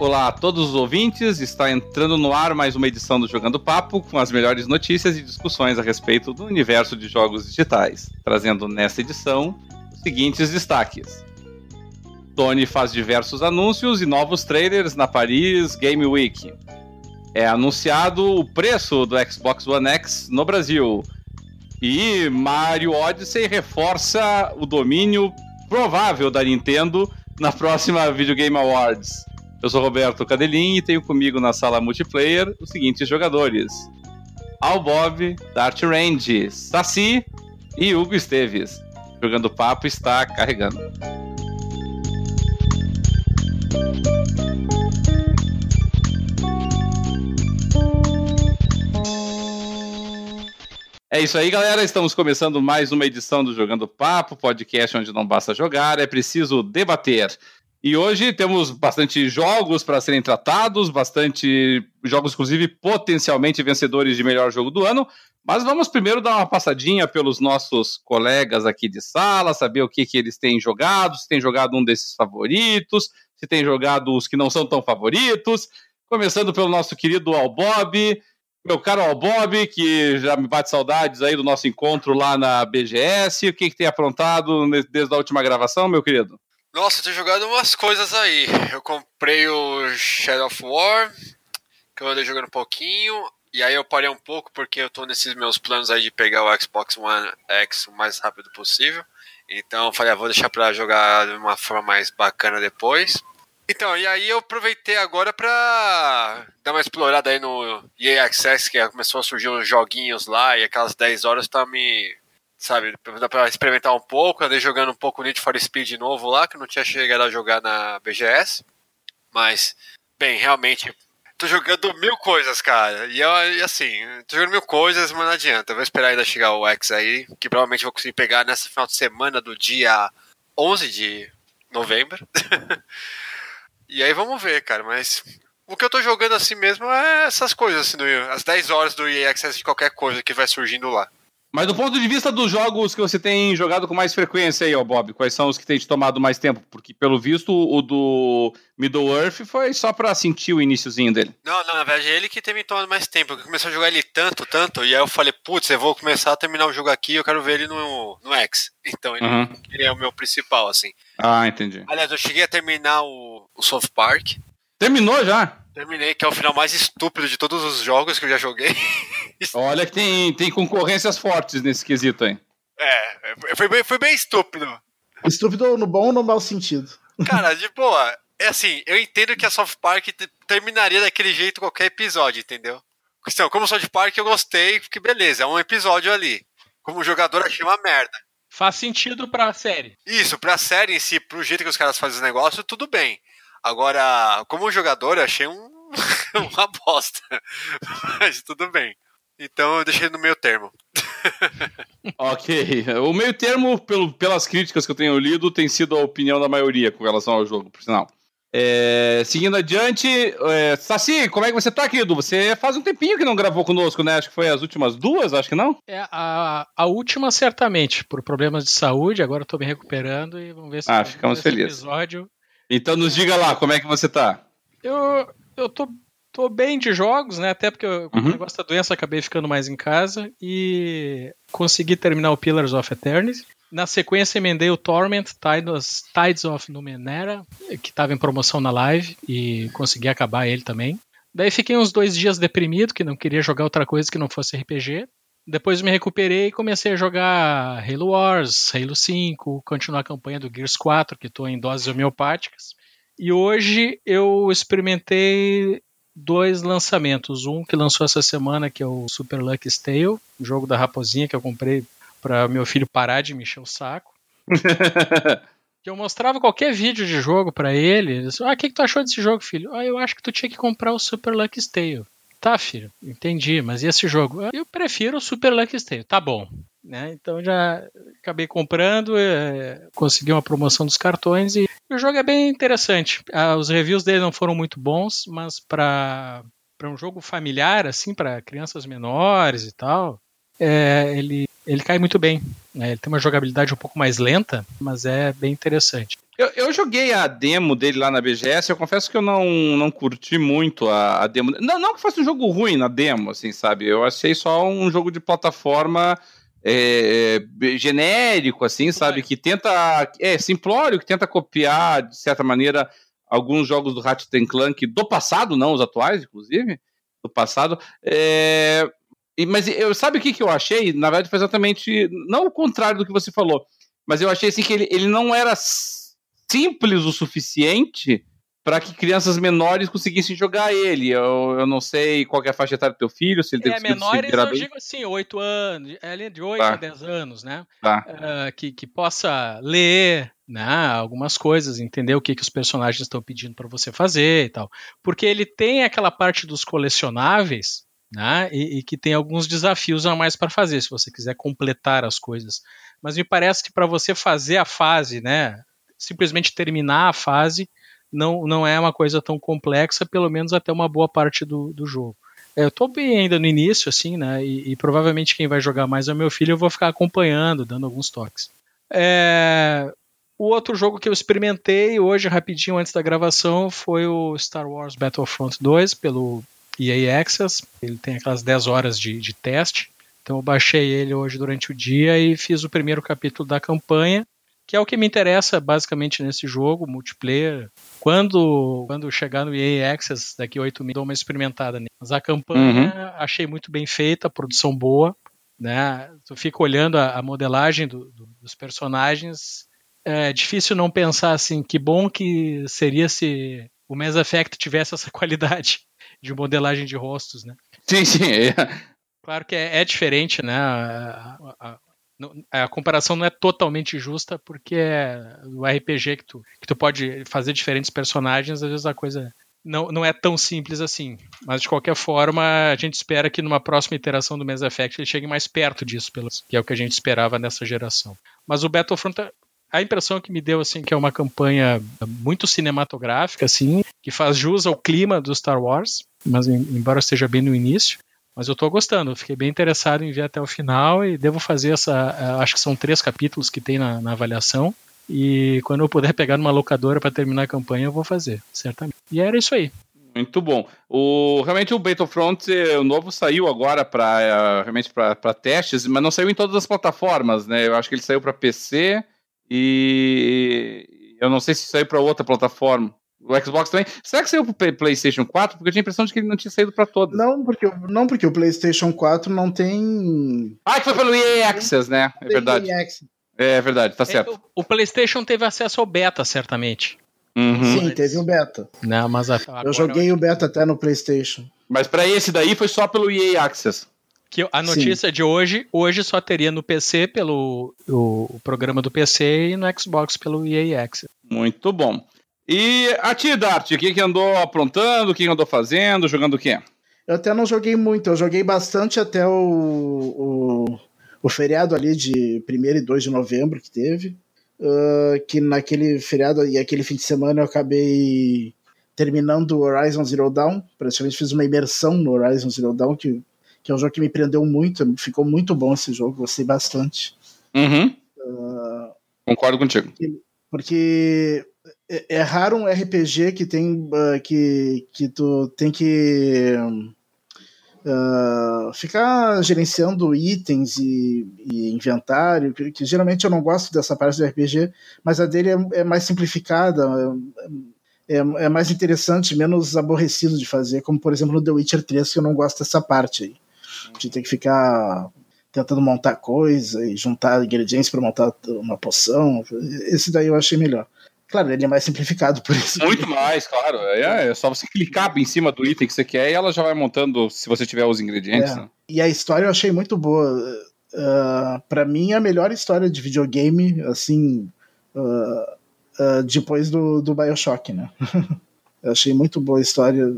Olá a todos os ouvintes, está entrando no ar mais uma edição do Jogando Papo com as melhores notícias e discussões a respeito do universo de jogos digitais, trazendo nesta edição os seguintes destaques. Sony faz diversos anúncios e novos trailers na Paris Game Week. É anunciado o preço do Xbox One X no Brasil. E Mario Odyssey reforça o domínio provável da Nintendo na próxima Video Game Awards. Eu sou Roberto Cadelin e tenho comigo na sala multiplayer os seguintes jogadores: Al Bob, Dart Range, Saci e Hugo Esteves. Jogando papo está carregando. É isso aí, galera. Estamos começando mais uma edição do Jogando Papo, podcast onde não basta jogar, é preciso debater. E hoje temos bastante jogos para serem tratados, bastante jogos, inclusive, potencialmente vencedores de melhor jogo do ano. Mas vamos primeiro dar uma passadinha pelos nossos colegas aqui de sala, saber o que, que eles têm jogado, se tem jogado um desses favoritos, se tem jogado os que não são tão favoritos. Começando pelo nosso querido Albob, meu caro Albob, que já me bate saudades aí do nosso encontro lá na BGS. O que, que tem aprontado desde a última gravação, meu querido? Nossa, eu tenho jogado umas coisas aí. Eu comprei o Shadow of War, que eu andei jogando um pouquinho, e aí eu parei um pouco porque eu tô nesses meus planos aí de pegar o Xbox One X o mais rápido possível. Então falei, ah, vou deixar pra jogar de uma forma mais bacana depois. Então, e aí eu aproveitei agora pra dar uma explorada aí no EA Access, que começou a surgir uns joguinhos lá, e aquelas 10 horas tá me sabe, dá pra experimentar um pouco. Andei jogando um pouco Need for Speed novo lá, que não tinha chegado a jogar na BGS. Mas, bem, realmente, tô jogando mil coisas, cara. E, eu, assim, tô jogando mil coisas, mas não adianta. Eu vou esperar ainda chegar o X aí, que provavelmente vou conseguir pegar nessa final de semana do dia 11 de novembro. e aí vamos ver, cara, mas o que eu tô jogando assim mesmo é essas coisas, assim, as 10 horas do EA Access de qualquer coisa que vai surgindo lá. Mas do ponto de vista dos jogos que você tem jogado com mais frequência aí, ó, Bob, quais são os que tem te tomado mais tempo? Porque, pelo visto, o do Middle Earth foi só pra sentir o iníciozinho dele. Não, não, na verdade é ele que tem me tomado mais tempo. Eu comecei a jogar ele tanto, tanto, e aí eu falei, putz, eu vou começar a terminar o jogo aqui, eu quero ver ele no, no X. Então ele, uhum. ele é o meu principal, assim. Ah, entendi. Aliás, eu cheguei a terminar o, o South Park. Terminou já? Terminei, que é o final mais estúpido de todos os jogos que eu já joguei. Olha que tem, tem concorrências fortes nesse quesito aí. É, foi bem, foi bem estúpido. Estúpido no bom ou no mau sentido? Cara, de boa. É assim, eu entendo que a South Park terminaria daquele jeito qualquer episódio, entendeu? Então, como South Park eu gostei, porque beleza, é um episódio ali. Como jogador achei uma merda. Faz sentido pra série. Isso, pra série em si, pro jeito que os caras fazem os negócios, tudo bem. Agora, como jogador, eu achei um, uma bosta. Mas tudo bem. Então eu deixei no meio termo. ok. O meio termo, pelo, pelas críticas que eu tenho lido, tem sido a opinião da maioria com relação ao jogo, por sinal. É, seguindo adiante, é, Saci, como é que você tá, querido? Você faz um tempinho que não gravou conosco, né? Acho que foi as últimas duas, acho que não? É, a, a última certamente, por problemas de saúde, agora eu tô me recuperando e vamos ver se ah, ficamos felizes. episódio então nos diga lá, como é que você tá? Eu, eu tô, tô bem de jogos, né? Até porque eu, com uhum. o negócio da doença acabei ficando mais em casa e consegui terminar o Pillars of Eternity. Na sequência, emendei o Torment Tides, Tides of Numenera, que estava em promoção na live, e consegui acabar ele também. Daí fiquei uns dois dias deprimido, que não queria jogar outra coisa que não fosse RPG. Depois me recuperei e comecei a jogar Halo Wars, Halo 5, continuar a campanha do Gears 4, que estou em doses homeopáticas. E hoje eu experimentei dois lançamentos. Um que lançou essa semana, que é o Super Lucky Tale, jogo da raposinha que eu comprei para meu filho parar de me encher o saco. que eu mostrava qualquer vídeo de jogo para ele. Disse, ah, o que, que tu achou desse jogo, filho? Ah, eu acho que tu tinha que comprar o Super Lucky Tale. Tá, filho, entendi, mas e esse jogo? Eu prefiro o Super Lucky Tale. Tá bom. Né? Então já acabei comprando, é, consegui uma promoção dos cartões e o jogo é bem interessante. Ah, os reviews dele não foram muito bons, mas para para um jogo familiar, assim, para crianças menores e tal, é, ele, ele cai muito bem. Né? Ele tem uma jogabilidade um pouco mais lenta, mas é bem interessante. Eu, eu, joguei a demo dele lá na BGS, eu confesso que eu não, não curti muito a, a demo. Não, não que fosse um jogo ruim na demo, assim, sabe? Eu achei só um jogo de plataforma é, genérico, assim, sabe? Que tenta. É, simplório, que tenta copiar, de certa maneira, alguns jogos do Ratchet Clank do passado, não os atuais, inclusive, do passado. É, mas eu, sabe o que, que eu achei? Na verdade, foi exatamente. Não o contrário do que você falou, mas eu achei assim que ele, ele não era simples o suficiente para que crianças menores conseguissem jogar ele. Eu, eu não sei qual é a faixa etária do teu filho, se ele tem é, menores, eu digo assim, 8 anos, é de 8 tá. a 10 anos, né? Tá. Uh, que, que possa ler né, algumas coisas, entender o que, que os personagens estão pedindo para você fazer e tal. Porque ele tem aquela parte dos colecionáveis, né, e, e que tem alguns desafios a mais para fazer, se você quiser completar as coisas. Mas me parece que para você fazer a fase, né, simplesmente terminar a fase não, não é uma coisa tão complexa, pelo menos até uma boa parte do, do jogo. É, eu estou bem ainda no início, assim, né? E, e, provavelmente quem vai jogar mais é o meu filho, eu vou ficar acompanhando, dando alguns toques. É, o outro jogo que eu experimentei hoje, rapidinho antes da gravação, foi o Star Wars Battlefront 2 pelo EA Access. Ele tem aquelas 10 horas de, de teste. Então eu baixei ele hoje durante o dia e fiz o primeiro capítulo da campanha que é o que me interessa basicamente nesse jogo, multiplayer. Quando, quando chegar no EA Access, daqui a oito meses, dou uma experimentada nele. Mas a campanha uhum. achei muito bem feita, produção boa, né? Tu fica olhando a, a modelagem do, do, dos personagens, é difícil não pensar assim, que bom que seria se o Mass Effect tivesse essa qualidade de modelagem de rostos, né? Sim, sim. É. Claro que é, é diferente, né? A, a, a comparação não é totalmente justa, porque é o RPG que tu, que tu pode fazer diferentes personagens, às vezes a coisa não, não é tão simples assim. Mas de qualquer forma, a gente espera que numa próxima iteração do Mass Effect ele chegue mais perto disso, que é o que a gente esperava nessa geração. Mas o Battlefront a impressão que me deu assim que é uma campanha muito cinematográfica assim, que faz jus ao clima do Star Wars, mas embora esteja bem no início. Mas eu estou gostando, fiquei bem interessado em ver até o final e devo fazer essa. Eh, acho que são três capítulos que tem na, na avaliação. E quando eu puder pegar numa locadora para terminar a campanha, eu vou fazer, certamente. E era isso aí. Muito bom. O, realmente o Battlefront o novo saiu agora para eh, realmente para testes, mas não saiu em todas as plataformas, né? Eu acho que ele saiu para PC e eu não sei se saiu para outra plataforma. O Xbox também. Será que saiu pro PlayStation 4? Porque eu tinha a impressão de que ele não tinha saído para todos. Não, porque, não, porque o PlayStation 4 não tem. Ah, que foi pelo EA Access, né? É verdade. É verdade, tá certo. É, o, PlayStation teve acesso ao beta, certamente. Uhum. Sim, teve um beta. Não, mas a, eu joguei eu... o beta até no PlayStation. Mas para esse daí foi só pelo EA Access. Que a notícia Sim. de hoje, hoje só teria no PC pelo o, o, programa do PC e no Xbox pelo EA Access. Muito bom. E a ti, Dart, o que, que andou aprontando, o que andou fazendo, jogando o quê? Eu até não joguei muito, eu joguei bastante até o, o, o feriado ali de 1 e 2 de novembro que teve. Uh, que naquele feriado e aquele fim de semana eu acabei terminando o Horizon Zero Dawn. Praticamente fiz uma imersão no Horizon Zero Dawn, que, que é um jogo que me prendeu muito. Ficou muito bom esse jogo, gostei bastante. Uhum. Uh, Concordo contigo. Porque é, é, raro um RPG que tem uh, que, que tu tem que uh, ficar gerenciando itens e, e inventário, que, que, geralmente eu não gosto dessa parte do RPG, mas a dele é, é mais simplificada, é, é, é, mais interessante, menos aborrecido de fazer, como por exemplo no The Witcher 3, que eu não gosto dessa parte aí. De ter que ficar tentando montar coisa e juntar ingredientes para montar uma poção. Esse daí eu achei melhor. Claro, ele é mais simplificado por isso. Muito mais, claro. É, é, só você clicar em cima do item que você quer e ela já vai montando se você tiver os ingredientes. É. Né? E a história eu achei muito boa. Uh, para mim, a melhor história de videogame, assim, uh, uh, depois do, do Bioshock, né? eu achei muito boa a história.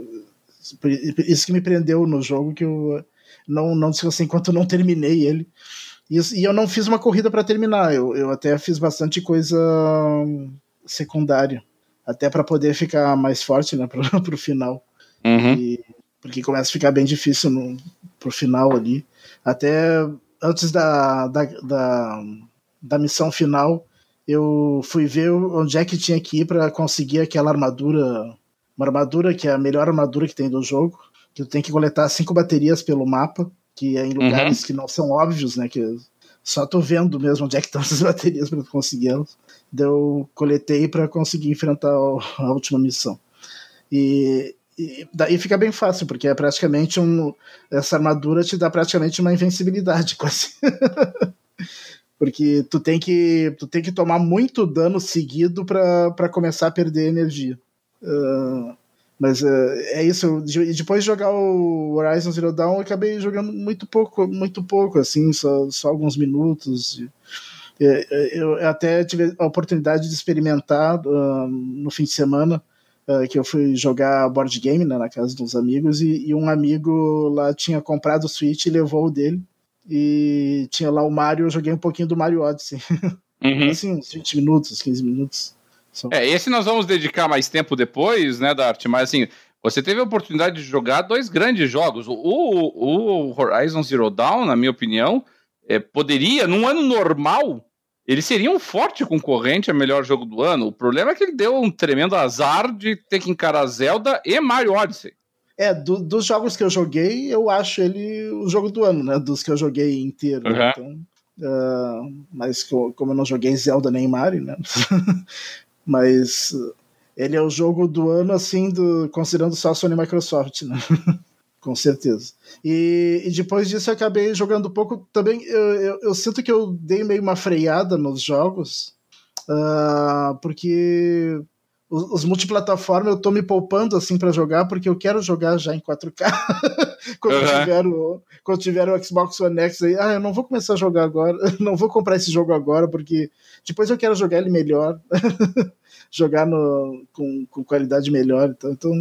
Isso que me prendeu no jogo, que eu não, não assim, enquanto não terminei ele. E, e eu não fiz uma corrida para terminar, eu, eu até fiz bastante coisa secundário. Até para poder ficar mais forte né, pro, pro final. Uhum. E, porque começa a ficar bem difícil no, pro final ali. Até antes da, da, da, da missão final, eu fui ver onde é que tinha que ir para conseguir aquela armadura. Uma armadura que é a melhor armadura que tem do jogo. Que tu tem que coletar cinco baterias pelo mapa, que é em lugares uhum. que não são óbvios, né? Que só tô vendo mesmo onde é que estão essas baterias para consegui-las. Eu coletei para conseguir enfrentar a última missão. E, e, daí fica bem fácil, porque é praticamente um. Essa armadura te dá praticamente uma invencibilidade, quase. porque tu tem que tu tem que tomar muito dano seguido para começar a perder energia. Uh, mas uh, é isso. Depois de jogar o Horizon Zero Dawn, eu acabei jogando muito pouco, muito pouco, assim, só, só alguns minutos. Eu até tive a oportunidade de experimentar uh, no fim de semana uh, que eu fui jogar board game né, na casa dos amigos e, e, um amigo lá tinha comprado o Switch e levou o dele. E tinha lá o Mario, eu joguei um pouquinho do Mario Odyssey. Uhum. assim, uns 20 minutos, 15 minutos. Só. É, esse nós vamos dedicar mais tempo depois, né, Dart? Mas assim, você teve a oportunidade de jogar dois grandes jogos. O, o Horizon Zero Dawn, na minha opinião, é, poderia, num ano normal, ele seria um forte concorrente a melhor jogo do ano. O problema é que ele deu um tremendo azar de ter que encarar Zelda e Mario Odyssey. É, do, dos jogos que eu joguei, eu acho ele o jogo do ano, né? Dos que eu joguei inteiro. Uhum. Então, uh, mas como eu não joguei Zelda nem Mario, né? mas ele é o jogo do ano, assim, do, considerando só a Sony e Microsoft, né? com certeza. E, e, depois disso eu acabei jogando um pouco. Também eu, eu, eu, sinto que eu dei meio uma freada nos jogos, uh, porque os, os multiplataformas eu tô me poupando assim para jogar, porque eu quero jogar já em 4K. quando, uhum. tiver o, quando tiver o Xbox One X aí, ah, eu não vou começar a jogar agora, não vou comprar esse jogo agora, porque depois eu quero jogar ele melhor. jogar no, com, com qualidade melhor. Então, então,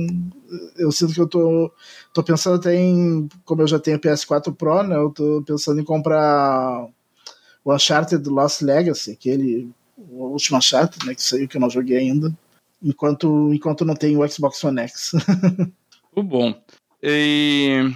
eu sinto que eu tô, tô pensando até em, como eu já tenho PS4 Pro, né? Eu tô pensando em comprar o Uncharted Lost Legacy, aquele o último Uncharted, né? Que saiu que eu não joguei ainda. Enquanto, enquanto não tenho o Xbox One X. Muito bom. E...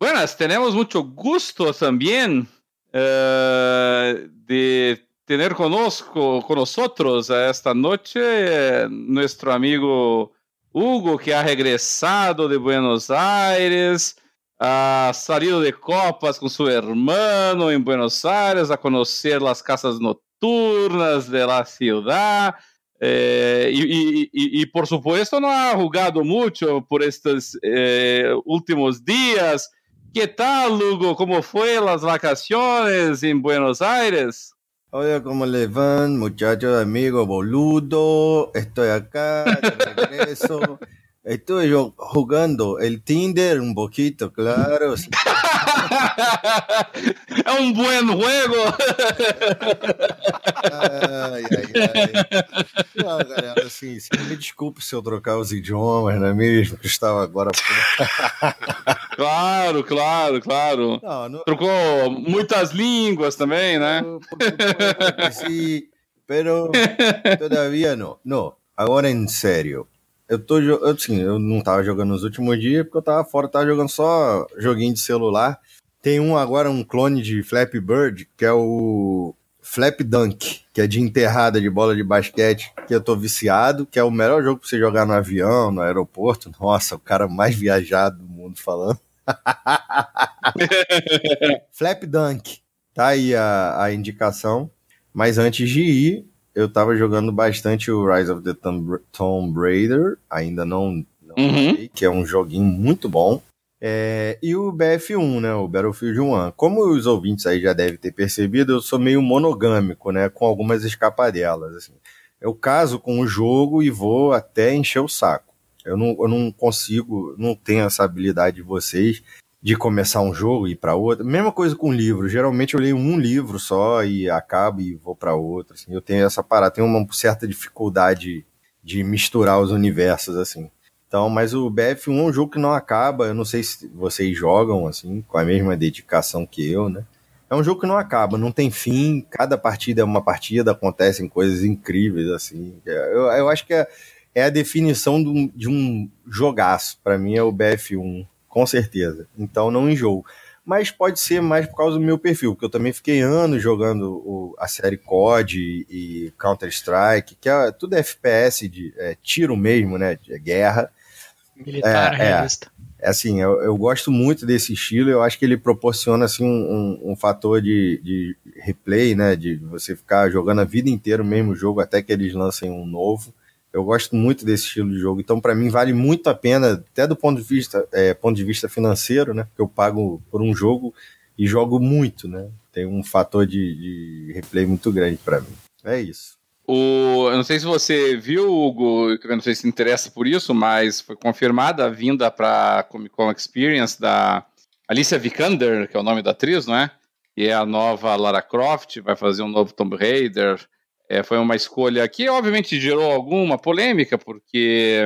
Buenas, tenemos mucho gusto también uh, de tener conosco, con nosotros esta noche nuestro amigo Hugo, que ha regresado de Buenos Aires, ha salido de copas con su hermano en Buenos Aires a conocer las casas nocturnas de la ciudad. Eh, y, y, y, y, por supuesto no ha jugado mucho por estos eh, últimos días. ¿Qué tal, Hugo? ¿Cómo fue las vacaciones en Buenos Aires? Hola, ¿cómo les van, muchachos, amigos, boludo? Estoy acá, de regreso. Estuve yo jugando el Tinder un poquito, claro. es un buen juego. Ai, ai, ai. Não, galera, assim, me desculpe se eu trocar os idiomas, não é mesmo? Que estava agora. claro, claro, claro. Não, não... Trocou muitas línguas também, né? Sim, pero todavía não. Não, agora em sério eu tô assim, eu não tava jogando nos últimos dias porque eu tava fora, tava jogando só joguinho de celular. Tem um agora, um clone de Flappy Bird, que é o Flap Dunk, que é de enterrada de bola de basquete, que eu tô viciado, que é o melhor jogo pra você jogar no avião, no aeroporto. Nossa, o cara mais viajado do mundo falando. Flap Dunk. Tá aí a, a indicação. Mas antes de ir, eu tava jogando bastante o Rise of the Tomb, Raider, ainda não, não uhum. sei, que é um joguinho muito bom. É, e o BF1, né, o Battlefield 1. Como os ouvintes aí já devem ter percebido, eu sou meio monogâmico, né, com algumas escapadelas. Assim. Eu caso com o jogo e vou até encher o saco. Eu não, eu não consigo, não tenho essa habilidade de vocês de começar um jogo e ir para outro. Mesma coisa com livro. Geralmente eu leio um livro só e acabo e vou para outro. Assim. Eu tenho essa parada, tenho uma certa dificuldade de misturar os universos assim. Então, mas o BF1 é um jogo que não acaba. Eu não sei se vocês jogam assim com a mesma dedicação que eu, né? É um jogo que não acaba, não tem fim. Cada partida é uma partida, acontecem coisas incríveis assim. Eu, eu acho que é, é a definição de um, de um jogaço. Para mim é o BF1 com certeza. Então não enjoo. mas pode ser mais por causa do meu perfil, porque eu também fiquei anos jogando o, a série COD e, e Counter-Strike, que é tudo FPS de é, tiro mesmo, né? De guerra. Militar, é, realista. É, é assim, eu, eu, gosto muito desse estilo, eu acho que ele proporciona assim, um, um, um, fator de, de replay, né? De você ficar jogando a vida inteira o mesmo jogo até que eles lancem um novo. Eu gosto muito desse estilo de jogo, então para mim vale muito a pena, até do ponto de vista, é, ponto de vista financeiro, né? Porque eu pago por um jogo e jogo muito, né? Tem um fator de, de replay muito grande para mim. É isso. O, eu não sei se você viu, Hugo, eu não sei se interessa por isso, mas foi confirmada a vinda para Comic Con Experience da Alicia Vikander, que é o nome da atriz, não é? E é a nova Lara Croft, vai fazer um novo Tomb Raider. É, foi uma escolha que, obviamente, gerou alguma polêmica, porque,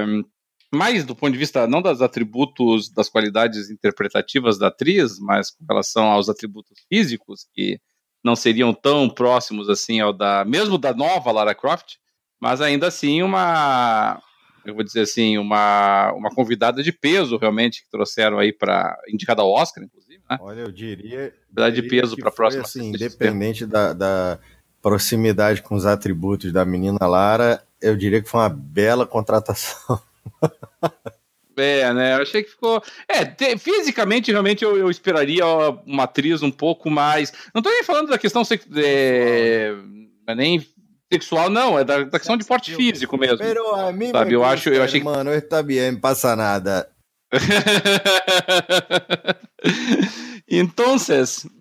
mais do ponto de vista não dos atributos, das qualidades interpretativas da atriz, mas com relação aos atributos físicos, que não seriam tão próximos assim ao da, mesmo da nova Lara Croft, mas ainda assim uma, eu vou dizer assim, uma, uma convidada de peso realmente que trouxeram aí para indicada ao Oscar, inclusive, né? Olha, eu diria, de peso para a próxima. Assim, independente da, da proximidade com os atributos da menina Lara, eu diria que foi uma bela contratação. É, né? Eu achei que ficou. É, te... fisicamente, realmente, eu, eu, esperaria uma atriz um pouco mais. Não tô nem falando da questão sex... é... é... nem sexual, não, é da, da questão de porte físico mesmo. Pero a mim sabe? Eu acho, eu achei Mano, está bem, passa nada. Então,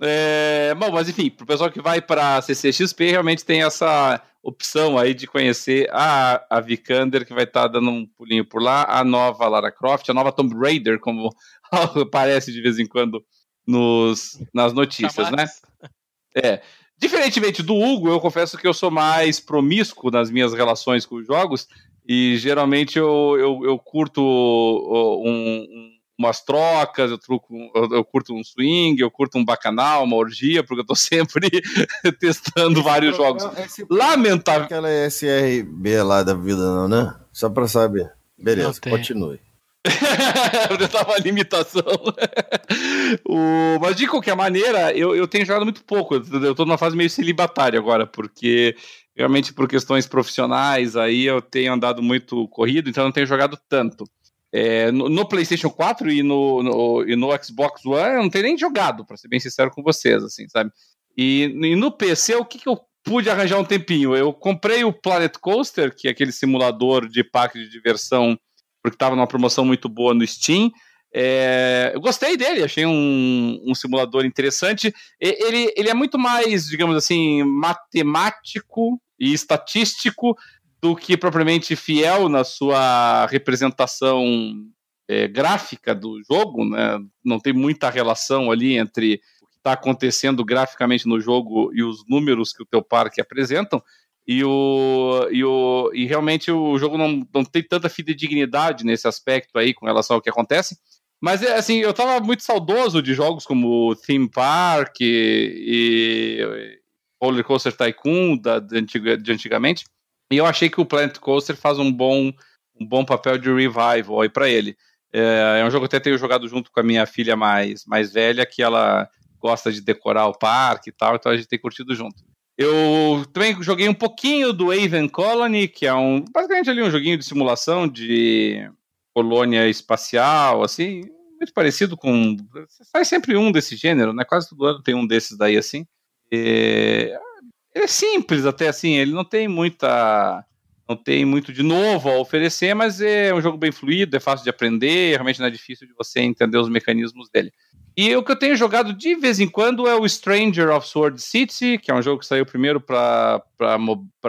é, bom, mas enfim, para o pessoal que vai para CCXP, realmente tem essa opção aí de conhecer a, a Vikander, que vai estar tá dando um pulinho por lá, a nova Lara Croft, a nova Tomb Raider, como aparece de vez em quando nos, nas notícias, né? É. Diferentemente do Hugo, eu confesso que eu sou mais promíscuo nas minhas relações com os jogos, e geralmente eu, eu, eu curto um, um umas trocas, eu, truco, eu, eu, curto um swing, eu curto um bacanal, uma orgia, porque eu tô sempre testando esse vários jogos. Lamentável. Aquela SRB lá da vida, não, né? Só pra saber. Beleza, continue. eu tava uma limitação. o... Mas de qualquer maneira, eu, eu tenho jogado muito pouco. Eu tô numa fase meio celibatária agora, porque realmente por questões profissionais aí eu tenho andado muito corrido, então não tenho jogado tanto. É, no, no, PlayStation 4 e no, no, e no Xbox One, eu não tenho nem jogado, para ser bem sincero com vocês, assim, sabe? E, e no PC, o que, que eu pude arranjar um tempinho? Eu comprei o Planet Coaster, que é aquele simulador de parque de diversão, porque estava numa promoção muito boa no Steam. É, eu gostei dele, achei um, um simulador interessante. Ele, ele é muito mais, digamos assim, matemático e estatístico do que propriamente fiel na sua representação é, gráfica do jogo, né? Não tem muita relação ali entre o que está acontecendo graficamente no jogo e os números que o teu parque apresentam. E, o, e, o, e realmente o jogo não, não tem tanta fidedignidade nesse aspecto aí com relação ao que acontece. Mas é assim, eu estava muito saudoso de jogos como Theme Park e, e Roller Coaster Tycoon da, de, de antigamente. E eu achei que o Planet Coaster faz um bom, um bom papel de revival aí para ele. É, é, um jogo que eu até tenho jogado junto com a minha filha mais, mais velha, que ela gosta de decorar o parque e tal, então a gente tem curtido junto. Eu também joguei um pouquinho do Aven Colony, que é um basicamente ali um joguinho de simulação de colônia espacial, assim, muito parecido com. Faz sempre um desse gênero, né? Quase todo ano tem um desses daí assim. E é simples até assim, ele não tem muita não tem muito de novo a oferecer, mas é um jogo bem fluido, é fácil de aprender, realmente não é difícil de você entender os mecanismos dele. E o que eu tenho jogado de vez em quando é o Stranger of Sword City, que é um jogo que saiu primeiro para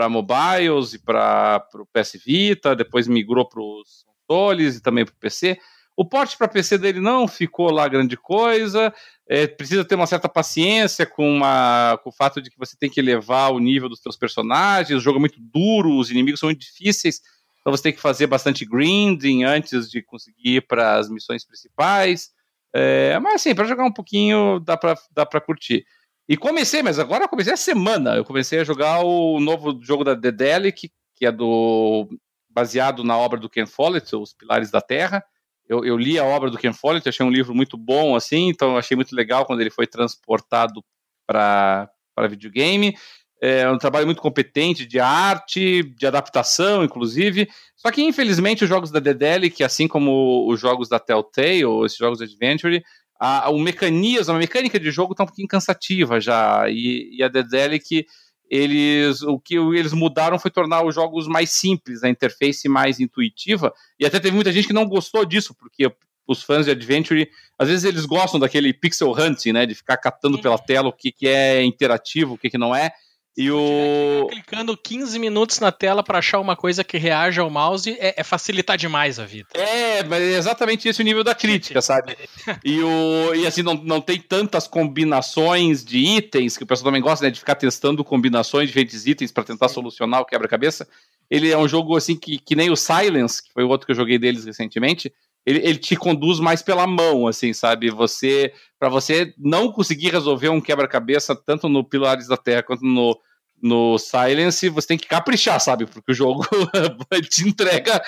mobiles e para o PS Vita, depois migrou para os consoles e também para o PC. O porte para PC dele não ficou lá grande coisa. É, precisa ter uma certa paciência com, uma, com o fato de que você tem que elevar o nível dos seus personagens. O jogo é muito duro, os inimigos são muito difíceis. Então você tem que fazer bastante grinding antes de conseguir ir para as missões principais. É, mas assim, para jogar um pouquinho dá para curtir. E comecei, mas agora eu comecei a semana. Eu comecei a jogar o novo jogo da Dedelic, que é do baseado na obra do Ken Follett, Os Pilares da Terra eu, eu, li a obra do Ken Follett, achei um livro muito bom, assim, então achei muito legal quando ele foi transportado para videogame. É um trabalho muito competente de arte, de adaptação, inclusive. Só que, infelizmente, os jogos da Dedelic, assim como os jogos da Telltale, ou esses jogos de Adventure, a, o mecanismo, a mecânica de jogo está um pouquinho cansativa já. E, e a Dedelic, eles, o que eles mudaram foi tornar os jogos mais simples, a interface mais intuitiva. E até teve muita gente que não gostou disso, porque os fãs de Adventure, às vezes eles gostam daquele pixel hunting, né, de ficar catando pela tela o que, que é interativo, o que, que não é. E o. Clicando 15 minutos na tela para achar uma coisa que reaja ao mouse é, é, facilitar demais a vida. É, mas é exatamente esse o nível da crítica, sabe? e, o, e assim, não, não tem tantas combinações de itens, que o pessoal também gosta, né? De ficar testando combinações de diferentes itens para tentar solucionar o quebra-cabeça. Ele é um jogo assim que, que nem o Silence, que foi o outro que eu joguei deles recentemente ele, ele te conduz mais pela mão, assim, sabe? Você, para você não conseguir resolver um quebra-cabeça tanto no Pilares da Terra quanto no no Silence, você tem que caprichar, sabe? Porque o jogo te entrega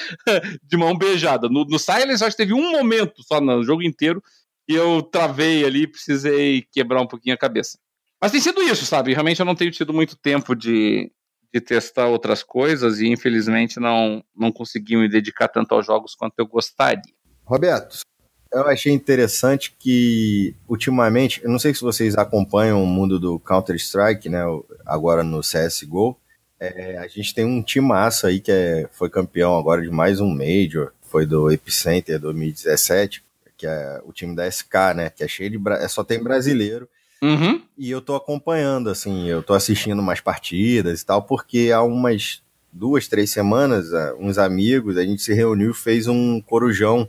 de mão beijada. No, no Silence, acho que teve um momento só no jogo inteiro que eu travei ali precisei quebrar um pouquinho a cabeça. Mas tem sido isso, sabe? Realmente eu não tenho tido muito tempo de, de testar outras coisas e infelizmente não, não consegui me dedicar tanto aos jogos quanto eu gostaria. Roberto, eu achei interessante que, ultimamente, eu não sei se vocês acompanham o mundo do Counter-Strike, né? Agora no CSGO. É, a gente tem um timaço aí que é, foi campeão agora de mais um Major, foi do Epicenter 2017, que é o time da SK, né? Que é cheio de. É, só tem brasileiro. Uhum. E eu tô acompanhando, assim, eu tô assistindo mais partidas e tal, porque há umas duas, três semanas, é, uns amigos, a gente se reuniu fez um corujão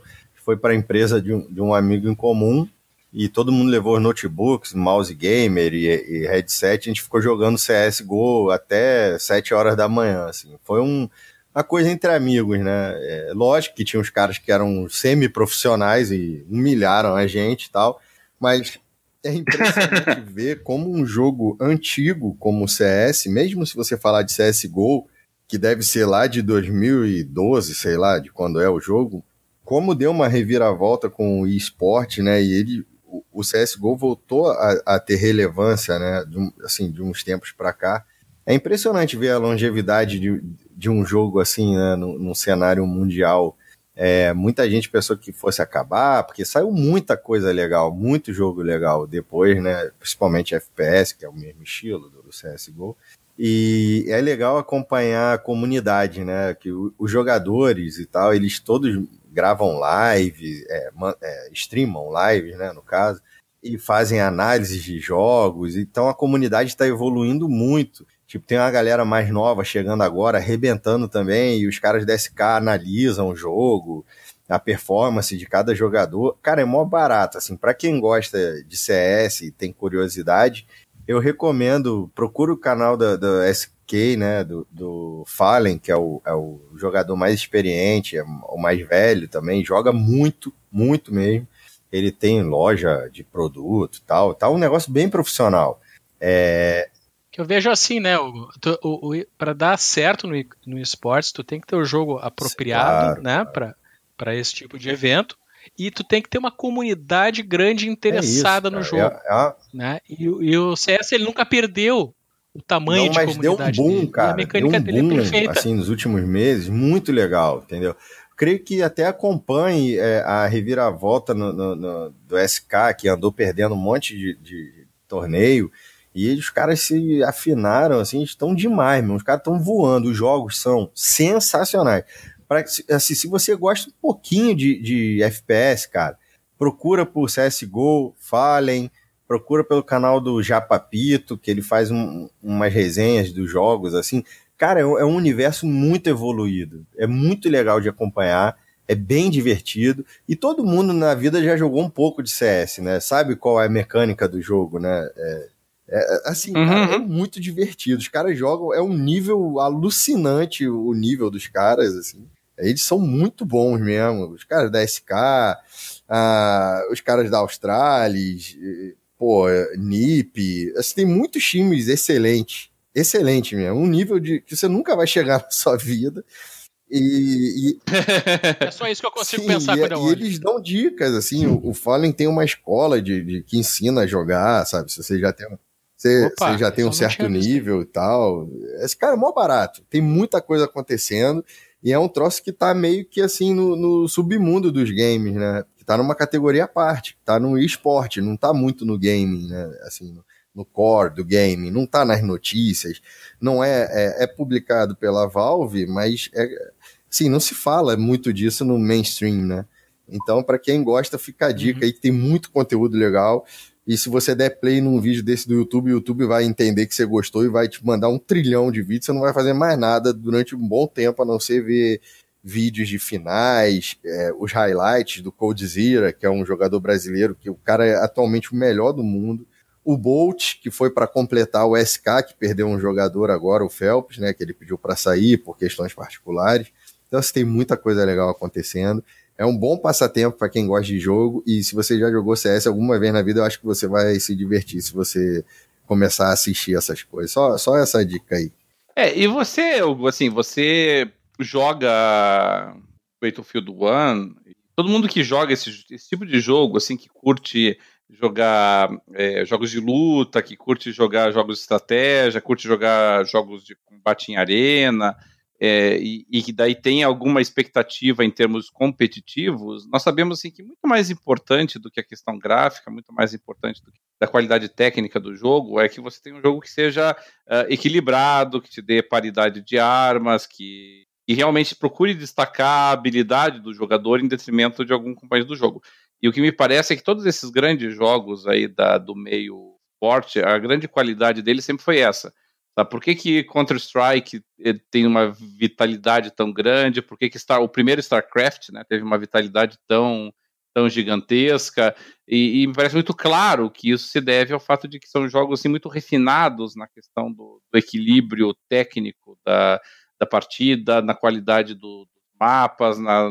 foi para a empresa de um, de um amigo em comum e todo mundo levou notebooks, mouse gamer e, e, headset. A gente ficou jogando CSGO até 7 horas da manhã. Assim. Foi um, uma coisa entre amigos, né? É, lógico que tinha uns caras que eram semi-profissionais e humilharam a gente e tal, mas é impressionante ver como um jogo antigo como o CS, mesmo se você falar de CSGO, que deve ser lá de 2012, sei lá, de quando é o jogo, como deu uma reviravolta com o esporte, né? E ele, o CSGO voltou a, a ter relevância, né? De, assim, de uns tempos para cá. É impressionante ver a longevidade de, de um jogo assim, né? Num, cenário mundial. É, muita gente pensou que fosse acabar, porque saiu muita coisa legal, muito jogo legal depois, né? Principalmente FPS, que é o mesmo estilo do, do CSGO. E é legal acompanhar a comunidade, né? Que os jogadores e tal, eles todos gravam live, é, é, streamam lives, né, no caso, e fazem análises de jogos. Então a comunidade está evoluindo muito. Tipo, tem uma galera mais nova chegando agora, arrebentando também, e os caras da SK analisam o jogo, a performance de cada jogador. Cara, é mó barato, assim, para quem gosta de CS e tem curiosidade, eu recomendo, procura o canal da, da SK né, do, do Fallen, que é o, é o jogador mais experiente, é o mais velho também, joga muito, muito mesmo. Ele tem loja de produto tal, tá um negócio bem profissional. É... Que eu vejo assim, né, o, o, o para dar certo no, no esportes, tu tem que ter o jogo apropriado, claro, né, claro. para esse tipo de evento e tu tem que ter uma comunidade grande interessada é isso, no jogo. É, é... Né? E, e, o CS ele nunca perdeu o tamanho Não, de mas deu um boom, dele. cara. a mecânica deu um dele é perfeita. Assim, nos últimos meses, muito legal, entendeu? Creio que até acompanhe é, a reviravolta no, no, no, do SK, que andou perdendo um monte de, de torneio, e os caras se afinaram, assim, estão demais, meu. Os caras estão voando, os jogos são sensacionais. Pra, assim, se você gosta um pouquinho de, de FPS, cara, procura por CSGO, Fallen, procura pelo canal do Japapito, que ele faz um, umas resenhas dos jogos, assim. Cara, é, é um universo muito evoluído. É muito legal de acompanhar é bem divertido e todo mundo na vida já jogou um pouco de CS, né? Sabe qual é a mecânica do jogo, né? É, é, assim, uhum. cara, é muito divertido. Os caras jogam, é um nível alucinante o nível dos caras, assim. Eles são muito bons mesmo. Os caras da SK, ah, os caras da Australis, pô, NIP, assim, tem muitos times excelentes, excelente mesmo, um nível de que você nunca vai chegar na sua vida. E, e... É só isso que eu consigo Sim, pensar e, quando eu E eles dão dicas, assim, o, o Fallen tem uma escola de, de, que ensina a jogar, sabe? Se você já tem, você, Opa, você já tem um certo nível e tal. Esse cara é mó barato, tem muita coisa acontecendo, e é um troço que tá meio que assim no, no submundo dos games, né? Que tá numa categoria à parte, tá no esporte, não tá muito no gaming, né? Assim, no, no core do game, não tá nas notícias, não é, é, é publicado pela Valve, mas é, sim, não se fala muito disso no mainstream, né? Então, para quem gosta, fica a dica uhum. aí que tem muito conteúdo legal. E se você der play num vídeo desse do YouTube, o YouTube vai entender que você gostou e vai te mandar um trilhão de vídeos. Você não vai fazer mais nada durante um bom tempo, a não ser ver vídeos de finais, é, os highlights do Coldzera, que é um jogador brasileiro, que o cara é atualmente o melhor do mundo. O Bolt, que foi para completar o SK, que perdeu um jogador agora, o Phelps, né, que ele pediu para sair por questões particulares. Então, assim, tem muita coisa legal acontecendo. É um bom passatempo para quem gosta de jogo. E se você já jogou CS alguma vez na vida, eu acho que você vai se divertir se você começar a assistir essas coisas. Só, só essa dica aí. É, e você, assim, você joga Battlefield One. Todo mundo que joga esse, esse tipo de jogo, assim, que curte jogar é, jogos de luta, que curte jogar jogos de estratégia, curte jogar jogos de combate em arena, é, e, que daí tem alguma expectativa em termos competitivos, nós sabemos assim, que muito mais importante do que a questão gráfica, muito mais importante do que da qualidade técnica do jogo, é que você tenha um jogo que seja uh, equilibrado, que te dê paridade de armas, que, que realmente procure destacar a habilidade do jogador em detrimento de algum companheiro do jogo. E o que me parece é que todos esses grandes jogos aí da, do meio forte, a grande qualidade deles sempre foi essa Por que, que Counter-Strike tem uma vitalidade tão grande? Por que, que Star, o primeiro StarCraft né, teve uma vitalidade tão, tão gigantesca? E, e, me parece muito claro que isso se deve ao fato de que são jogos assim, muito refinados na questão do, do equilíbrio técnico da, da partida, na qualidade do, dos mapas, na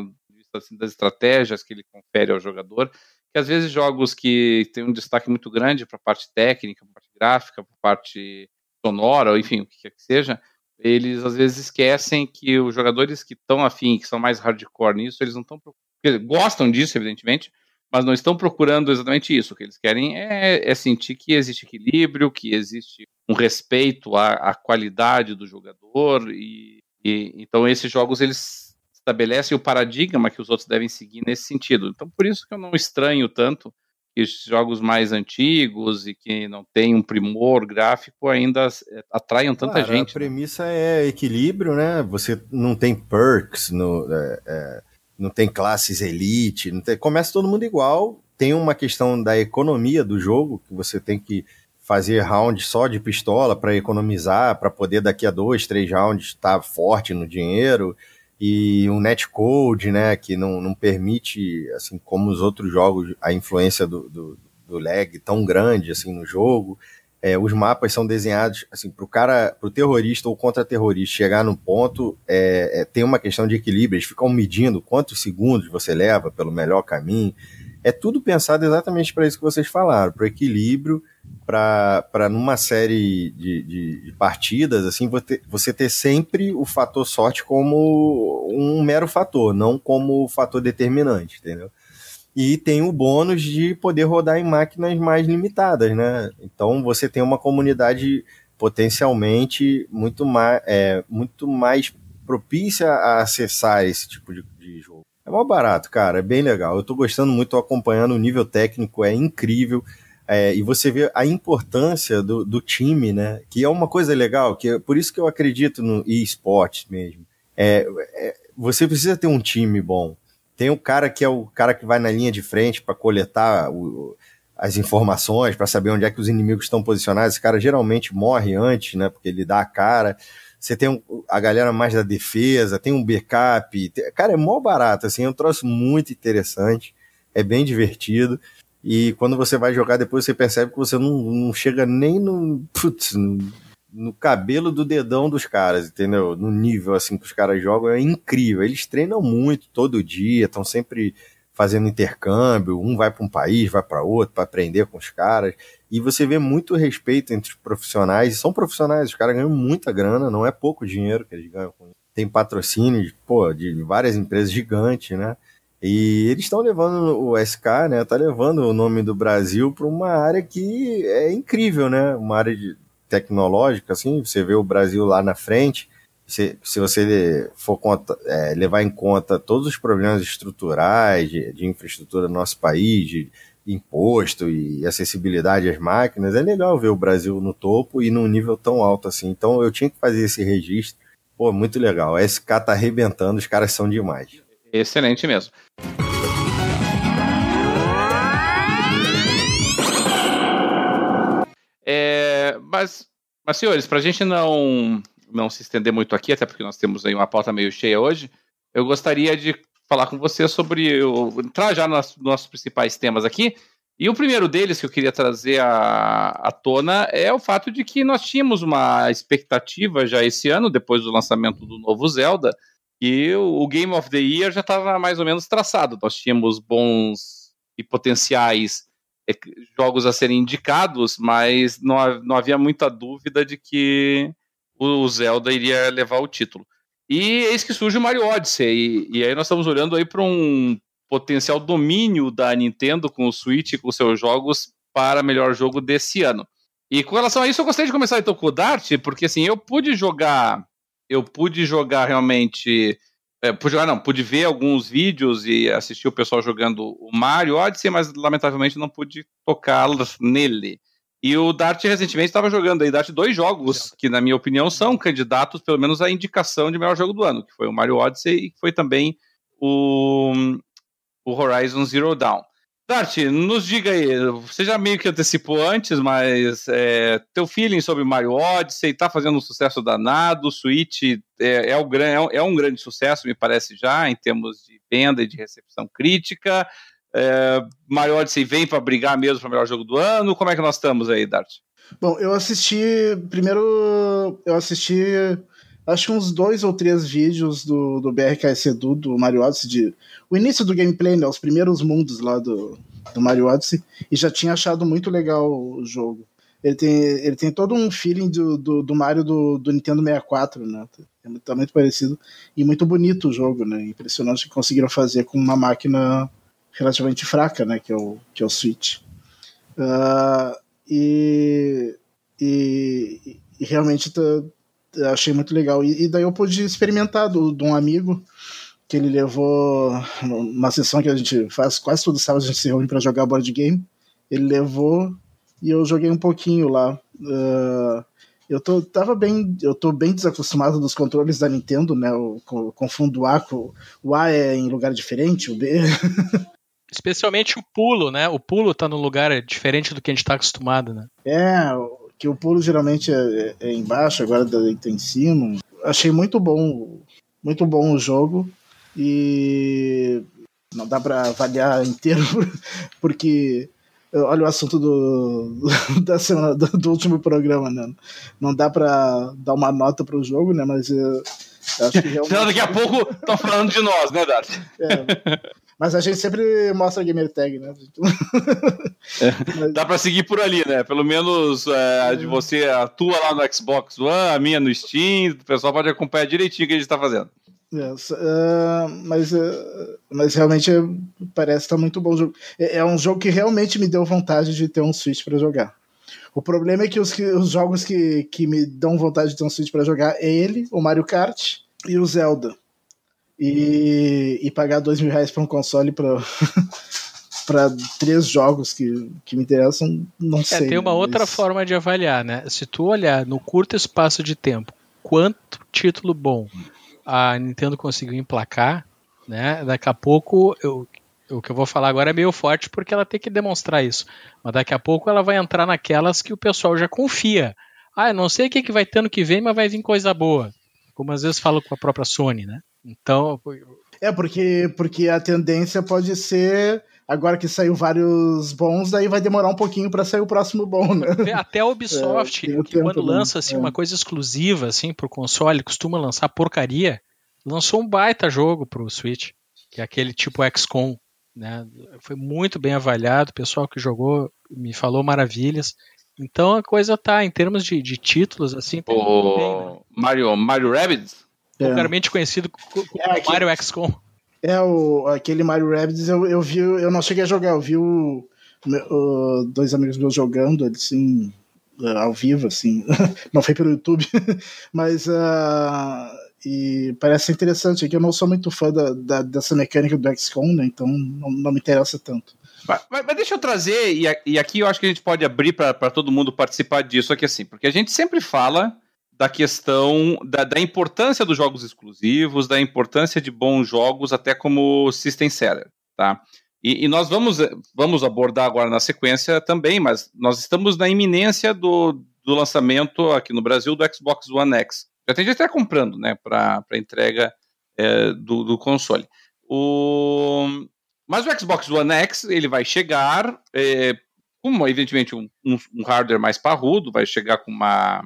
assim, das estratégias que ele confere ao jogador. Que às vezes jogos que têm um destaque muito grande para a parte técnica, para a parte gráfica, para a parte sonora, ou enfim, o que quer que seja, eles às vezes esquecem que os jogadores que estão afim, que são mais hardcore nisso, eles não estão gostam disso, evidentemente, mas não estão procurando exatamente isso. O que eles querem é, é sentir que existe equilíbrio, que existe um respeito à, à qualidade do jogador e, e, então esses jogos eles estabelecem o paradigma que os outros devem seguir nesse sentido. Então por isso que eu não estranho tanto que os jogos mais antigos e que não tem um primor gráfico ainda é, atraiam tanta Cara, gente. A né? premissa né? é equilíbrio, né? Você não tem perks, no, é, é, não tem classes elite, tem, começa todo mundo igual. Tem uma questão da economia do jogo, que você tem que fazer round só de pistola para economizar, para poder daqui a dois, três rounds estar tá forte no dinheiro e um netcode, né, que não, não permite, assim como os outros jogos, a influência do, do, do lag tão grande assim no jogo. É, os mapas são desenhados assim para o cara, para o terrorista ou contra-terrorista chegar no ponto, é, é, tem uma questão de equilíbrio. Eles ficam medindo quantos segundos você leva pelo melhor caminho. É tudo pensado exatamente para isso que vocês falaram, para equilíbrio para numa série de, de, de, partidas, assim, você, ter sempre o fator sorte como um mero fator, não como fator determinante, entendeu? E tem o bônus de poder rodar em máquinas mais limitadas, né? Então você tem uma comunidade potencialmente muito mais, é, muito mais propícia a acessar esse tipo de, de. É mó barato, cara, é bem legal. Eu tô gostando muito, tô acompanhando, o nível técnico é incrível. É, e você vê a importância do, do, time, né? Que é uma coisa legal, que é por isso que eu acredito no eSport mesmo. É, é, você precisa ter um time bom. Tem o cara que é o cara que vai na linha de frente para coletar o, as informações, para saber onde é que os inimigos estão posicionados. Esse cara geralmente morre antes, né? Porque ele dá a cara. Você tem um, a galera mais da defesa, tem um backup. Tem, cara, é mó barato, assim, é um troço muito interessante. É bem divertido. E quando você vai jogar depois, você percebe que você não, não chega nem no, putz, no, no, cabelo do dedão dos caras, entendeu? No nível assim que os caras jogam é incrível. Eles treinam muito todo dia, estão sempre fazendo intercâmbio, um vai para um país, vai para outro, para aprender com os caras. E você vê muito respeito entre os profissionais, são profissionais, os caras ganham muita grana, não é pouco dinheiro que eles ganham com isso. Tem patrocínio, pô, de várias empresas gigantes, né? E eles estão levando o SK, né? Tá levando o nome do Brasil para uma área que é incrível, né? Uma área de tecnológica, assim. Você vê o Brasil lá na frente. Se, se você for conta, é, levar em conta todos os problemas estruturais de, de infraestrutura do nosso país, de imposto e acessibilidade às máquinas, é legal ver o Brasil no topo e num nível tão alto assim. Então eu tinha que fazer esse registro. Pô, muito legal. A SK tá arrebentando, os caras são demais. Excelente mesmo. É, mas, mas, senhores, para a gente não, não se estender muito aqui, até porque nós temos aí uma pauta meio cheia hoje, eu gostaria de falar com você sobre. Entrar já nos nossos principais temas aqui. E o primeiro deles que eu queria trazer à, à tona é o fato de que nós tínhamos uma expectativa já esse ano, depois do lançamento do novo Zelda, e o, Game of the Year já estava mais ou menos traçado. Nós tínhamos bons e potenciais é, jogos a serem indicados, mas não, não havia muita dúvida de que o Zelda iria levar o título. E eis que surge o Mario Odyssey, e, e aí nós estamos olhando aí para um potencial domínio da Nintendo com o Switch e com seus jogos para melhor jogo desse ano. E com relação a isso, eu gostaria de começar então com o Dart, porque assim, eu pude jogar eu pude jogar realmente. É, pude jogar, não, pude ver alguns vídeos e assistir o pessoal jogando o Mario Odyssey, mas lamentavelmente não pude tocar nele. E o Dart recentemente estava jogando aí, Dart, dois jogos que, na minha opinião, são candidatos, pelo menos, à indicação de melhor jogo do ano, que foi o Mario Odyssey e foi também o, o Horizon Zero Dawn. Dart, nos diga aí, você já meio que antecipou antes, mas é, teu feeling sobre Mario Odyssey tá fazendo um sucesso danado, o Switch é, é, o, é, é um grande sucesso, me parece já, em termos de venda e de recepção crítica. É, Mario Odyssey vem para brigar mesmo para melhor jogo do ano. Como é que nós estamos aí, Dart? Bom, eu assisti. Primeiro, eu assisti. Acho que uns dois ou três vídeos do, do BRKS Edu, do Mario Odyssey, de o início do gameplay, né? Os primeiros mundos lá do, do Mario Odyssey. E já tinha achado muito legal o jogo. Ele tem, ele tem todo um feeling do, do, do Mario do, do Nintendo 64, né? É tá muito parecido. E muito bonito o jogo, né? Impressionante que conseguiram fazer com uma máquina relativamente fraca, né? Que é o, que é o Switch. Uh, e, e, e, realmente achei muito legal. E, e, daí eu pude experimentar do, de um amigo que ele levou numa sessão que a gente faz quase todo sábado a gente se reúne para jogar board game. Ele levou e eu joguei um pouquinho lá. Uh, eu tô, tava bem, eu tô bem desacostumado dos controles da Nintendo, né? Eu confundo o A com o A é em lugar diferente, o B. Especialmente o pulo, né? O pulo tá num lugar diferente do que a gente tá acostumado, né? É, que o pulo geralmente é, é embaixo, agora tá em cima. Achei muito bom, muito bom o jogo. E não dá para avaliar inteiro, porque olha o assunto do, da semana, do, do último programa, né? Não dá para dar uma nota para o jogo, né? Mas eu, acho que realmente... daqui a pouco estão falando de nós, né, Darcy? É, mas a gente sempre mostra a gamer tag, né? É, mas... Dá para seguir por ali, né? Pelo menos é, a de você atua lá no Xbox One, a minha no Steam, o pessoal pode acompanhar direitinho o que a gente está fazendo. Yes. Uh, mas, uh, mas realmente parece estar tá muito bom o jogo. É, é, um jogo que realmente me deu vontade de ter um Switch para jogar. O problema é que os, que os jogos que, que me dão vontade de ter um Switch para jogar é ele, o Mario Kart e o Zelda. E, e pagar dois mil reais para um console para para três jogos que, que me interessam, não é, sei. Tem uma mas... outra forma de avaliar, né? Se tu olhar no curto espaço de tempo, quanto título bom a Nintendo conseguiu emplacar, né? Daqui a pouco eu, o que eu vou falar agora é meio forte porque ela tem que demonstrar isso. Mas daqui a pouco ela vai entrar naquelas que o pessoal já confia. Ah, eu não sei o que, que vai ter ano que vem, mas vai vir coisa boa. Como às vezes falo com a própria Sony, né? Então. É, porque, porque a tendência pode ser agora que saiu vários bons, daí vai demorar um pouquinho para sair o próximo bom, né? Até a Ubisoft, é, que quando lança assim, é. uma coisa exclusiva assim, pro console, costuma lançar porcaria, lançou um baita jogo pro Switch, que é aquele tipo XCOM né? Foi muito bem avaliado, o pessoal que jogou me falou maravilhas. Então a coisa tá, em termos de, de títulos, assim, tá o bem, né? Mario, Mario Rabbids? É. Popularmente conhecido como é, Mario XCOM. É, o, aquele Mario Rabbids eu, eu vi, eu não cheguei a jogar, eu vi o, o dois amigos meus jogando, assim, ao vivo, assim, não foi pelo YouTube, mas uh, e parece interessante, que eu não sou muito fã da, da, dessa mecânica do XCOM, né, então não, não me interessa tanto. Mas, mas, deixa eu trazer, e, e, aqui eu acho que a gente pode abrir para todo mundo participar disso aqui assim, porque a gente sempre fala da questão da, da, importância dos jogos exclusivos, da importância de bons jogos, até como system seller, tá? E, e, nós vamos, vamos abordar agora na sequência também, mas nós estamos na iminência do, do lançamento aqui no Brasil do Xbox One X. Já tem gente até comprando, né, para entrega é, do, do console. O, mas o Xbox One X ele vai chegar é, com, evidentemente, um, um, hardware mais parrudo, vai chegar com uma,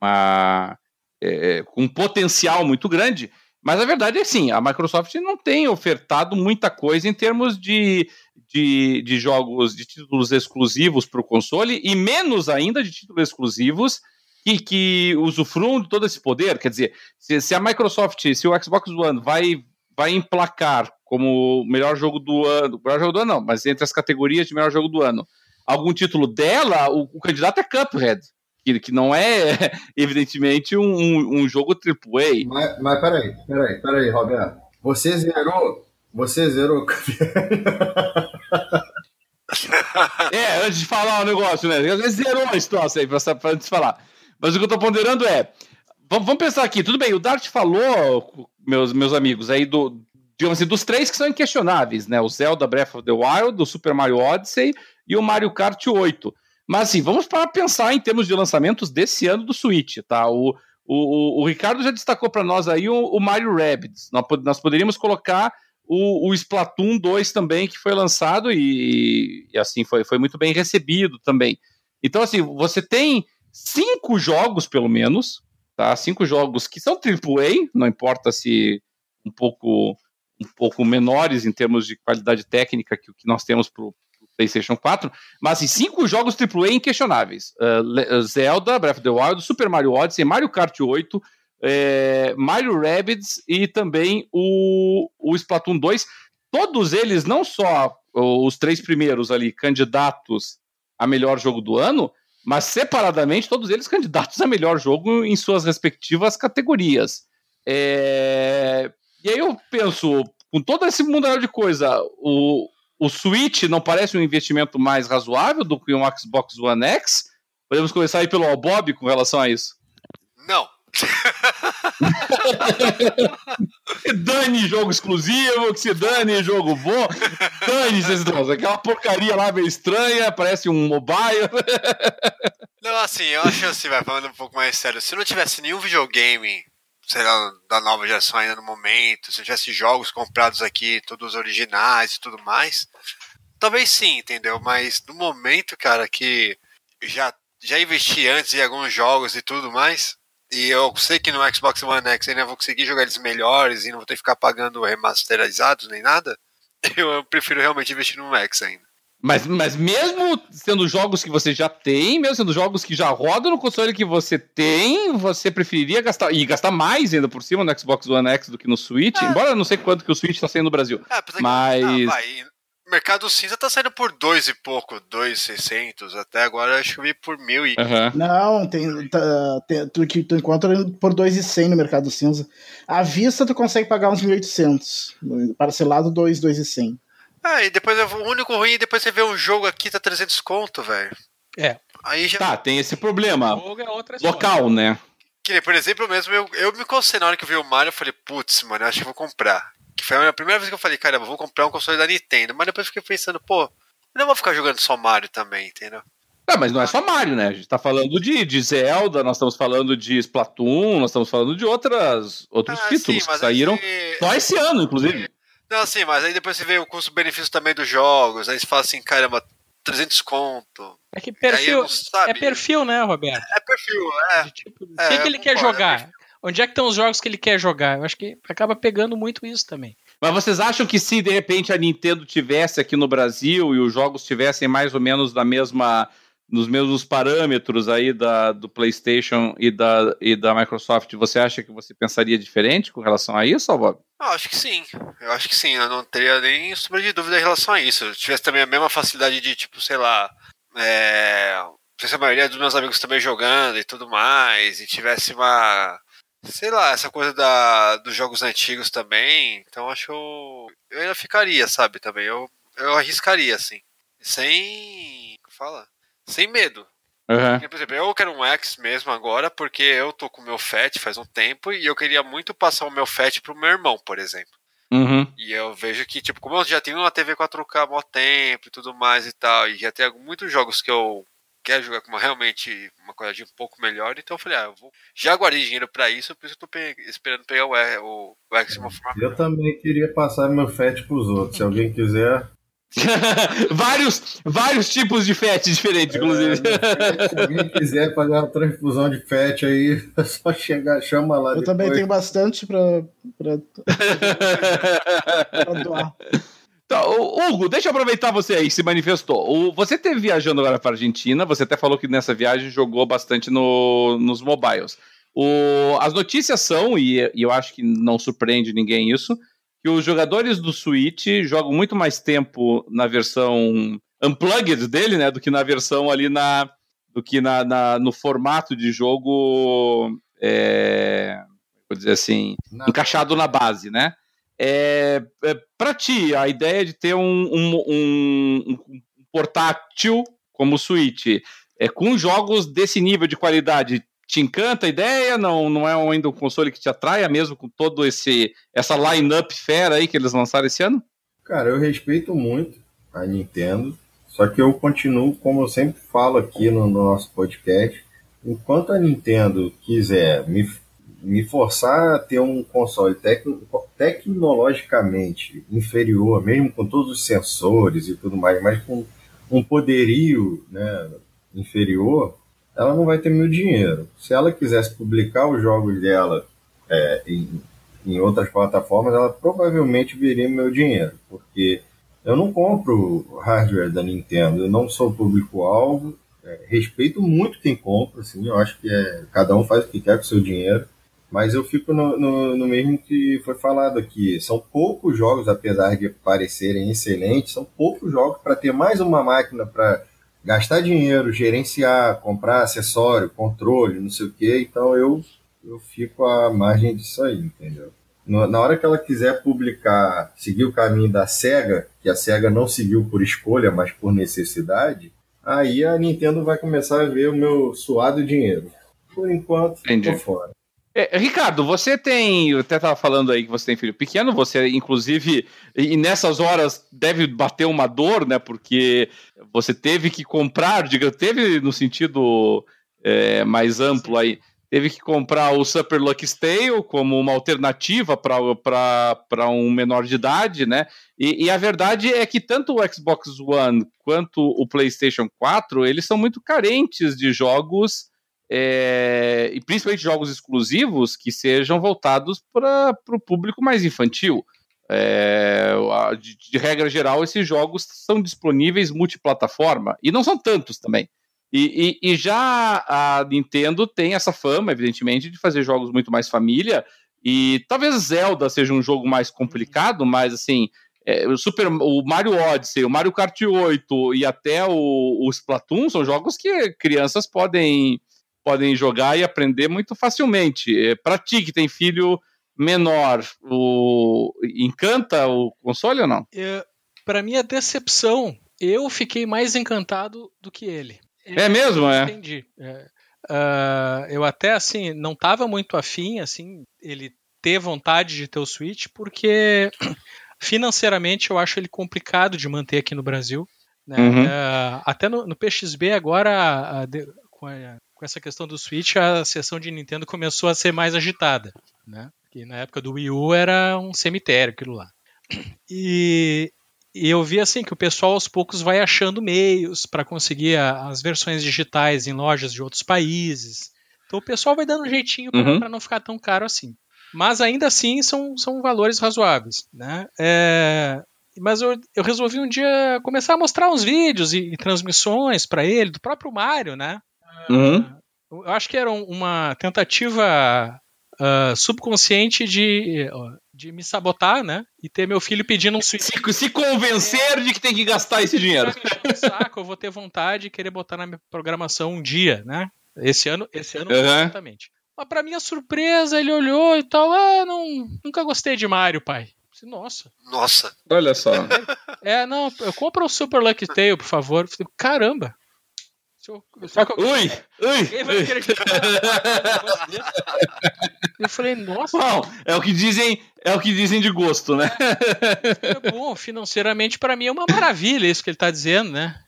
uma é, com um potencial muito grande. Mas a verdade é sim, a Microsoft não tem ofertado muita coisa em termos de, de, de jogos, de títulos exclusivos para o console, e menos ainda de títulos exclusivos que, que usufruam de todo esse poder. Quer dizer, se, se a Microsoft, se o Xbox One vai, vai emplacar como melhor jogo do ano, melhor jogo do ano não, mas entre as categorias de melhor jogo do ano, algum título dela, o, o candidato é Cuphead, que, que não é, evidentemente, um, um, um jogo AAA. Mas, mas peraí, peraí, peraí, Roberto. Você zerou, você zerou é, antes de falar o negócio, né? Zerou a situação aí, pra, pra antes de falar. Mas o que eu tô ponderando é, vamos pensar aqui, tudo bem, o Dart falou, meus, meus amigos, aí do, digamos assim, dos três que são inquestionáveis, né? O Zelda Breath of the Wild, o Super Mario Odyssey e o Mario Kart 8. Mas assim, vamos para pensar em termos de lançamentos desse ano do Switch, tá? O, o, o Ricardo já destacou para nós aí o, o, Mario Rabbids. Nós, nós poderíamos colocar o, o, Splatoon 2 também, que foi lançado e, e, assim foi, foi muito bem recebido também. Então, assim, você tem cinco jogos, pelo menos, tá? Cinco jogos que são AAA, não importa se um pouco um pouco menores em termos de qualidade técnica que o que nós temos para PlayStation 4, mas assim, cinco jogos AAA inquestionáveis: uh, Zelda, Breath of the Wild, Super Mario Odyssey, Mario Kart 8, é, Mario Rabbids e também o, o Splatoon 2. Todos eles, não só os três primeiros ali, candidatos a melhor jogo do ano, mas separadamente, todos eles candidatos a melhor jogo em suas respectivas categorias. É, e aí eu penso, com todo esse mundo de coisa, o, o Switch não parece um investimento mais razoável do que um Xbox One X? Podemos começar aí pelo Bob com relação a isso. Não. dane jogo exclusivo, que se dane jogo bom. Dane esses Aquela porcaria lá meio estranha, parece um mobile. Não, assim, eu acho assim, vai falando um pouco mais sério. Se não tivesse nenhum videogame sei lá, da nova geração ainda no momento, se tivesse jogos comprados aqui, todos originais e tudo mais, talvez sim, entendeu? Mas no momento, cara, que já, já investi antes em alguns jogos e tudo mais, e eu sei que no Xbox One X ainda vou conseguir jogar eles melhores e não vou ter que ficar pagando remasterizados nem nada, eu prefiro realmente investir no X ainda. Mas, mas mesmo sendo jogos que você já tem, mesmo sendo jogos que já rodam no console que você tem, você preferiria gastar e gastar mais ainda por cima no Xbox One X do que no Switch? É. Embora eu não sei quanto que o Switch está saindo no Brasil. É, mas. Que, ah, vai, mercado cinza tá saindo por dois e pouco, dois seiscentos. Até agora acho que eu vi por mil e. Uhum. Não, tem, tá, tem, tu, tu encontra por dois e cem no mercado cinza. À vista tu consegue pagar uns mil oitocentos. Parcelado dois, dois e cem. Ah, e depois o único ruim é depois você vê um jogo aqui tá 300 conto, velho. É. Aí já... Tá, tem esse problema. É local, né? Que por exemplo, mesmo, eu, eu me concentrei na hora que eu vi o Mario, eu falei, putz, mano, eu acho que vou comprar. Que foi a primeira vez que eu falei, cara, eu vou comprar um console da Nintendo. Mas depois eu fiquei pensando, pô, eu não vou ficar jogando só Mario também, entendeu? Ah, mas não é só Mario, né? A gente tá falando de, de Zelda, nós estamos falando de Splatoon, nós estamos falando de outras, outros ah, títulos sim, que saíram esse... só esse ano, inclusive. Não, sim, mas aí depois você vê o custo-benefício também dos jogos, aí você fala assim, caramba, 300 conto. É que perfil, é perfil, né, Roberto? É perfil, é. Tipo, o é, que, que ele quer jogar? É Onde é que estão os jogos que ele quer jogar? Eu acho que acaba pegando muito isso também. Mas vocês acham que se de repente a Nintendo tivesse aqui no Brasil e os jogos tivessem mais ou menos da mesma nos mesmos parâmetros aí da, do PlayStation e da, e da Microsoft, você acha que você pensaria diferente com relação a isso, Bob? Eu acho que sim. Eu acho que sim. Eu não teria nem sombra de dúvida em relação a isso. Se tivesse também a mesma facilidade de, tipo, sei lá, é, se a maioria dos meus amigos também jogando e tudo mais, e tivesse uma. Sei lá, essa coisa da, dos jogos antigos também. Então acho eu, eu ainda ficaria, sabe, também. Eu, eu arriscaria, assim. Sem. Fala? Sem medo. Uhum. Por exemplo, eu quero um X mesmo agora, porque eu tô com o meu FAT faz um tempo e eu queria muito passar o meu FAT pro meu irmão, por exemplo. Uhum. E eu vejo que, tipo, como eu já tenho uma TV 4K há mó tempo e tudo mais e tal, e já tem muitos jogos que eu quero jogar com uma, realmente uma qualidade um pouco melhor, então eu falei, ah, eu vou. Já guardei dinheiro pra isso, por isso eu tô pe esperando pegar o, o, o X de uma forma. Eu também queria passar meu FAT pros outros. Se alguém quiser, vários, vários tipos de FET diferentes, é, inclusive. Se alguém quiser fazer uma transfusão de FET aí, é só chegar, chama lá. Eu depois. também tenho bastante para doar. Então, Hugo, deixa eu aproveitar você aí que se manifestou. você teve viajando agora para Argentina, você até falou que nessa viagem jogou bastante no, nos mobiles. O, as notícias são, e, e eu acho que não surpreende ninguém isso, que os jogadores do Switch jogam muito mais tempo na versão unplugged dele, né, do que na versão ali na do que na, na no formato de jogo é, vou dizer assim Não. encaixado na base, né? É, é para ti a ideia de ter um, um, um, um portátil como o Switch é, com jogos desse nível de qualidade te encanta a ideia? Não, não é ainda um console que te atraia mesmo com todo esse essa line-up fera aí que eles lançaram esse ano? Cara, eu respeito muito a Nintendo, só que eu continuo, como eu sempre falo aqui no, no nosso podcast, enquanto a Nintendo quiser me, me forçar a ter um console tec, tecnologicamente inferior, mesmo com todos os sensores e tudo mais, mas com um poderio né, inferior, ela não vai ter meu dinheiro. Se ela quisesse publicar os jogos dela é, em, em outras plataformas, ela provavelmente viria meu dinheiro, porque eu não compro hardware da Nintendo, eu não sou público-alvo, é, respeito muito quem compra, assim, eu acho que é, cada um faz o que quer com o seu dinheiro, mas eu fico no, no, no mesmo que foi falado aqui. São poucos jogos, apesar de parecerem excelentes, são poucos jogos para ter mais uma máquina para gastar dinheiro, gerenciar, comprar acessório, controle, não sei o quê. Então eu, eu fico à margem disso aí, entendeu? Na hora que ela quiser publicar, seguir o caminho da SEGA, que a SEGA não seguiu por escolha, mas por necessidade, aí a Nintendo vai começar a ver o meu suado dinheiro. Por enquanto, Entendi. tô fora. É, Ricardo, você tem. Eu até estava falando aí que você tem filho pequeno, você, inclusive, e nessas horas deve bater uma dor, né? Porque você teve que comprar, diga, teve no sentido é, mais amplo aí, teve que comprar o Super Lucky Tale como uma alternativa para um menor de idade, né? E, e, a verdade é que tanto o Xbox One quanto o PlayStation 4 eles são muito carentes de jogos é, e principalmente jogos exclusivos que sejam voltados para o público mais infantil. É, de, de, regra geral, esses jogos são disponíveis multiplataforma e não são tantos também. E, e, e, já a Nintendo tem essa fama, evidentemente, de fazer jogos muito mais família. E talvez Zelda seja um jogo mais complicado, mas assim, é, o Super, o Mario Odyssey, o Mario Kart 8 e até o, o Splatoon são jogos que crianças podem podem jogar e aprender muito facilmente. É, para ti que tem filho menor, o encanta o console ou não? É, para minha decepção, eu fiquei mais encantado do que ele. É, é mesmo, é? Entendi. É, uh, eu até assim não estava muito afim, assim, ele ter vontade de ter o Switch, porque financeiramente eu acho ele complicado de manter aqui no Brasil. Né? Uhum. Uh, até no, no, PXB agora, com a com essa questão do Switch, a sessão de Nintendo começou a ser mais agitada, né? Que na época do Wii U era um cemitério aquilo lá. E, e eu vi assim que o pessoal aos poucos vai achando meios para conseguir a, as versões digitais em lojas de outros países. Então o pessoal vai dando um jeitinho para uhum. não ficar tão caro assim. Mas ainda assim são, são valores razoáveis. Né? É, mas eu, eu resolvi um dia começar a mostrar uns vídeos e, e transmissões para ele, do próprio Mario, né? Uhum. Eu acho que era uma tentativa uh, subconsciente de, de me sabotar, né? E ter meu filho pedindo um Switch. Se, se convencer é, de que tem que gastar esse dinheiro. Saco, eu vou ter vontade de querer botar na minha programação um dia, né? Esse ano, esse ano uhum. exatamente. Mas pra minha surpresa, ele olhou e tal, ah, não, nunca gostei de Mario, pai. Nossa. Nossa. Olha só. É, não, eu compro o Super Lucky Tail, por favor. Caramba. Eu, eu, ui, ui, Eu falei, nossa. Bom, é o que dizem, é o que dizem de gosto, né? É, bom, financeiramente para mim é uma maravilha isso que ele tá dizendo, né?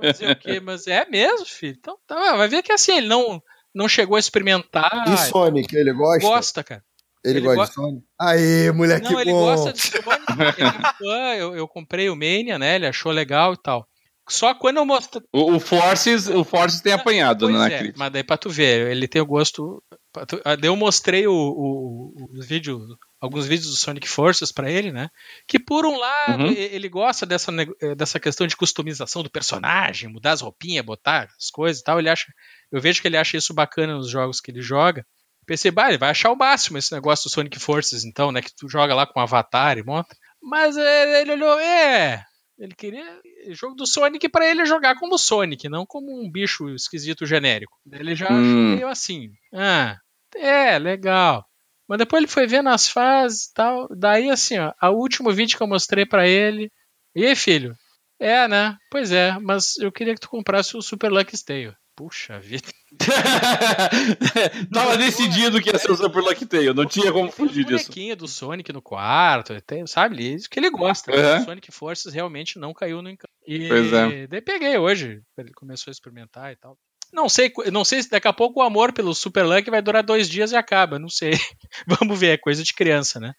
Mas, é Mas é mesmo, filho. Então, tá, vai ver que assim, ele não, não chegou a experimentar. E Sonic, ele gosta? Gosta, cara. Ele, ele gosta go... de Sonic? Aí, moleque Não, ele gosta de Sonic. Ele é eu, eu comprei o Mania, né? Ele achou legal e tal. Só quando eu mostro. O, o Forces, o Forces tem apanhado, pois né, é, Mas daí pra tu ver, ele tem o gosto. Tu... Ah, eu mostrei o, o, o vídeo, alguns vídeos do Sonic Forces para ele, né? Que por um lado uhum. ele gosta dessa, eh, dessa questão de customização do personagem, mudar as roupinhas, botar as coisas e tal. Ele acha, eu vejo que ele acha isso bacana nos jogos que ele joga. Pensei, bah, ele vai achar o máximo esse negócio do Sonic Forces, então, né? Que tu joga lá com um avatar e monta. Mas eh, ele olhou, é, ele queria jogo do Sonic para ele jogar como Sonic, não como um bicho esquisito genérico. Ele já hum. meio assim. Ah, é, legal. Mas depois ele foi vendo as fases e tal. Daí, assim, ó, o último vídeo que eu mostrei para ele. E aí, filho? É, né? Pois é, mas eu queria que tu comprasse o Super Lucky Tale. Puxa vida. Tava decidido que ia ser o Super Lucky Tail, não tinha como fugir disso. bonequinho do Sonic no quarto, tem, sabe? Isso que ele gosta. Uhum. O Sonic Forces realmente não caiu no encanto. E pois é. daí peguei hoje, ele começou a experimentar e tal. Não sei, não sei se daqui a pouco o amor pelo Super Lucky vai durar dois dias e acaba, não sei. Vamos ver, é coisa de criança, né?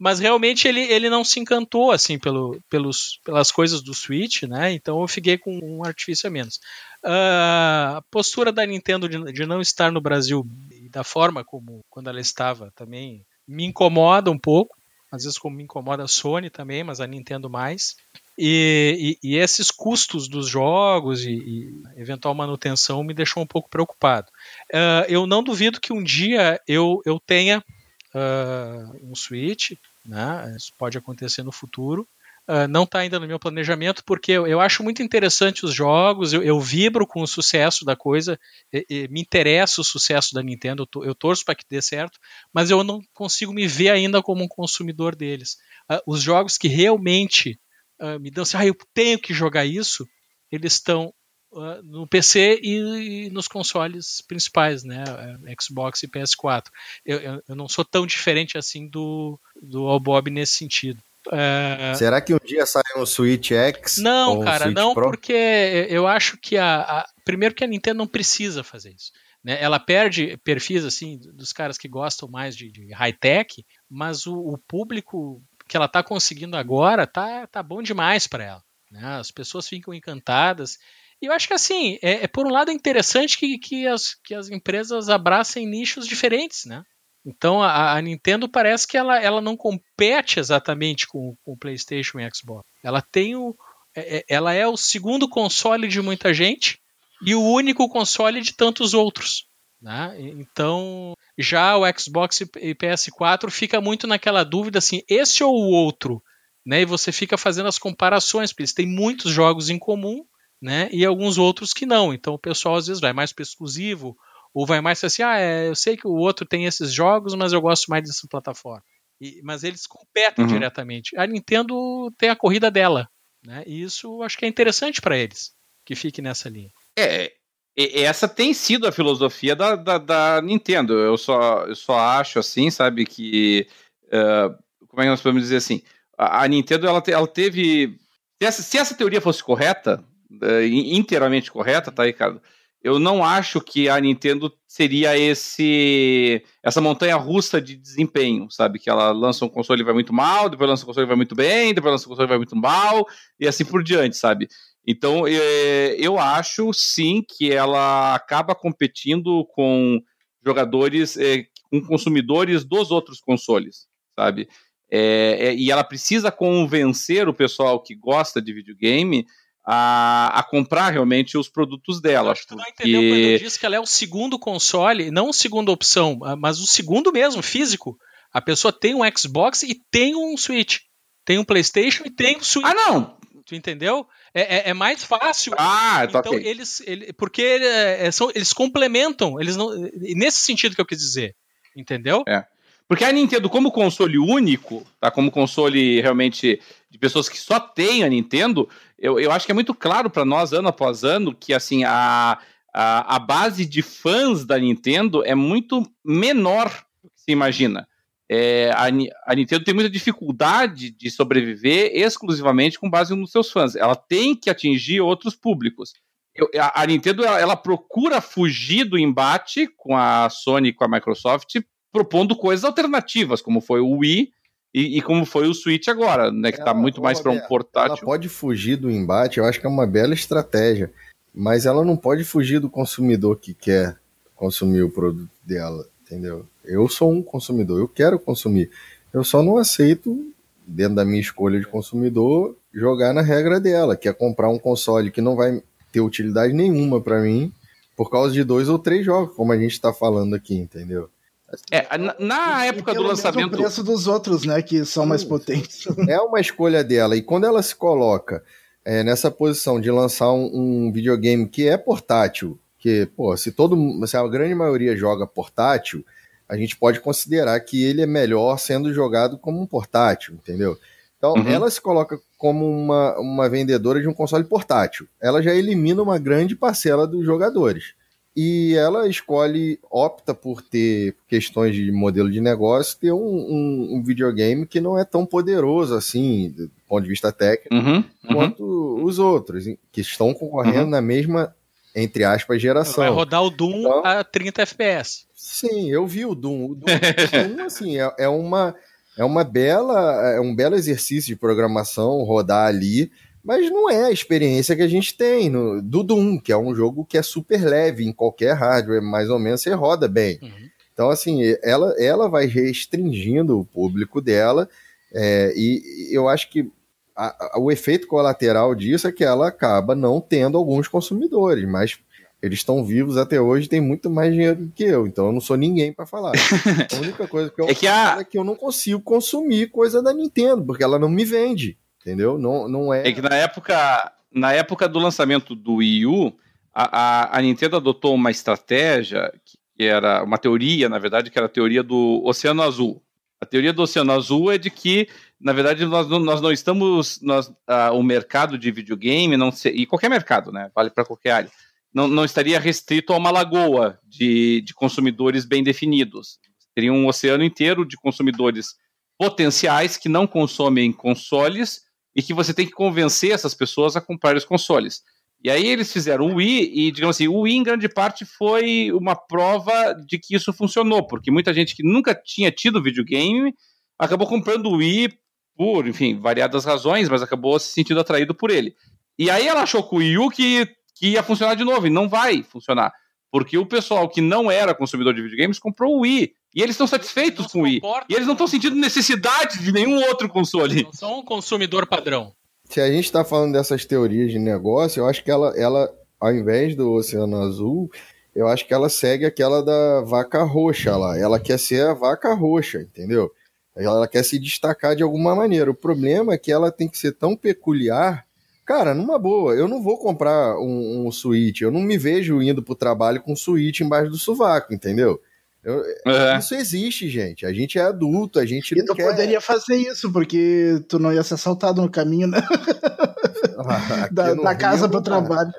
Mas realmente ele, ele não se encantou assim pelo, pelos, pelas coisas do Switch, né? Então eu fiquei com um artifício a menos. Uh, a postura da Nintendo de, de, não estar no Brasil e da forma como quando ela estava também me incomoda um pouco. Às vezes como me incomoda a Sony também, mas a Nintendo mais. E, e, e esses custos dos jogos e, e, eventual manutenção me deixou um pouco preocupado. Uh, eu não duvido que um dia eu, eu tenha uh, um Switch né? Isso pode acontecer no futuro. Uh, não está ainda no meu planejamento, porque eu, eu, acho muito interessante os jogos, eu, eu vibro com o sucesso da coisa, e, e me interessa o sucesso da Nintendo, eu, eu torço para que dê certo, mas eu não consigo me ver ainda como um consumidor deles. Uh, os jogos que realmente uh, me dão assim, ah, eu tenho que jogar isso, eles estão Uh, no PC e, e, nos consoles principais, né, Xbox e PS4. Eu, eu, eu, não sou tão diferente assim do, do All Bob nesse sentido. Uh... Será que um dia sai um Switch X? Não, cara, Switch não, Pro? porque eu acho que a, a, primeiro que a Nintendo não precisa fazer isso. Né? Ela perde perfis assim dos caras que gostam mais de, de high tech, mas o, o, público que ela está conseguindo agora tá, tá bom demais para ela. Né? As pessoas ficam encantadas e eu acho que assim, é, é, por um lado interessante que, que, as, que as empresas abracem nichos diferentes, né? Então a, a Nintendo parece que ela, ela não compete exatamente com, com o PlayStation e Xbox. Ela tem o, é, é, ela é o segundo console de muita gente e o único console de tantos outros. Né? Então já o Xbox e PS4 fica muito naquela dúvida assim, esse ou o outro, né? E você fica fazendo as comparações, porque eles têm muitos jogos em comum né? E alguns outros que não. Então o pessoal às vezes vai mais para exclusivo ou vai mais assim, ah, é, eu sei que o outro tem esses jogos, mas eu gosto mais dessa plataforma. E, mas eles competem uhum. diretamente. A Nintendo tem a corrida dela, né? E isso acho que é interessante para eles que fique nessa linha. É, essa tem sido a filosofia da, da, da Nintendo. Eu só, eu só acho assim, sabe, que. Uh, como é que nós podemos dizer assim? A, a Nintendo ela, te, ela teve. Se essa, se essa teoria fosse correta, uh, inteiramente correta, tá, Ricardo? Eu não acho que a Nintendo seria esse essa montanha russa de desempenho, sabe? Que ela lança um console e vai muito mal, depois lança um console e vai muito bem, depois lança um console e vai muito mal, e assim por diante, sabe? Então, é, eu acho sim que ela acaba competindo com jogadores é, com consumidores dos outros consoles, sabe? É, e ela precisa convencer o pessoal que gosta de videogame a, a comprar realmente os produtos dela. acho que tu não entendeu quando eu disse que ela é o segundo console, não a segunda opção, mas o segundo mesmo, físico. A pessoa tem um Xbox e tem um Switch. Tem um PlayStation e tem um Switch. Ah, não! Tu entendeu? É, é, é mais fácil. Ah, tá então okay. eles, ele, porque é, são, eles complementam, eles não, nesse sentido que eu quis dizer, entendeu? É. Porque a Nintendo, como console único, tá? Como console realmente de pessoas que só têm a Nintendo, eu, eu acho que é muito claro para nós, ano após ano, que assim, a, a, a base de fãs da Nintendo é muito menor do que se imagina. É, a, a, Nintendo tem muita dificuldade de sobreviver exclusivamente com base nos seus fãs. Ela tem que atingir outros públicos. Eu, a, a, Nintendo ela, ela, procura fugir do embate com a Sony e com a Microsoft, propondo coisas alternativas, como foi o Wii e, e como foi o Switch agora, né, que está muito mais para um portátil. Ela pode fugir do embate, eu acho que é uma bela estratégia, mas ela não pode fugir do consumidor que quer consumir o produto dela, entendeu? Eu sou um consumidor, eu quero consumir. Eu só não aceito, dentro da minha escolha de consumidor, jogar na regra dela, que é comprar um console que não vai ter utilidade nenhuma para mim por causa de dois ou três jogos, como a gente está falando aqui, entendeu? É, na, na época do lançamento. o preço dos outros, né? Que são mais potentes. É uma escolha dela. E quando ela se coloca é, nessa posição de lançar um, um, videogame que é portátil, que, pô, se todo se a grande maioria joga portátil, a gente pode considerar que ele é melhor sendo jogado como um portátil, entendeu? Então, uhum. ela se coloca como uma, uma vendedora de um console portátil. Ela já elimina uma grande parcela dos jogadores e ela escolhe, opta por ter questões de modelo de negócio, ter um, um, um videogame que não é tão poderoso assim, do ponto de vista técnico, uhum, uhum. quanto os outros, que estão concorrendo uhum. na mesma, entre aspas, geração. Vai rodar o Doom então, a 30 FPS. Sim, eu vi o Doom. O Doom, Doom assim, é, é, uma, é uma bela, é um belo exercício de programação rodar ali mas não é a experiência que a gente tem no, do Doom, que é um jogo que é super leve em qualquer hardware, mais ou menos você roda bem. Uhum. Então, assim, ela, ela vai restringindo o público dela, é, e eu acho que a, a, o efeito colateral disso é que ela acaba não tendo alguns consumidores, mas eles estão vivos até hoje têm muito mais dinheiro do que eu, então eu não sou ninguém para falar. A única coisa que eu é que, a... é que eu não consigo consumir coisa da Nintendo, porque ela não me vende. Entendeu? Não, não é. É que na época, na época do lançamento do Wii U, a, a, a Nintendo adotou uma estratégia que era uma teoria, na verdade, que era a teoria do Oceano Azul. A teoria do Oceano Azul é de que, na verdade, nós, nós não estamos. Nós, uh, o mercado de videogame, não se, e qualquer mercado, né? Vale para qualquer área. Não, não estaria restrito a uma lagoa de, de consumidores bem definidos. Teria um oceano inteiro de consumidores potenciais que não consomem consoles e que você tem que convencer essas pessoas a comprar os consoles. E aí eles fizeram o Wii e, digamos assim, o Wii em grande parte foi uma prova de que isso funcionou, porque muita gente que nunca tinha tido videogame acabou comprando o Wii por, enfim, variadas razões, mas acabou se sentindo atraído por ele. E aí ela achou com o Wii U que, que ia funcionar de novo, e não vai funcionar. Porque o pessoal que não era consumidor de videogames comprou o Wii. E eles estão satisfeitos com o Wii. E eles não estão sentindo necessidade de nenhum outro console. Não são um consumidor padrão. Se a gente está falando dessas teorias de negócio, eu acho que ela, ela, ao invés do Oceano Azul, eu acho que ela segue aquela da vaca roxa lá. Ela quer ser a vaca roxa, entendeu? Ela quer se destacar de alguma maneira. O problema é que ela tem que ser tão peculiar. Cara, numa boa, eu não vou comprar um, um Switch. Eu não me vejo indo pro trabalho com um Switch embaixo do sovaco, entendeu? Eu, é. Isso existe, gente. A gente é adulto, a gente e não tu quer... poderia fazer isso, porque tu não ia ser assaltado no caminho, né? Ah, da, da casa pro trabalho.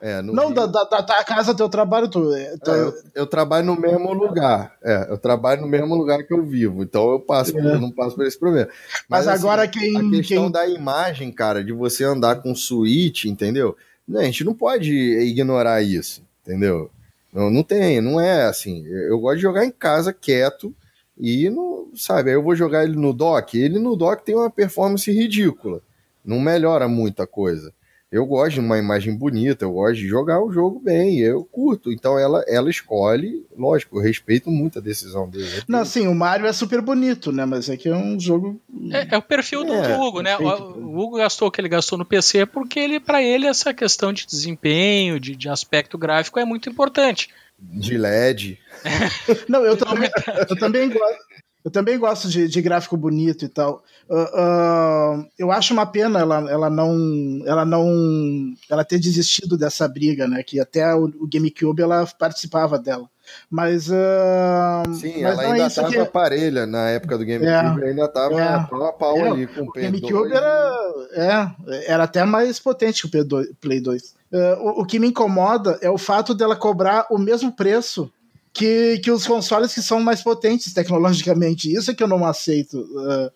É, não, Rio... da, da, da, casa teu trabalho, tu. É, tu... É, eu, eu, trabalho no mesmo lugar. É, eu trabalho no mesmo lugar que eu vivo. Então eu passo, é. eu não passo por esse problema. Mas, Mas assim, agora quem. A questão quem... da imagem, cara, de você andar com suíte, entendeu? a gente não pode ignorar isso, entendeu? Não, não tem, não é assim. Eu gosto de jogar em casa quieto e não, sabe, aí eu vou jogar ele no dock. Ele no dock tem uma performance ridícula. Não melhora muita coisa. Eu gosto de uma imagem bonita, eu gosto de jogar o jogo bem, eu curto. Então ela, ela escolhe, lógico, eu respeito muito a decisão dele. Não, sim, o Mario é super bonito, né? Mas é, é um jogo. É, é o perfil do, é, Hugo, né? O, o, Hugo gastou o que ele gastou no PC porque ele, para ele, essa questão de desempenho, de, de aspecto gráfico é muito importante. De LED. Não, eu também, eu também gosto. Eu também gosto de, de gráfico bonito e tal. Uh, uh, eu acho uma pena ela, ela não ela não ela ter desistido dessa briga, né? Que até o, o GameCube ela participava dela. Mas uh, sim, mas ela ainda estava que... parelha na época do GameCube, é, ainda estava é, pau a pau é, ali com o, o GameCube era, é, era até mais potente que o P2, Play 2. Uh, o, o que me incomoda é o fato dela cobrar o mesmo preço que, que os consoles que são mais potentes tecnologicamente. Isso é que eu não aceito. Uh,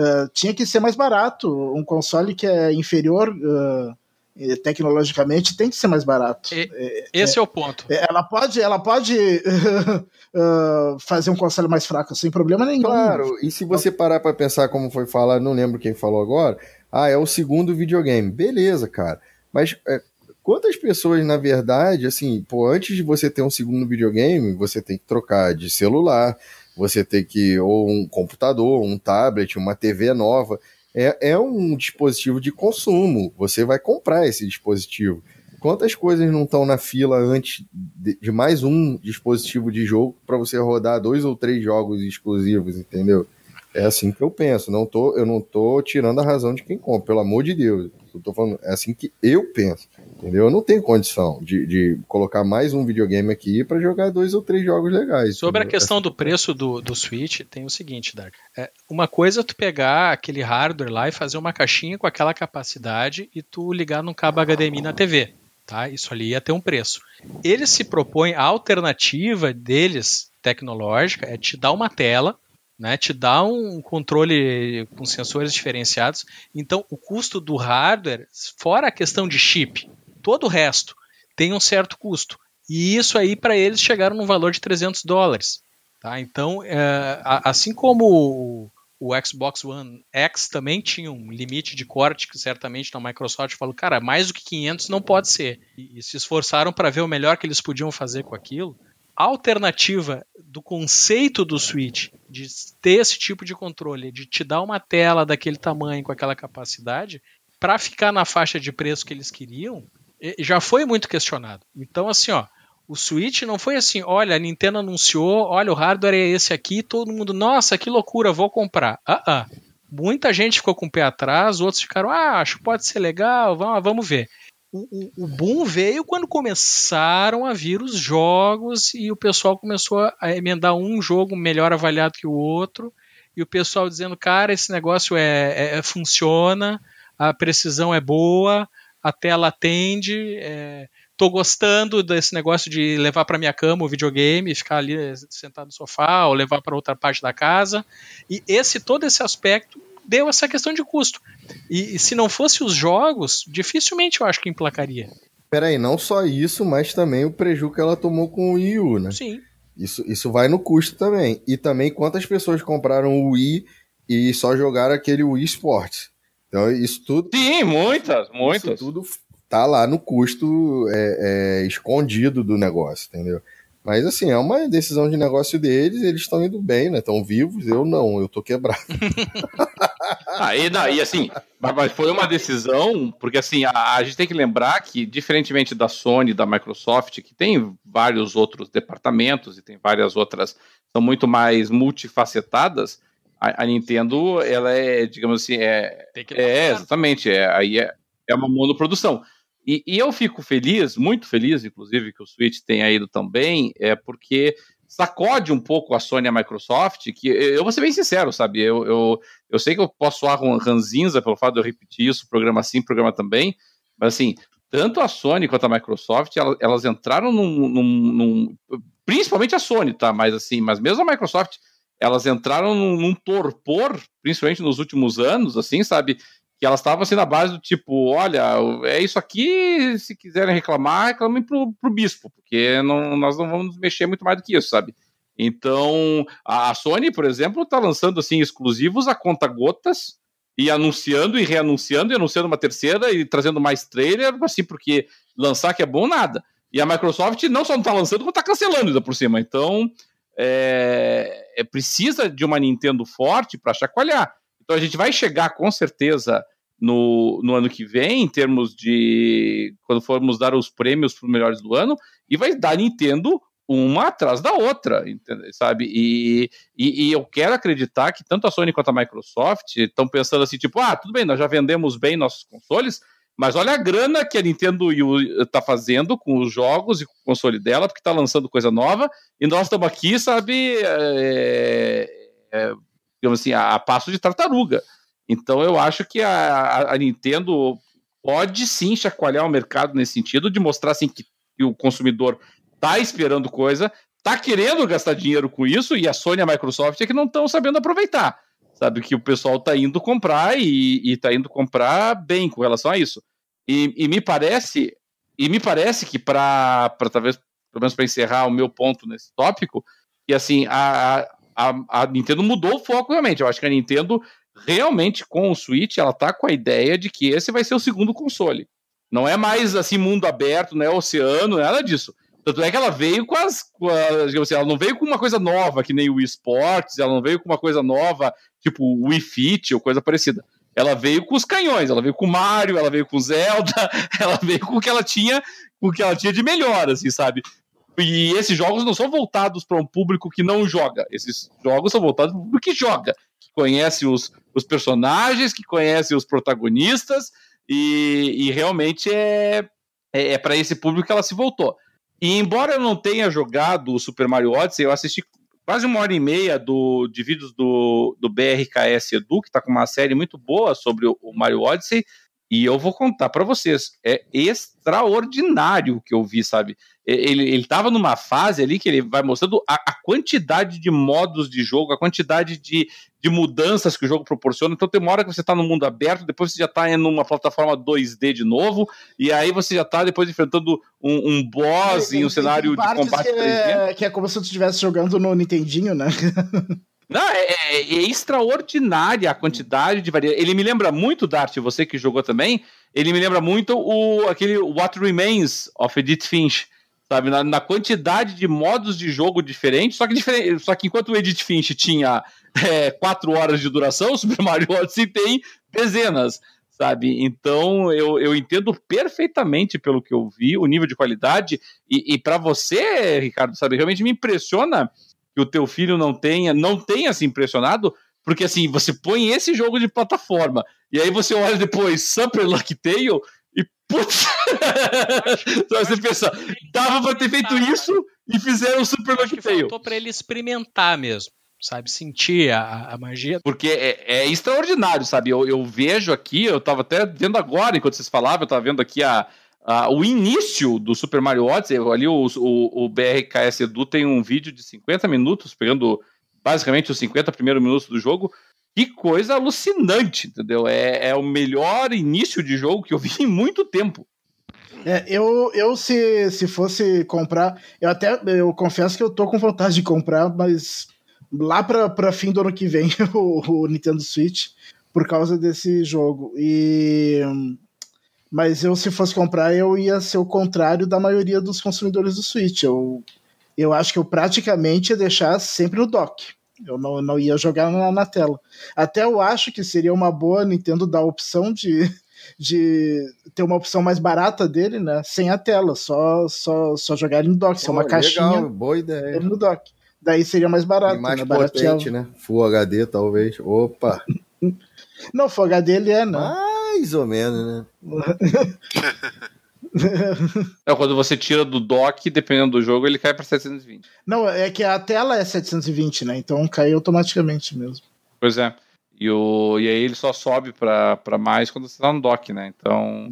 uh, tinha que ser mais barato. Um console que é inferior uh, tecnologicamente tem que ser mais barato. E, é, esse é, é, o ponto. É, ela pode, ela pode fazer um console mais fraco sem problema nenhum. Claro, e se você parar para pensar como foi falar, não lembro quem falou agora, ah, é o segundo videogame. Beleza, cara. Mas é, Quantas pessoas, na verdade, assim, pô, antes de você ter um segundo videogame, você tem que trocar de celular, você tem que, ou um computador, um tablet, uma TV nova. É, é um dispositivo de consumo. Você vai comprar esse dispositivo. Quantas coisas não estão na fila antes de, de mais um dispositivo de jogo para você rodar dois ou três jogos exclusivos, entendeu? É assim que eu penso. Não tô, eu não tô tirando a razão de quem compra, pelo amor de Deus. Eu tô falando, é assim que eu penso. Entendeu? Eu não tenho condição de, de colocar mais um videogame aqui para jogar dois ou três jogos legais. Sobre entendeu? a questão do preço do, do Switch, tem o seguinte, Dark. É, uma coisa é tu pegar aquele hardware lá e fazer uma caixinha com aquela capacidade e tu ligar num cabo HDMI na TV. Tá? Isso ali ia ter um preço. Eles se propõem, a alternativa deles, tecnológica, é te dar uma tela né, te dá um controle com sensores diferenciados. Então, o custo do hardware, fora a questão de chip, todo o resto tem um certo custo. E isso aí para eles chegaram no valor de 300 dólares. Tá? Então, é, assim como o, Xbox One X também tinha um limite de corte que certamente na Microsoft falou, cara, mais do que 500 não pode ser. E, e se esforçaram para ver o melhor que eles podiam fazer com aquilo. Alternativa do conceito do Switch de ter esse tipo de controle, de te dar uma tela daquele tamanho com aquela capacidade, para ficar na faixa de preço que eles queriam, já foi muito questionado. Então, assim, ó, o Switch não foi assim, olha, a Nintendo anunciou, olha, o hardware é esse aqui, todo mundo, nossa, que loucura, vou comprar. Ah, ah. Muita gente ficou com o pé atrás, outros ficaram, ah, acho que pode ser legal, vamos ver. O, o, o, boom veio quando começaram a vir os jogos e o pessoal começou a emendar um jogo melhor avaliado que o outro e o pessoal dizendo, cara, esse negócio é, é, é funciona, a precisão é boa, a tela atende, é, tô gostando desse negócio de levar para minha cama o videogame, ficar ali sentado no sofá ou levar para outra parte da casa. E esse todo esse aspecto deu essa questão de custo. E, e se não fosse os jogos, dificilmente eu acho que emplacaria. Peraí, não só isso, mas também o prejuízo que ela tomou com o Wii U, né? Sim. Isso, isso vai no custo também. E também quantas pessoas compraram o Wii e só jogaram aquele Wii Sports. Então, isso tudo. Sim, muitas, muitas. Isso tudo tá lá no custo é, é, escondido do negócio, entendeu? Mas assim, é uma decisão de negócio deles, eles estão indo bem, né? Estão vivos, eu não, eu tô quebrado. ah, e, não, e assim, mas foi uma decisão, porque assim, a, a, gente tem que lembrar que, diferentemente da Sony, da Microsoft, que tem vários outros departamentos e tem várias outras, são muito mais multifacetadas, a, a, Nintendo, ela é, digamos assim, é. é, exatamente. É, aí é, é uma monoprodução. E, e eu fico feliz, muito feliz, inclusive, que o Switch tenha ido também, é porque sacode um pouco a Sony e a Microsoft, que eu vou ser bem sincero, sabe? Eu, eu, eu sei que eu posso soar ranzinza pelo fato de eu repetir isso, programa sim, programa também, mas assim, tanto a Sony quanto a Microsoft, elas, elas entraram num, num, num, Principalmente a Sony, tá? Mas assim, mas mesmo a Microsoft elas entraram num, num, torpor, principalmente nos últimos anos, assim, sabe? Que elas estavam assim na base do tipo, olha, é isso aqui, se quiserem reclamar, reclamem pro, pro bispo, porque não, nós não vamos mexer muito mais do que isso, sabe? Então, a Sony, por exemplo, está lançando assim exclusivos a conta gotas e anunciando e reanunciando e anunciando uma terceira e trazendo mais trailer, assim, porque lançar que é bom nada. E a Microsoft não só não está lançando, como está cancelando ainda por cima. Então, é, é precisa de uma Nintendo forte para chacoalhar. Então a gente vai chegar com certeza no, no ano que vem, em termos de quando formos dar os prêmios para os melhores do ano, e vai dar Nintendo uma atrás da outra, sabe? E, e, e, eu quero acreditar que tanto a Sony quanto a Microsoft estão pensando assim, tipo, ah, tudo bem, nós já vendemos bem nossos consoles, mas olha a grana que a Nintendo está fazendo com os jogos e com o console dela, porque está lançando coisa nova, e nós estamos aqui, sabe, é, é, digamos assim, a, a, passo de tartaruga. Então eu acho que a, a Nintendo pode sim chacoalhar o mercado nesse sentido, de mostrar assim que, que o consumidor tá esperando coisa, tá querendo gastar dinheiro com isso, e a Sony e a Microsoft é que não estão sabendo aproveitar. Sabe, que o pessoal tá indo comprar e, e tá indo comprar bem com relação a isso. E, e me parece, e me parece que para talvez, pelo menos para encerrar o meu ponto nesse tópico, que assim, a, a, a Nintendo mudou o foco realmente. Eu acho que a Nintendo realmente com o Switch, ela tá com a ideia de que esse vai ser o segundo console. Não é mais assim mundo aberto, não é oceano, nada disso. Tanto é que ela veio com as. Com a, assim, ela não veio com uma coisa nova, que nem o esportes, ela não veio com uma coisa nova, tipo o Wii Fit ou coisa parecida. Ela veio com os canhões, ela veio com o Mario, ela veio com o Zelda, ela veio com o que ela tinha, com o que ela tinha de melhor, assim, sabe? E esses jogos não são voltados para um público que não joga. Esses jogos são voltados para um público que joga, que conhece os, os personagens, que conhece os protagonistas, e, e realmente é, é, é para esse público que ela se voltou. E embora eu não tenha jogado o Super Mario Odyssey, eu assisti quase uma hora e meia do, de vídeos do, do BRKS Edu, que está com uma série muito boa sobre o, o Mario Odyssey, e eu vou contar para vocês, é extraordinário o que eu vi, sabe? Ele, ele tava numa fase ali que ele vai mostrando a, a, quantidade de modos de jogo, a quantidade de, de mudanças que o jogo proporciona. Então tem uma hora que você tá no mundo aberto, depois você já tá em uma plataforma 2D de novo, e aí você já tá depois enfrentando um, um boss em um cenário de combate que 3D. É, que é como se você estivesse jogando no Nintendinho, né? Não, é, é, é, extraordinária a quantidade de variedade. Ele me lembra muito, Dart, você que jogou também, ele me lembra muito o aquele What Remains of Edith Finch, sabe? Na, na quantidade de modos de jogo diferentes, só que, diferente, só que enquanto o Edith Finch tinha é, quatro horas de duração, o Super Mario Odyssey tem dezenas, sabe? Então eu, eu entendo perfeitamente pelo que eu vi, o nível de qualidade, e, e para você, Ricardo, sabe, realmente me impressiona que o teu filho não tenha, não tenha se impressionado, porque assim, você põe esse jogo de plataforma, e aí você olha depois Super Lucky Tale e putz, você pensa, dava pra ter feito isso e fizeram o Super Lucky Tale. Faltou pra ele experimentar mesmo sabe? Sentir a, a magia. Porque é, é, extraordinário, sabe? Eu, eu vejo aqui, eu tava até vendo agora, enquanto vocês falavam, eu tava vendo aqui a, Uh, o início do Super Mario Odyssey, ali o, o, o, BRKS Edu tem um vídeo de 50 minutos, pegando basicamente os 50 primeiros minutos do jogo. Que coisa alucinante, entendeu? É, é o melhor início de jogo que eu vi em muito tempo. É, eu, eu se, se fosse comprar, eu até eu confesso que eu tô com vontade de comprar, mas lá para fim do ano que vem o, o Nintendo Switch por causa desse jogo. E mas eu, se fosse comprar, eu ia ser o contrário da maioria dos consumidores do Switch. Eu, eu acho que eu praticamente ia deixar sempre no dock. Eu não, não ia jogar na, na tela. Até eu acho que seria uma boa Nintendo dar a opção de, de ter uma opção mais barata dele, né? Sem a tela, só, só, só jogar no dock. Ser é uma legal, caixinha. Boa ideia. No dock. Daí seria mais barato. E mais né? potente, né? Full HD, talvez. Opa! não, Full HD ele é, né? Ah! Mais ou menos, né? é, quando você tira do dock, dependendo do jogo, ele cai para 720. Não, é que a tela é 720, né? Então cai automaticamente mesmo. Pois é. E, o, e aí ele só sobe para mais quando você tá no dock, né? Então.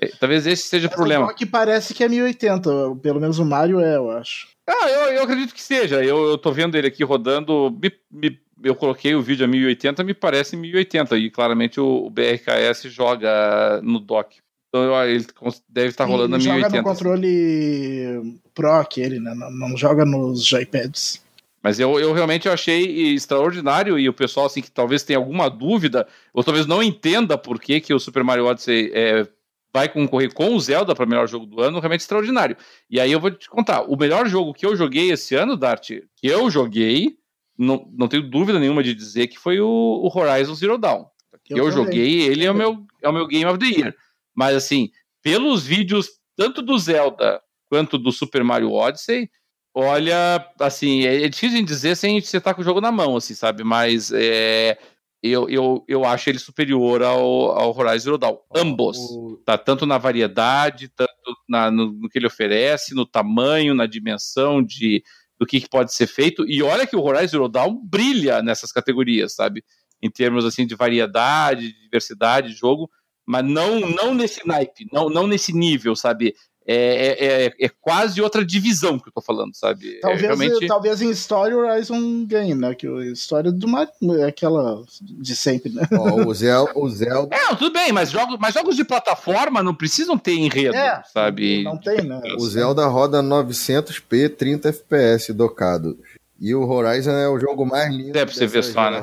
É. é talvez esse seja o problema. O dock parece que é 1080, pelo menos o Mario é, eu acho. Ah, eu, eu acredito que seja. Eu, eu tô vendo ele aqui rodando. Me, me eu coloquei o vídeo a 1080, me parece 1080, e claramente o, o BRKS joga no dock. Então ele deve estar rolando ele a 1080. Joga no controle Pro aquele, né? Não, não joga nos joypads. Mas eu, eu realmente achei extraordinário e o pessoal assim que talvez tenha alguma dúvida ou talvez não entenda por que, que o Super Mario Odyssey é, vai concorrer com o Zelda para melhor jogo do ano, realmente extraordinário. E aí eu vou te contar, o melhor jogo que eu joguei esse ano, Dart, que eu joguei, não, não tenho dúvida nenhuma de dizer que foi o, o Horizon Zero Dawn. Eu, eu joguei, ele é o, meu, é o meu Game of the Year. Mas assim, pelos vídeos tanto do Zelda quanto do Super Mario Odyssey, olha, assim, é, é difícil de dizer sem você estar tá com o jogo na mão, assim, sabe? Mas é, eu, eu, eu acho ele superior ao, ao Horizon Zero Dawn. Ambos. Tá? Tanto na variedade, tanto na, no, no, que ele oferece, no tamanho, na dimensão de, do que, que, pode ser feito. E olha que o Horizon Zero Dawn brilha nessas categorias, sabe? Em termos assim de variedade, de diversidade de jogo, mas não não nesse naipe, não, não nesse nível, sabe? É, é, é, é, quase outra divisão que eu tô falando, sabe? É talvez, realmente... talvez em história o Horizon ganhe, né? Que a história do Mario é aquela de sempre, né? Oh, o, Zelda, o Zelda. É, tudo bem, mas jogos, mas jogos de plataforma não precisam ter enredo, é, sabe? Não tem, né? O Zelda roda 900p 30 FPS docado. E o Horizon é o jogo mais lindo é você ver só, né?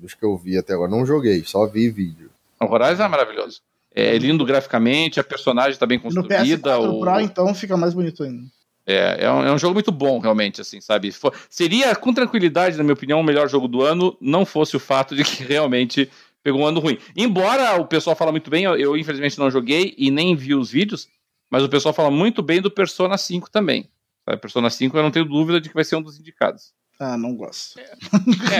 dos que eu vi até agora. Não joguei, só vi vídeo. O Horizon é maravilhoso. É lindo graficamente, a personagem está bem construída. no PS4 o Pro, então, fica mais bonito ainda. É, é um, é um, jogo muito bom, realmente, assim, sabe? For, seria, com tranquilidade, na minha opinião, o melhor jogo do ano, não fosse o fato de que realmente pegou um ano ruim. Embora o pessoal fala muito bem, eu, eu infelizmente não joguei e nem vi os vídeos, mas o pessoal fala muito bem do Persona 5 também. Sabe? Persona 5 eu não tenho dúvida de que vai ser um dos indicados. Ah, não gosto. É,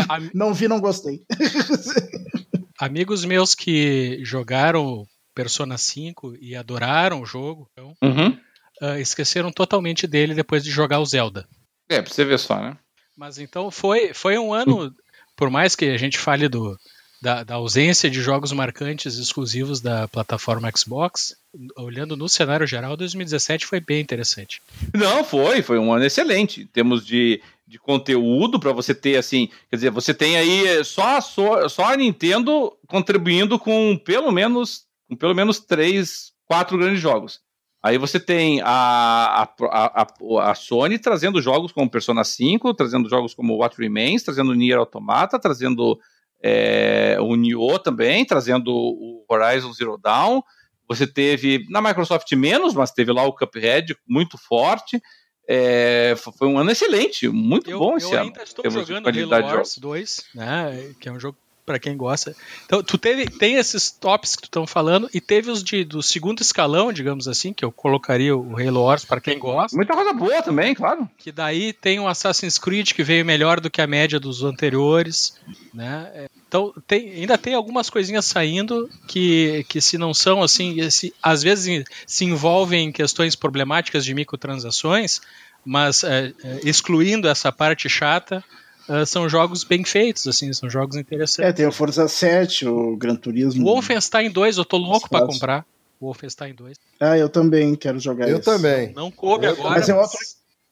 a... não vi, não gostei. Amigos meus que jogaram Persona 5 e adoraram o jogo, então, uhum. uh, esqueceram totalmente dele depois de jogar o Zelda. É, pra você ver só, né? Mas então foi, foi um ano, por mais que a gente fale do, da, da, ausência de jogos marcantes exclusivos da plataforma Xbox, olhando no cenário geral, 2017 foi bem interessante. Não, foi, foi um ano excelente. Temos de, de conteúdo para você ter assim, quer dizer, você tem aí só, só, só a Nintendo contribuindo com pelo menos com pelo menos três, quatro grandes jogos. Aí você tem a, a, a, a, Sony trazendo jogos como Persona 5, trazendo jogos como What Remains, trazendo Nier Automata, trazendo é, o Nioh também, trazendo o Horizon Zero Dawn. Você teve, na Microsoft menos, mas teve lá o Cuphead muito forte. É, foi um ano excelente, muito eu, bom esse eu ano. Eu ainda estou jogando Halo Wars 2, né, que é um jogo para quem gosta. Então, tu teve, tem esses tops que tu estão falando e teve os de, do segundo escalão, digamos assim, que eu colocaria o Halo Wars para quem gosta. Muita coisa boa também, claro. Que daí tem o Assassin's Creed que veio melhor do que a média dos anteriores, né? Então, tem, ainda tem algumas coisinhas saindo que, que se não são assim, se, às vezes se envolvem em questões problemáticas de microtransações, mas é, é, excluindo essa parte chata, Uh, são jogos bem feitos, assim, são jogos interessantes. É, tem o Forza 7, o Gran Turismo. O Wolfenstein 2, eu tô louco para comprar. O Wolfenstein 2. Ah, eu também quero jogar Eu também. Não, não coube eu, agora. Mas é outro,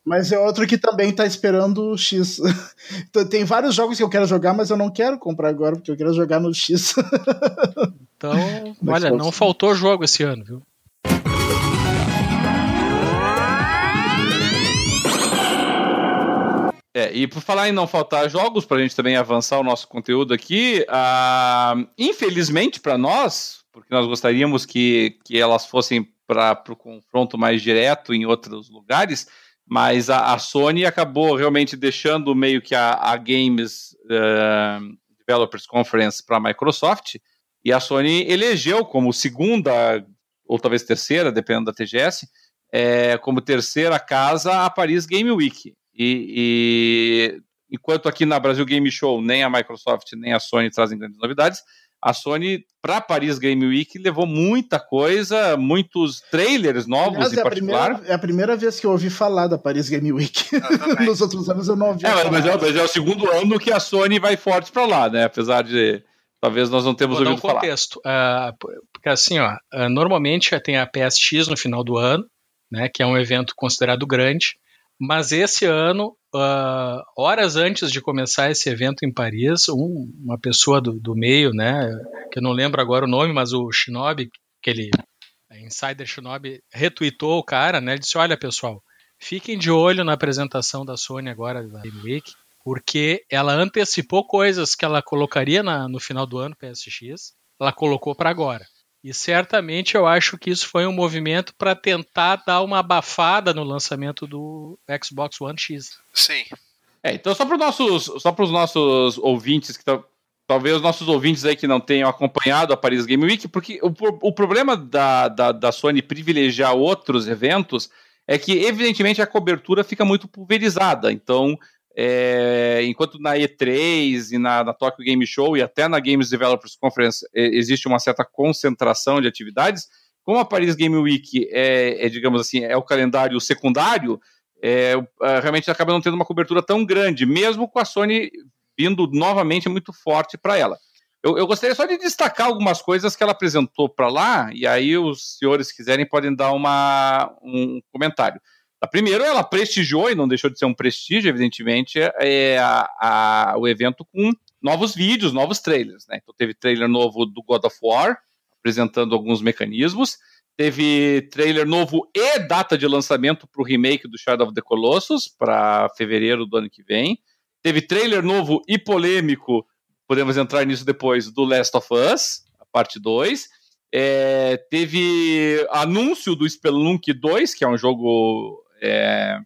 mas é outro que também tá esperando o X. Então, tem vários jogos que eu quero jogar, mas eu não quero comprar agora, porque eu quero jogar no X. então, olha, não faltou jogo esse ano, viu? É, e por falar em não faltar jogos, para a gente também avançar o nosso conteúdo aqui, uh, infelizmente para nós, porque nós gostaríamos que, que elas fossem para o confronto mais direto em outros lugares, mas a, a, Sony acabou realmente deixando meio que a, a Games uh, Developers Conference para a Microsoft, e a Sony elegeu como segunda, ou talvez terceira, dependendo da TGS, é, como terceira casa a Paris Game Week. E, e, enquanto aqui na Brasil Game Show nem a Microsoft nem a Sony trazem grandes novidades, a Sony para Paris Game Week levou muita coisa, muitos trailers novos Aliás, em é particular. A primeira, é a primeira vez que eu ouvi falar da Paris Game Week. Nos outros anos eu não ouvi. É, mas, é, mas, é, o segundo ano que a Sony vai forte para lá, né? Apesar de talvez nós não temos Vou ouvido dar um contexto. Uh, porque assim, ó, uh, normalmente tem a PSX no final do ano, né? Que é um evento considerado grande. Mas esse ano, uh, horas antes de começar esse evento em Paris, um, uma pessoa do, do, meio, né, que eu não lembro agora o nome, mas o Shinobi, aquele Insider Shinobi, retweetou o cara, né, ele disse, olha pessoal, fiquem de olho na apresentação da Sony agora da Game Week, porque ela antecipou coisas que ela colocaria na, no final do ano PSX, ela colocou para agora. E certamente eu acho que isso foi um movimento para tentar dar uma abafada no lançamento do Xbox One X. Sim. É, então só para os nossos, só os nossos ouvintes que talvez os nossos ouvintes aí que não tenham acompanhado a Paris Game Week, porque o, o problema da, da, da Sony privilegiar outros eventos é que evidentemente a cobertura fica muito pulverizada. Então é, enquanto na E3 e na, na Tokyo Game Show e até na Games Developers Conference é, existe uma certa concentração de atividades, como a Paris Game Week é, é digamos assim, é o calendário secundário, é, é, realmente acaba não tendo uma cobertura tão grande, mesmo com a Sony vindo novamente muito forte para ela. Eu, eu, gostaria só de destacar algumas coisas que ela apresentou para lá, e aí os senhores quiserem podem dar uma, um comentário. Primeiro, ela prestigiou, e não deixou de ser um prestígio, evidentemente, é a, a, o evento com novos vídeos, novos trailers. Né? Então, teve trailer novo do God of War, apresentando alguns mecanismos. Teve trailer novo e data de lançamento para o remake do Shadow of the Colossus, para fevereiro do ano que vem. Teve trailer novo e polêmico, podemos entrar nisso depois, do Last of Us, a parte 2. É, teve anúncio do Spelunk 2, que é um jogo é,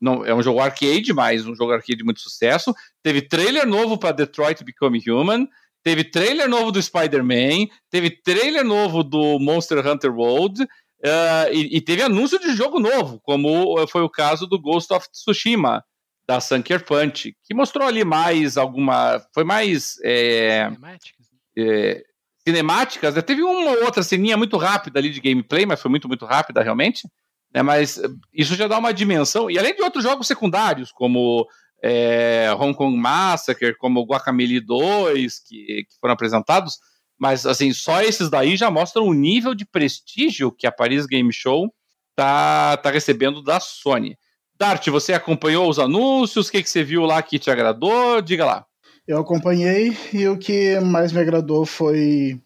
não, é um jogo arcade, mas um jogo arcade de muito sucesso. Teve trailer novo para Detroit Become Human. Teve trailer novo do Spider-Man. Teve trailer novo do Monster Hunter World. Uh, e, e, teve anúncio de jogo novo, como foi o caso do Ghost of Tsushima, da Sunker Punch, que mostrou ali mais alguma. Foi mais. É, cinemáticas. É, cinemáticas. Né? Teve uma outra ceninha muito rápida ali de gameplay, mas foi muito, muito rápida realmente. Né, mas isso já dá uma dimensão, e além de outros jogos secundários, como é, Hong Kong Massacre, como Guacamole 2, que, que foram apresentados, mas assim, só esses daí já mostram o nível de prestígio que a Paris Game Show tá, tá recebendo da Sony. Dart, você acompanhou os anúncios? O que, que você viu lá que te agradou? Diga lá. Eu acompanhei e o que mais me agradou foi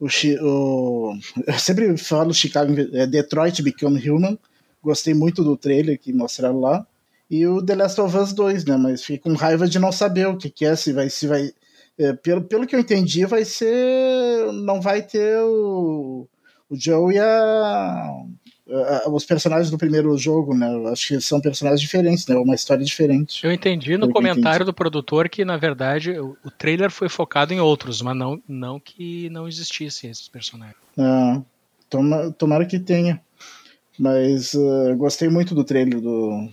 o, o, eu sempre falo Chicago, é Detroit Become Human. Gostei muito do trailer que mostraram lá. E o The Last of Us 2, né? Mas fiquei com raiva de não saber o que, que é, se vai. Se vai é, pelo, pelo que eu entendi, vai ser. Não vai ter o, o Joe e a, os personagens do primeiro jogo, né? Acho que são personagens diferentes, né? Uma história diferente. Eu entendi no comentário entendi. do produtor que, na verdade, o, o, trailer foi focado em outros, mas não, não que não existissem esses personagens. Ah, toma, tomara que tenha. Mas uh, gostei muito do trailer do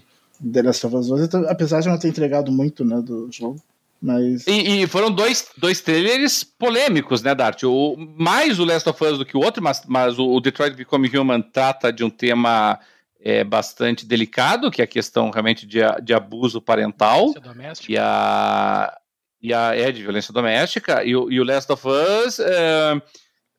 The Last of Us 2, apesar de não ter entregado muito, né, do jogo. Mas... E, e, foram dois, dois trailers polêmicos, né, Dart? O, mais o Last of Us do que o outro, mas, mas o Detroit Become Human trata de um tema é, bastante delicado, que é a questão realmente de, de abuso parental. E a, e a é, de violência doméstica. E o, e o Last of Us. É,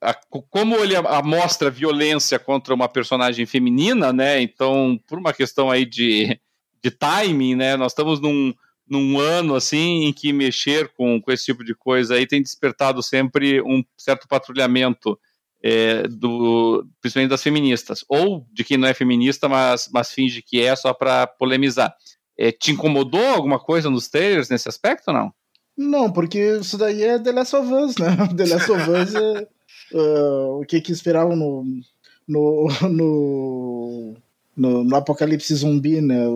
a, como ele mostra violência contra uma personagem feminina, né? Então, por uma questão aí de, de timing, né? Nós estamos num num ano assim em que mexer com, com esse tipo de coisa aí tem despertado sempre um certo patrulhamento é, do principalmente das feministas. Ou de quem não é feminista mas, mas finge que é só para polemizar. É, te incomodou alguma coisa nos trailers nesse aspecto ou não? Não porque isso daí é The Last of Us né? The Last of Us é uh, o que que esperavam no no, no no, no apocalipse zumbi né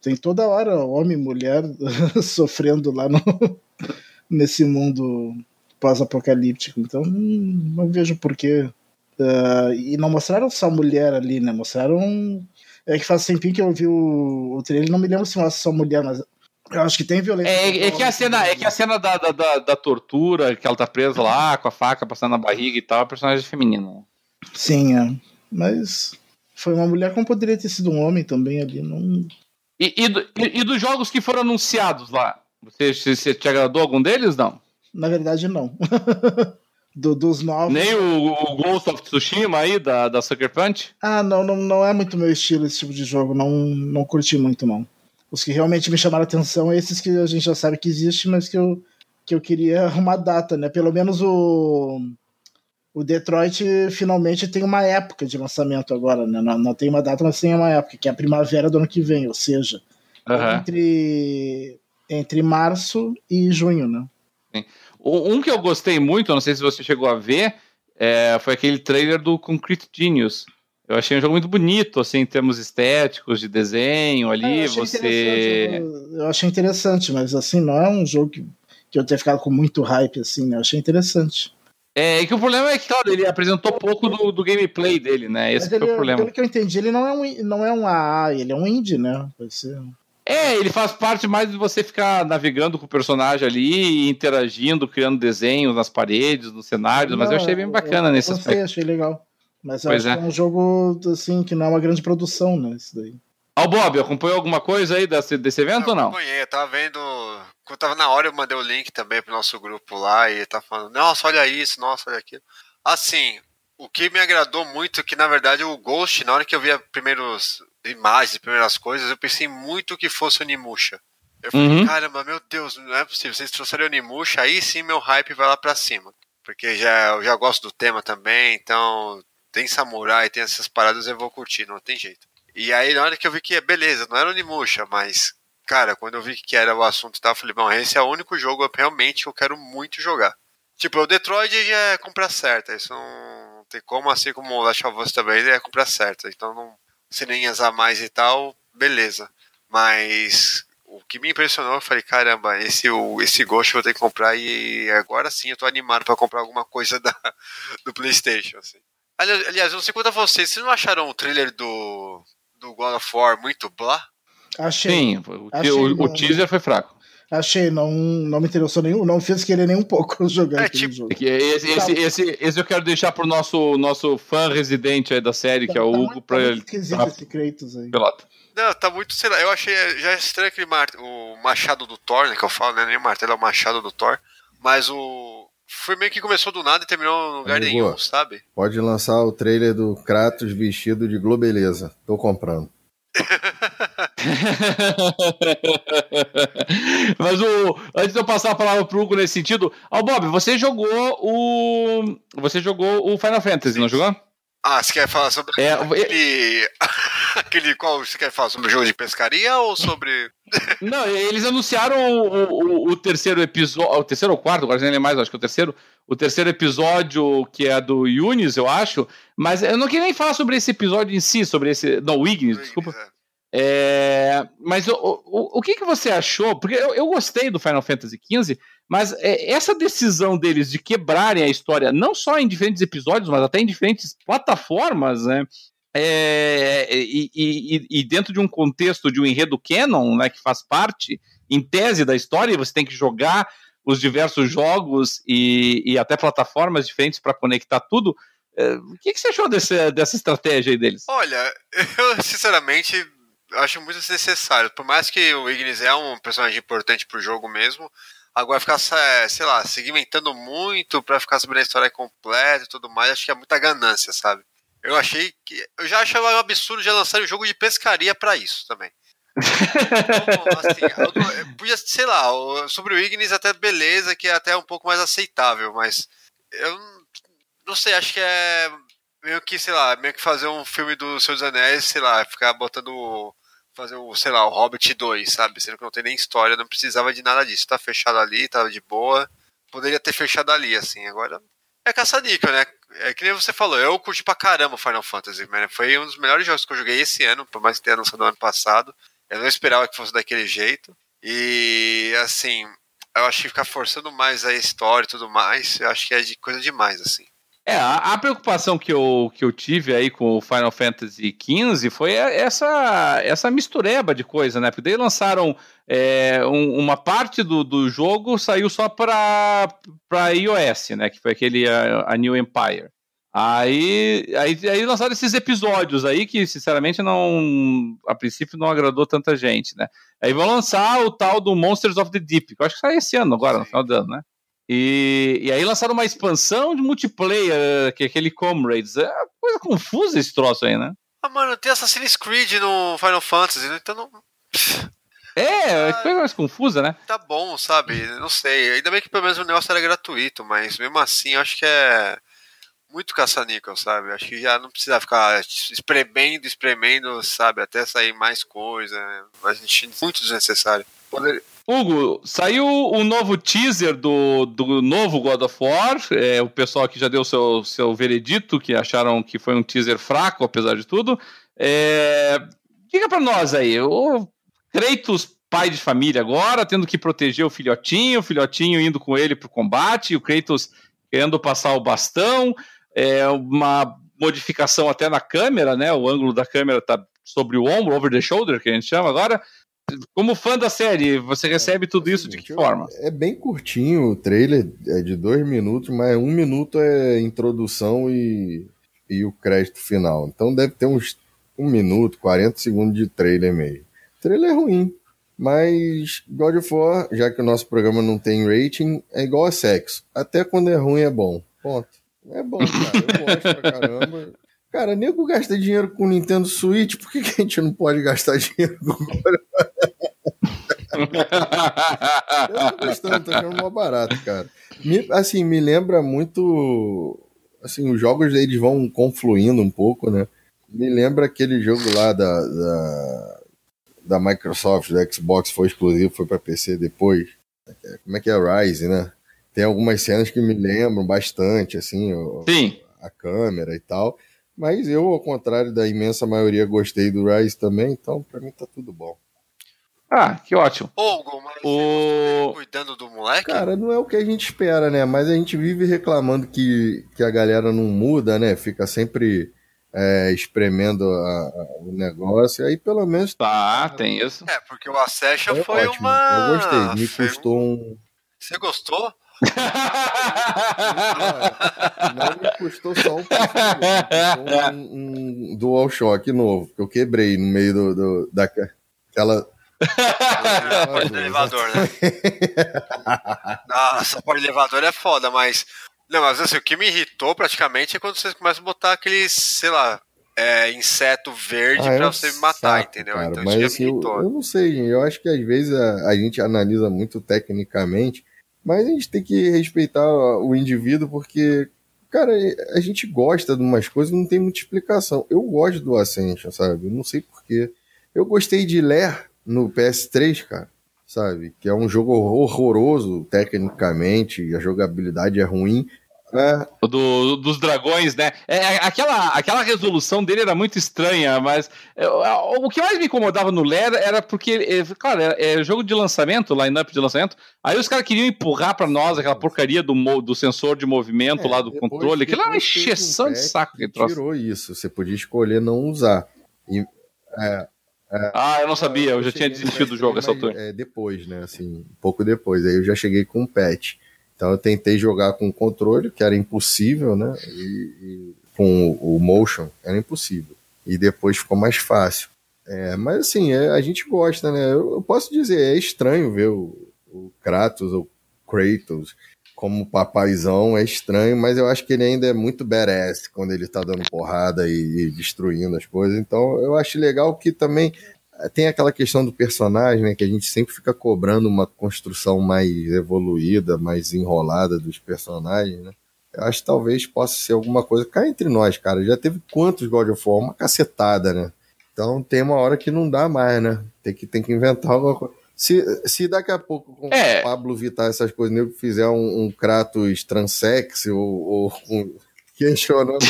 tem toda hora homem e mulher sofrendo lá no, nesse mundo pós-apocalíptico. Então não vejo porquê. Uh, e não mostraram só mulher ali, né? Mostraram. É que faz tempinho que eu vi o, o trailer, não me lembro se mostra só mulher, mas eu acho que tem violência. É, é que a cena, é que a cena da, da, da, da, tortura, que ela tá presa lá, com a faca passando na barriga e tal, é personagem feminino. Sim, é. Mas foi uma mulher como poderia ter sido um homem também ali. Não, e, e, e, e, dos jogos que foram anunciados lá? Você, você te agradou algum deles, não? Na verdade, não. Do, dos novos. Nem o, o, Ghost of Tsushima aí, da, da Sucker Punch? Ah, não, não, não é muito meu estilo esse tipo de jogo. Não, não curti muito, não. Os que realmente me chamaram a atenção esses que a gente já sabe que existe, mas que eu, que eu queria uma data, né? Pelo menos o o Detroit finalmente tem uma época de lançamento agora, né? Não, não tem uma data, mas tem uma época, que é a primavera do ano que vem, ou seja, uhum. entre entre março e junho, né? Sim. Um que eu gostei muito, não sei se você chegou a ver, é, foi aquele trailer do Concrete Genius. Eu achei um jogo muito bonito, assim, em termos estéticos, de desenho ali, eu você... Eu, eu, achei interessante, mas assim, não é um jogo que, que eu tenha ficado com muito hype, assim, né? Eu achei interessante. É, que o problema é que, claro, ele apresentou pouco do, do gameplay dele, né? Esse foi o problema. Pelo que eu entendi, ele não é um, não é um AA, ele é um indie, né? Pode ser... É, ele faz parte mais de você ficar navegando com o personagem ali, interagindo, criando desenhos nas paredes, nos cenários, não, mas eu achei bem bacana eu, nesse eu aspecto. achei legal. Mas eu pois acho é. que é um jogo assim que não é uma grande produção, né? Isso daí. Ó, oh, Bob, acompanhou alguma coisa aí desse, desse evento eu ou não? Acompanhei, eu tava vendo. Quando tava na hora, eu mandei o link também pro nosso grupo lá e tá falando, nossa, olha isso, nossa, olha aquilo. Assim, o que me agradou muito é que, na verdade, o Ghost, na hora que eu vi as primeiras imagens, primeiras coisas, eu pensei muito que fosse o Nimusha. Eu falei, uhum. caramba, meu Deus, não é possível. Vocês trouxeram o Nimusha, aí sim meu hype vai lá pra cima. Porque já, eu já gosto do tema também, então tem samurai, tem essas paradas, eu vou curtir, não tem jeito. E aí, na hora que eu vi que, beleza, não era o Nimusha, mas, cara, quando eu vi que era o assunto tal, eu falei, bom, esse é o único jogo realmente que eu quero muito jogar. Tipo, o Detroit já é comprar certa, isso não tem como, assim como o Last of Us também é comprar certa, então não ceninhas a mais e tal, beleza. Mas o que me impressionou, eu falei, caramba, esse, esse Ghost eu vou ter que comprar e agora sim eu tô animado para comprar alguma coisa da, do Playstation, assim. Aliás, eu não sei quanto a vocês, vocês não acharam o trailer do, do God of War muito blá? Achei. Sim, o, Achei, o, o teaser foi fraco. Achei, não, não me interessou nenhum, não fez querer nem um pouco jogar é, aquele tipo, jogo. Esse, esse, tá. esse, esse, eu quero deixar pro nosso, nosso fã residente aí da série, tá, que é o tá Hugo, pra ele. Tá, esse Kratos aí. Pelota. Não, tá muito, sei lá, eu achei já estranho aquele mar, o machado do Thor, né, que eu falo, né, nem o martelo, é o machado do Thor, mas o foi meio que começou do nada e terminou no lugar Amigo, nenhum, sabe? Pode lançar o trailer do Kratos vestido de Globeleza, tô comprando. Mas o, antes de eu passar a palavra pro Hugo nesse sentido, ó, oh, Bob, você jogou o. Você jogou o Final Fantasy, Sim. não jogou? Ah, você quer falar sobre é, aquele. aquele. Qual você quer falar? Sobre o jogo de pescaria ou sobre. Não, eles anunciaram o, o, o terceiro episódio. O terceiro ou quarto, agora nem lembro mais, acho que é o terceiro. O terceiro episódio, que é do Yunis, eu acho. Mas eu não queria nem falar sobre esse episódio em si, sobre esse. Não, o Ignis, desculpa. É. É, mas o, o, o que, que você achou? Porque eu, eu gostei do Final Fantasy XV, mas é, essa decisão deles de quebrarem a história, não só em diferentes episódios, mas até em diferentes plataformas, né? É, e, e, e, dentro de um contexto de um enredo canon, né, que faz parte, em tese da história, você tem que jogar os diversos jogos e, e até plataformas diferentes para conectar tudo. É, o que, que, você achou desse, dessa estratégia aí deles? Olha, eu sinceramente acho muito desnecessário. Por mais que o Ignis é um personagem importante pro jogo mesmo, agora ficar, sei lá, segmentando muito para ficar sabendo a história completa e tudo mais, acho que é muita ganância, sabe? Eu achei que. Eu já achava um absurdo já lançar um jogo de pescaria para isso também. Então, assim, sei lá, sobre o Ignis até beleza, que é até um pouco mais aceitável, mas eu não sei, acho que é meio que, sei lá, meio que fazer um filme do Senhor dos Anéis, sei lá, ficar botando fazer o, sei lá, o Hobbit 2, sabe? Sendo que não tem nem história, não precisava de nada disso. Tá fechado ali, tava de boa. Poderia ter fechado ali, assim. Agora é caça-níquel, né? É que nem você falou, eu curti pra caramba Final Fantasy, né? Foi um dos melhores jogos que eu joguei esse ano, por mais que tenha lançado no ano passado. Eu não esperava que fosse daquele jeito. E, assim, eu acho que ficar forçando mais a história e tudo mais, eu acho que é de coisa demais, assim. É, a, a, preocupação que eu, que eu tive aí com o Final Fantasy XV foi essa, essa mistureba de coisa, né? Porque daí lançaram é, um, uma parte do, do jogo saiu só para iOS, né? Que foi aquele a, a, New Empire. Aí, aí, aí lançaram esses episódios aí que, sinceramente, não. A princípio não agradou tanta gente, né? Aí vão lançar o tal do Monsters of the Deep, que eu acho que sai esse ano agora, no final do ano, né? E, e aí lançaram uma expansão de multiplayer, que é aquele Comrades. É uma coisa confusa esse troço aí, né? Ah, mano, tem Assassin's Creed no Final Fantasy, né? então não. É, ah, coisa mais confusa, né? Tá bom, sabe? Não sei. Ainda bem que pelo menos o negócio era gratuito, mas mesmo assim eu acho que é muito caça-níquel, sabe? Acho que já não precisa ficar espremendo, espremendo, sabe? Até sair mais coisa. Mas a gente muito desnecessário. Poder... Hugo, saiu o um novo teaser do, do novo God of War. É, o pessoal aqui já deu seu, seu veredito, que acharam que foi um teaser fraco, apesar de tudo. É, diga para nós aí, o Kratos, pai de família agora, tendo que proteger o filhotinho, o filhotinho indo com ele pro combate, o Kratos querendo passar o bastão, é uma modificação até na câmera, né? O ângulo da câmera tá sobre o ombro, over the shoulder, que a gente chama agora. Como fã da série, você é, recebe tudo isso de que forma? É bem curtinho o trailer, é de dois minutos, mas um minuto é introdução e, e o crédito final. Então deve ter uns um minuto, 40 segundos de trailer meio. O trailer é ruim, mas God of War, já que o nosso programa não tem rating, é igual a sexo. Até quando é ruim é bom. Ponto. É bom, cara. Eu gosto pra caramba. Cara, nego gasta dinheiro com o Nintendo Switch, por que, que a gente não pode gastar dinheiro com Eu tô gostando, tô achando mó barato, cara. Me, assim, me lembra muito. Assim, os jogos eles vão confluindo um pouco, né? Me lembra aquele jogo lá da, da, da Microsoft, da Xbox, foi exclusivo, foi para PC depois. Como é que é Rise, né? Tem algumas cenas que me lembram bastante, assim, Sim. a câmera e tal. Mas eu, ao contrário da imensa maioria, gostei do Rise também, então pra mim tá tudo bom. Ah, que ótimo. Mas o... cuidando do moleque? Cara, não é o que a gente espera, né? Mas a gente vive reclamando que, que a galera não muda, né? Fica sempre é, espremendo a, a, o negócio. Aí pelo menos. Tá, tem isso. É, porque o Accession é foi ótimo. uma. Eu gostei, me foi custou um. Você gostou? Não me custou só um, um, um DualShock novo, que eu quebrei no meio do, do daquela. porta do elevador, né? Nossa, porta do elevador é foda, mas. Não, mas assim, o que me irritou praticamente é quando vocês começam a botar aqueles, sei lá, é, inseto verde ah, pra é você matar, saco, entendeu? Cara, então mas, assim, eu, eu, não sei, eu acho que às vezes a, a gente analisa muito tecnicamente mas a gente tem que respeitar o indivíduo porque, cara, a gente gosta de umas coisas não tem muita explicação. Eu gosto do Ascension, sabe? Eu não sei porquê. Eu gostei de ler no PS3, cara, sabe? Que é um jogo horroroso tecnicamente, a jogabilidade é ruim, é. Do, dos dragões, né? É, é, aquela, aquela resolução dele era muito estranha, mas é, o que mais me incomodava no Ler era porque, é, claro, é, é jogo de lançamento, line-up de lançamento, aí os caras queriam empurrar para nós aquela porcaria do, do sensor de movimento é, lá do controle, aquilo era uma encheção de saco que tirou isso, você podia escolher não usar. E, ah, eu não sabia, eu já tinha desistido do jogo essa altura. É, depois, né, assim, um pouco depois, aí eu já cheguei com um patch. Então eu tentei jogar com o controle, que era impossível, né? E, e com o, motion era impossível. E depois ficou mais fácil. É, mas assim, é, a gente gosta, né? Eu, eu, posso dizer, é estranho ver o, o Kratos ou Kratos como papaizão, é estranho, mas eu acho que ele ainda é muito badass quando ele tá dando porrada e, e destruindo as coisas. Então eu acho legal que também tem aquela questão do personagem, né, que a gente sempre fica cobrando uma construção mais evoluída, mais enrolada dos personagens, né? Eu acho que talvez possa ser alguma coisa. Cá entre nós, cara, já teve quantos God of War? Uma cacetada, né? Então tem uma hora que não dá mais, né? Tem que, tem que inventar alguma coisa. Se, se daqui a pouco com é. o Pablo Vittar essas coisas, nego fizer um, um Kratos transex ou, ou um, questionando.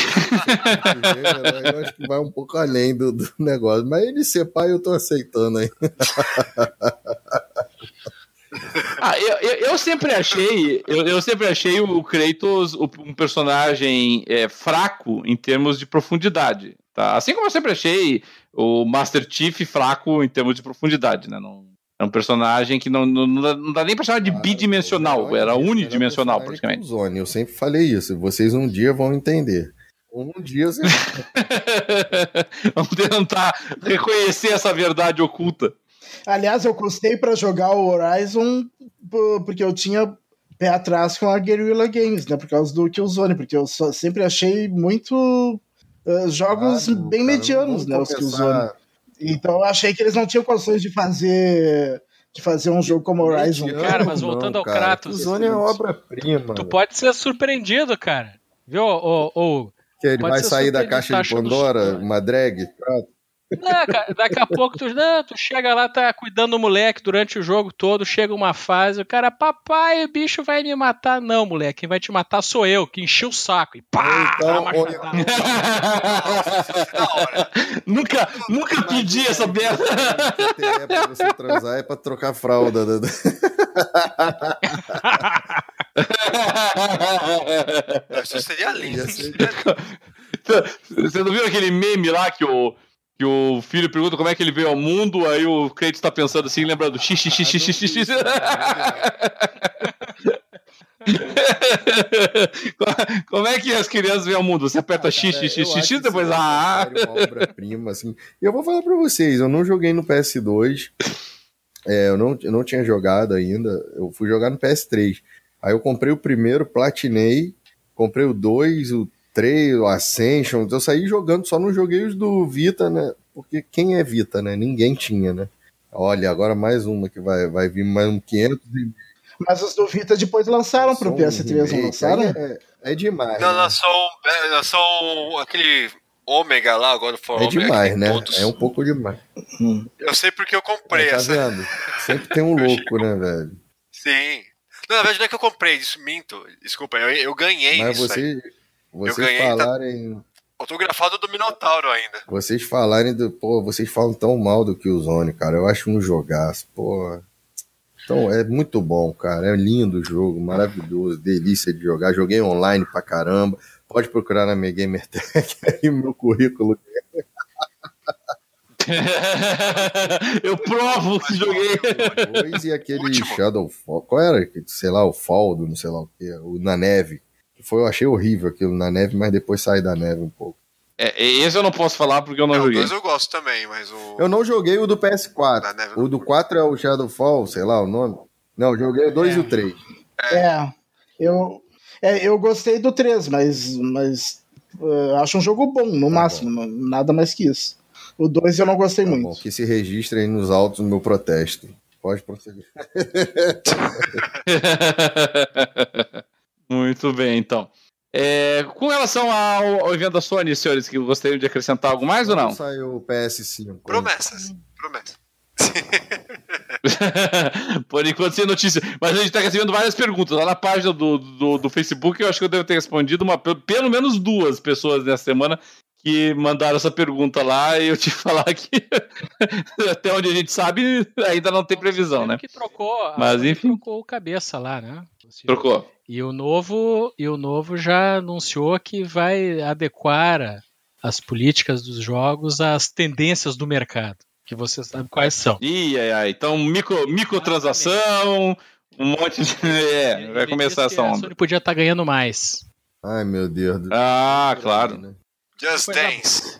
eu acho que vai um pouco além do, do, negócio. Mas ele ser pai, eu tô aceitando aí. Ah, eu, eu, eu, sempre achei, eu, eu, sempre achei o Kratos um personagem é, fraco em termos de profundidade, tá? Assim como eu sempre achei o Master Chief fraco em termos de profundidade, né? Não, é um personagem que não, não, não, dá, não dá nem pra chamar de ah, bidimensional, era unidimensional praticamente. Zone, eu sempre falei isso, vocês um dia vão entender. Um dia vocês... Vamos tentar reconhecer essa verdade oculta. Aliás, eu custei para jogar o Horizon porque eu tinha pé atrás com a Guerrilla Games, né? Por causa do Killzone, porque eu só, sempre achei muito uh, jogos ah, bem cara, medianos, né? Os Killzone. Então eu achei que eles não tinham condições de fazer de fazer um jogo como Horizon. Cara, mas voltando não, ao cara, Kratos. Zone é obra-prima. Tu pode ser surpreendido, cara. Viu? Ou, ou que ele vai sair da caixa de Pandora, do... uma drag? Não, cara, daqui a pouco tu, não, tu chega lá, tá cuidando do moleque durante o jogo todo, chega uma fase, o cara, papai, o bicho vai me matar. Não, moleque, quem vai te matar sou eu, que enchi o saco. E pá! Então, nunca, nunca pedi essa merda. É pra você transar, é pra trocar fralda. Né? Isso seria lindo. Você não viu aquele meme lá que o, que o filho pergunta como é que ele veio ao mundo, aí o crente está pensando assim, lembrando xixi, xixi, xixi, xixi. Como é que as crianças veem ao mundo? Você aperta X, X, X, X, depois A. Uma obra-prima, assim. Eu vou falar pra vocês, eu não joguei no PS2. É, eu, não, eu não tinha jogado ainda. Eu fui jogar no PS3. Aí eu comprei o primeiro, platinei. Comprei o 2, o 3, o Ascension. Então eu saí jogando, só não joguei os do Vita, né? Porque quem é Vita, né? Ninguém tinha, né? Olha, agora mais uma que vai, vai vir mais um 500 e mas os do Vita depois lançaram para o PS3, não lançaram? É, é, demais. Não, né? lançou, lançou aquele Ômega lá, agora for É demais, né? Todos. É um pouco demais. Hum. Eu sei porque eu comprei é, tá essa. Vendo? Sempre tem um louco, né, velho? Sim. Não, na verdade não é que eu comprei, isso minto. Desculpa, eu, eu ganhei Mas isso você, aí. Vocês eu ganhei, tá falarem... Tá autografado do Minotauro ainda. Vocês falarem do. Pô, vocês falam tão mal do que o Zone, cara. Eu acho um jogaço, pô. Então é muito bom, cara. É lindo o jogo, maravilhoso, delícia de jogar. Joguei online pra caramba. Pode procurar na minha Gamertag aí o meu currículo. Eu provo que joguei. Dois e aquele Último. Shadow Fall. Qual era? Sei lá, o Fall do não sei lá o que. O Na Neve. Foi, eu achei horrível aquilo na neve, mas depois saí da neve um pouco. É, esse eu não posso falar porque eu não, joguei. O 2 eu gosto também, mas o. Eu não joguei o do PS4. O do 4 é o Shadowfall, sei lá o nome. Não, joguei o 2 é. e o 3. É. é, eu, é, eu gostei do 3, mas, mas uh, acho um jogo bom, no tá máximo, bom. nada mais que isso. O 2 eu não gostei tá muito. Bom, que se registre aí nos autos no meu protesto. Pode prosseguir. muito bem, então. É, com relação ao, ao, evento da Sony, senhores, que gostariam de acrescentar algo mais Quando ou não? Saiu o PS5. Promessas. Promessas. Por enquanto, sem notícia. Mas a gente está recebendo várias perguntas. Lá na página do, do, do, Facebook, eu acho que eu devo ter respondido uma, pelo menos duas pessoas nessa semana que mandaram essa pergunta lá e eu te falar que até onde a gente sabe ainda não tem previsão, né? Que trocou, Mas enfim, trocou o cabeça lá, né? Trocou. E o novo, e o novo já anunciou que vai adequar as políticas dos jogos às tendências do mercado, que você sabe quais são. Ih, ai, ai. então micro, microtransação, um monte de. É, vai começar essa onda. A Sony podia estar tá ganhando mais. Ai, meu Deus. Do... Ah, claro. Just Dance.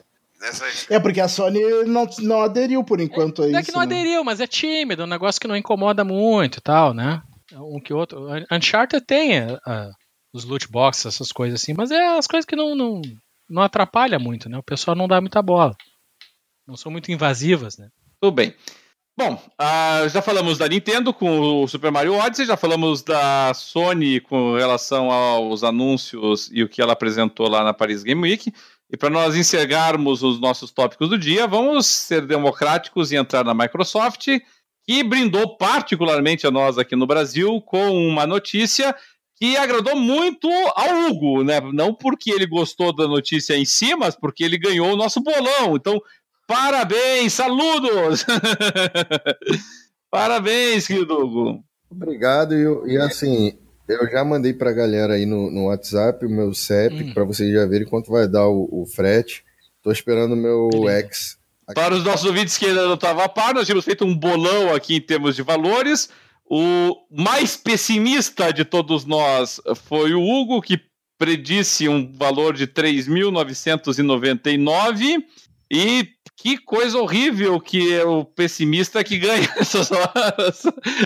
É porque a Sony não, não aderiu por enquanto é, a isso. Não é que não né? aderiu, mas é tímido, é um negócio que não incomoda muito e tal, né? Um que outro. Uncharted tem uh, os loot boxes, essas coisas assim, mas é as coisas que não, não, não atrapalha muito, né? O pessoal não dá muita bola. Não são muito invasivas, né? Tudo bem. Bom, uh, já falamos da Nintendo com o Super Mario Odyssey, já falamos da Sony com relação aos anúncios e o que ela apresentou lá na Paris Game Week. E para nós encerrarmos os nossos tópicos do dia, vamos ser democráticos e entrar na Microsoft que brindou particularmente a nós aqui no Brasil com uma notícia que agradou muito ao Hugo, né? Não porque ele gostou da notícia em si, mas porque ele ganhou o nosso bolão. Então, parabéns, saludos! parabéns, querido Hugo. Obrigado, e, e assim, eu já mandei pra galera aí no, no WhatsApp o meu CEP, hum. para vocês já verem quanto vai dar o, o frete. Tô esperando o meu ex para os nossos ouvintes que ainda não estavam a par, nós tínhamos feito um bolão aqui em termos de valores. O mais pessimista de todos nós foi o Hugo, que predisse um valor de 3.999. E que coisa horrível que é o pessimista que ganha essas horas.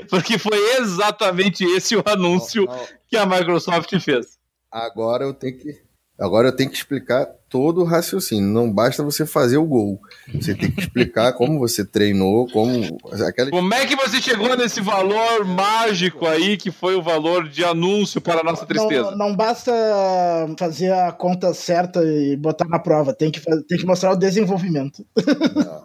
Porque foi exatamente esse o anúncio não, não. que a Microsoft fez. Agora eu tenho que Agora eu tenho que explicar todo o raciocínio. Não basta você fazer o gol. Você tem que explicar como você treinou, como. Aquela... Como é que você chegou nesse valor mágico aí, que foi o valor de anúncio para a nossa tristeza? Não, não basta fazer a conta certa e botar na prova. Tem que, tem que mostrar o desenvolvimento.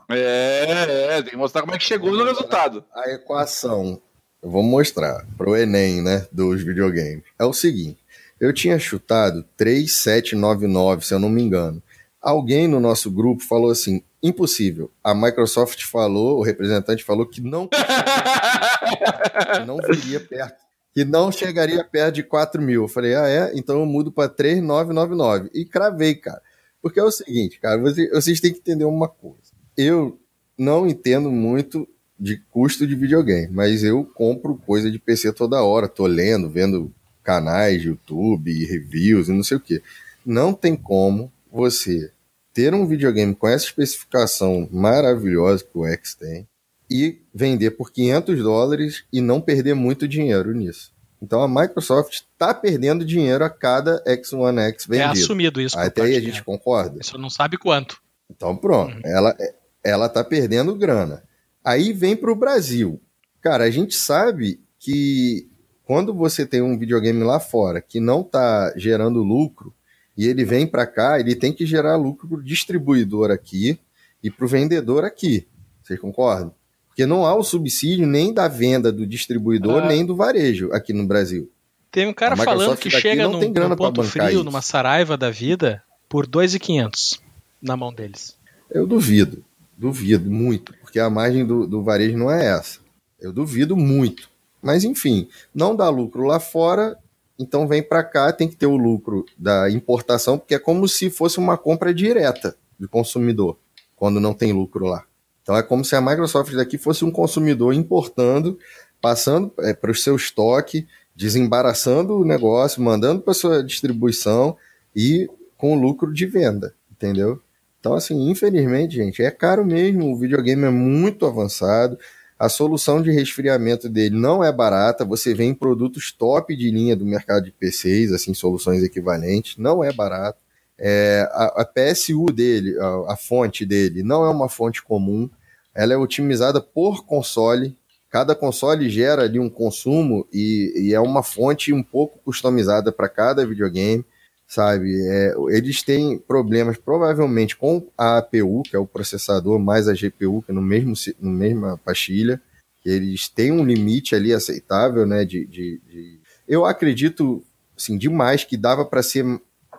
É, é, tem que mostrar como é que chegou no resultado. A equação. Eu vou mostrar para o Enem, né? Dos videogames. É o seguinte eu tinha chutado 3799, se eu não me engano. Alguém no nosso grupo falou assim: impossível. A Microsoft falou, o representante falou que não, não viria perto, que não chegaria perto de 4 mil. Eu falei: ah, é? Então eu mudo para 3999. E cravei, cara. Porque é o seguinte, cara, vocês, vocês têm que entender uma coisa. Eu não entendo muito de custo de videogame, mas eu compro coisa de PC toda hora, tô lendo, vendo canais YouTube, reviews e não sei o que. Não tem como você ter um videogame com essa especificação maravilhosa que o X tem e vender por 500 dólares e não perder muito dinheiro nisso. Então a Microsoft está perdendo dinheiro a cada X1 X é vendido. É assumido isso. Até aí a gente concorda. Você não sabe quanto. Então pronto, uhum. ela ela tá perdendo grana. Aí vem para o Brasil. Cara, a gente sabe que quando você tem um videogame lá fora que não está gerando lucro e ele vem para cá, ele tem que gerar lucro para o distribuidor aqui e para o vendedor aqui. Vocês concordam? Porque não há o subsídio nem da venda do distribuidor, ah. nem do varejo aqui no Brasil. Tem um cara falando que chega num, num ponto frio, isso. numa saraiva da vida, por 2,500 na mão deles. Eu duvido, duvido muito, porque a margem do, do varejo não é essa. Eu duvido muito. Mas enfim, não dá lucro lá fora, então vem para cá, tem que ter o lucro da importação, porque é como se fosse uma compra direta do consumidor, quando não tem lucro lá. Então é como se a Microsoft daqui fosse um consumidor importando, passando é, para o seu estoque, desembaraçando o negócio, mandando para sua distribuição e com lucro de venda, entendeu? Então, assim, infelizmente, gente, é caro mesmo. O videogame é muito avançado. A solução de resfriamento dele não é barata, você vê em produtos top de linha do mercado de PCs, assim, soluções equivalentes, não é barato. É, a, a, PSU dele, a, a fonte dele, não é uma fonte comum, ela é otimizada por console, cada console gera ali um consumo e, e é uma fonte um pouco customizada para cada videogame sabe? É, eles têm problemas provavelmente com a APU, que é o processador, mais a GPU, que é no mesmo no mesma pastilha. Eles têm um limite ali aceitável, né? De, de, de... Eu acredito, assim, demais que dava para ser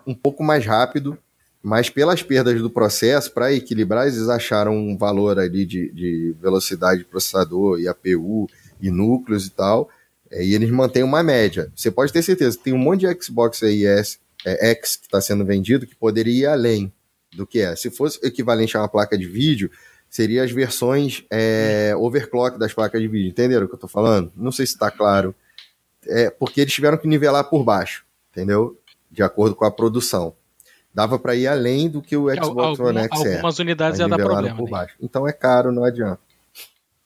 um pouco mais rápido, mas pelas perdas do processo, para equilibrar, eles acharam um valor ali de, de velocidade de processador e APU e núcleos e tal, é, e eles mantêm uma média. Você pode ter certeza, tem um monte de Xbox aí S é, X que está sendo vendido que poderia ir além do que é. Se fosse equivalente a uma placa de vídeo, seria as versões é, overclock das placas de vídeo. Entenderam o que eu estou falando? Não sei se está claro. É, porque eles tiveram que nivelar por baixo, entendeu? De acordo com a produção. Dava para ir além do que o Xbox One X é. Algumas unidades ia dar problema. Por baixo. Então é caro, não adianta.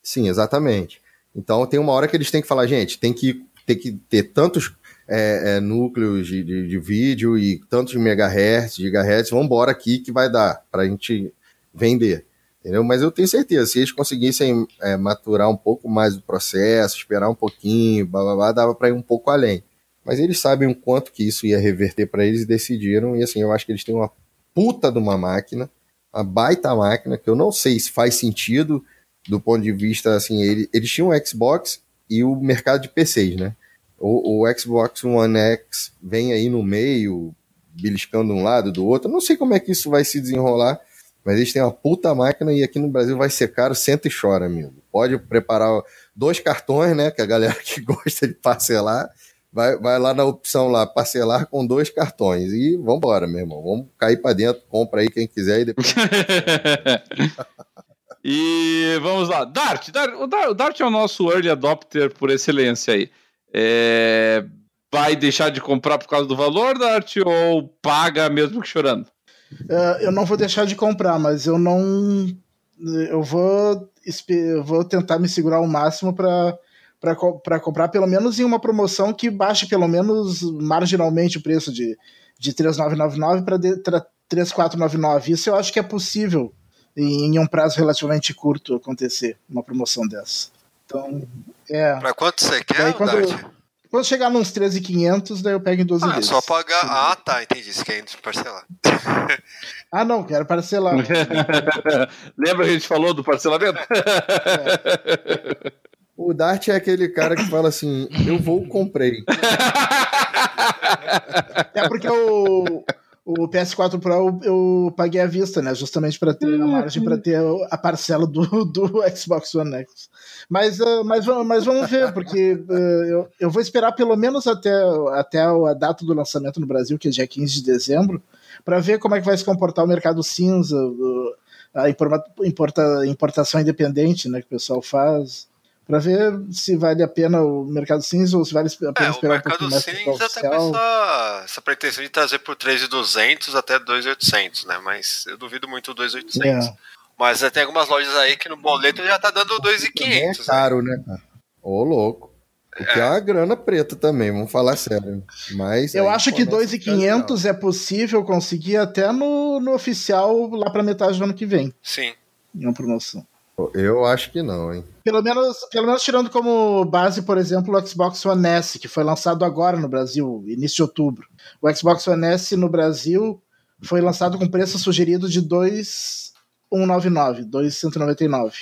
Sim, exatamente. Então tem uma hora que eles têm que falar, gente, tem que, tem que ter tantos é, é, núcleos de, de, de, vídeo e tantos megahertz, gigahertz, vamos embora aqui que vai dar para a gente vender. Entendeu? Mas eu tenho certeza, se eles conseguissem é, maturar um pouco mais o processo, esperar um pouquinho, blá, blá, blá dava para ir um pouco além. Mas eles sabem o quanto que isso ia reverter para eles e decidiram. E assim, eu acho que eles têm uma puta de uma máquina, uma baita máquina, que eu não sei se faz sentido do ponto de vista, assim, ele, eles tinham o Xbox e o mercado de PCs, né? O, o Xbox One X vem aí no meio, beliscando um lado do outro. não sei como é que isso vai se desenrolar, mas eles têm uma puta máquina e aqui no Brasil vai ser caro, senta e chora, amigo. Pode preparar dois cartões, né? Que a galera que gosta de parcelar, vai, vai lá na opção lá, parcelar com dois cartões. E vambora, meu irmão. Vamos cair para dentro, compra aí quem quiser e depois. e vamos lá. Dart, Dart, o Dart é o nosso early adopter por excelência aí. É, vai deixar de comprar por causa do valor da arte ou paga mesmo que chorando? Uh, eu não vou deixar de comprar, mas eu não. Eu vou, eu vou tentar me segurar ao máximo para comprar pelo menos em uma promoção que baixe pelo menos marginalmente o preço de, de 3.999 para 3.499. Isso eu acho que é possível em um prazo relativamente curto acontecer uma promoção dessa. Então, é. Para quanto você quer, quando, quando chegar nos 13,500, daí eu pego em 12 ah, vezes. só pagar. Ah, tá, entendi. Você quer parcelar. ah, não, quero parcelar. Lembra que a gente falou do parcelamento? É. O Dart é aquele cara que fala assim: eu vou, comprei. É porque o, o PS4 Pro eu, eu paguei à vista, né? Justamente para ter a margem para ter a parcela do, do Xbox One X. Mas, uh, mas, mas vamos ver, porque uh, eu, eu vou esperar pelo menos até, até a data do lançamento no Brasil, que é dia 15 de dezembro, para ver como é que vai se comportar o mercado cinza, a importa, importação independente né, que o pessoal faz para ver se vale a pena o mercado cinza ou se vale a pena é, esperar um pouquinho mais. O mercado cinza tá com essa, essa pretensão de trazer por 3.200 até 2.800, né? Mas eu duvido muito o 2.800. É. Mas tem algumas lojas aí que no boleto já tá dando 2.500. É caro, né, cara? Ô, louco. Porque é. é uma grana preta também, vamos falar sério. Mas eu acho que 2.500 é possível conseguir até no, no oficial lá para metade do ano que vem. Sim. Em uma promoção. Eu acho que não, hein? Pelo menos, pelo menos tirando como base, por exemplo, o Xbox One S, que foi lançado agora no Brasil, início de outubro. O Xbox One S no Brasil foi lançado com preço sugerido de 2,199, 2,199.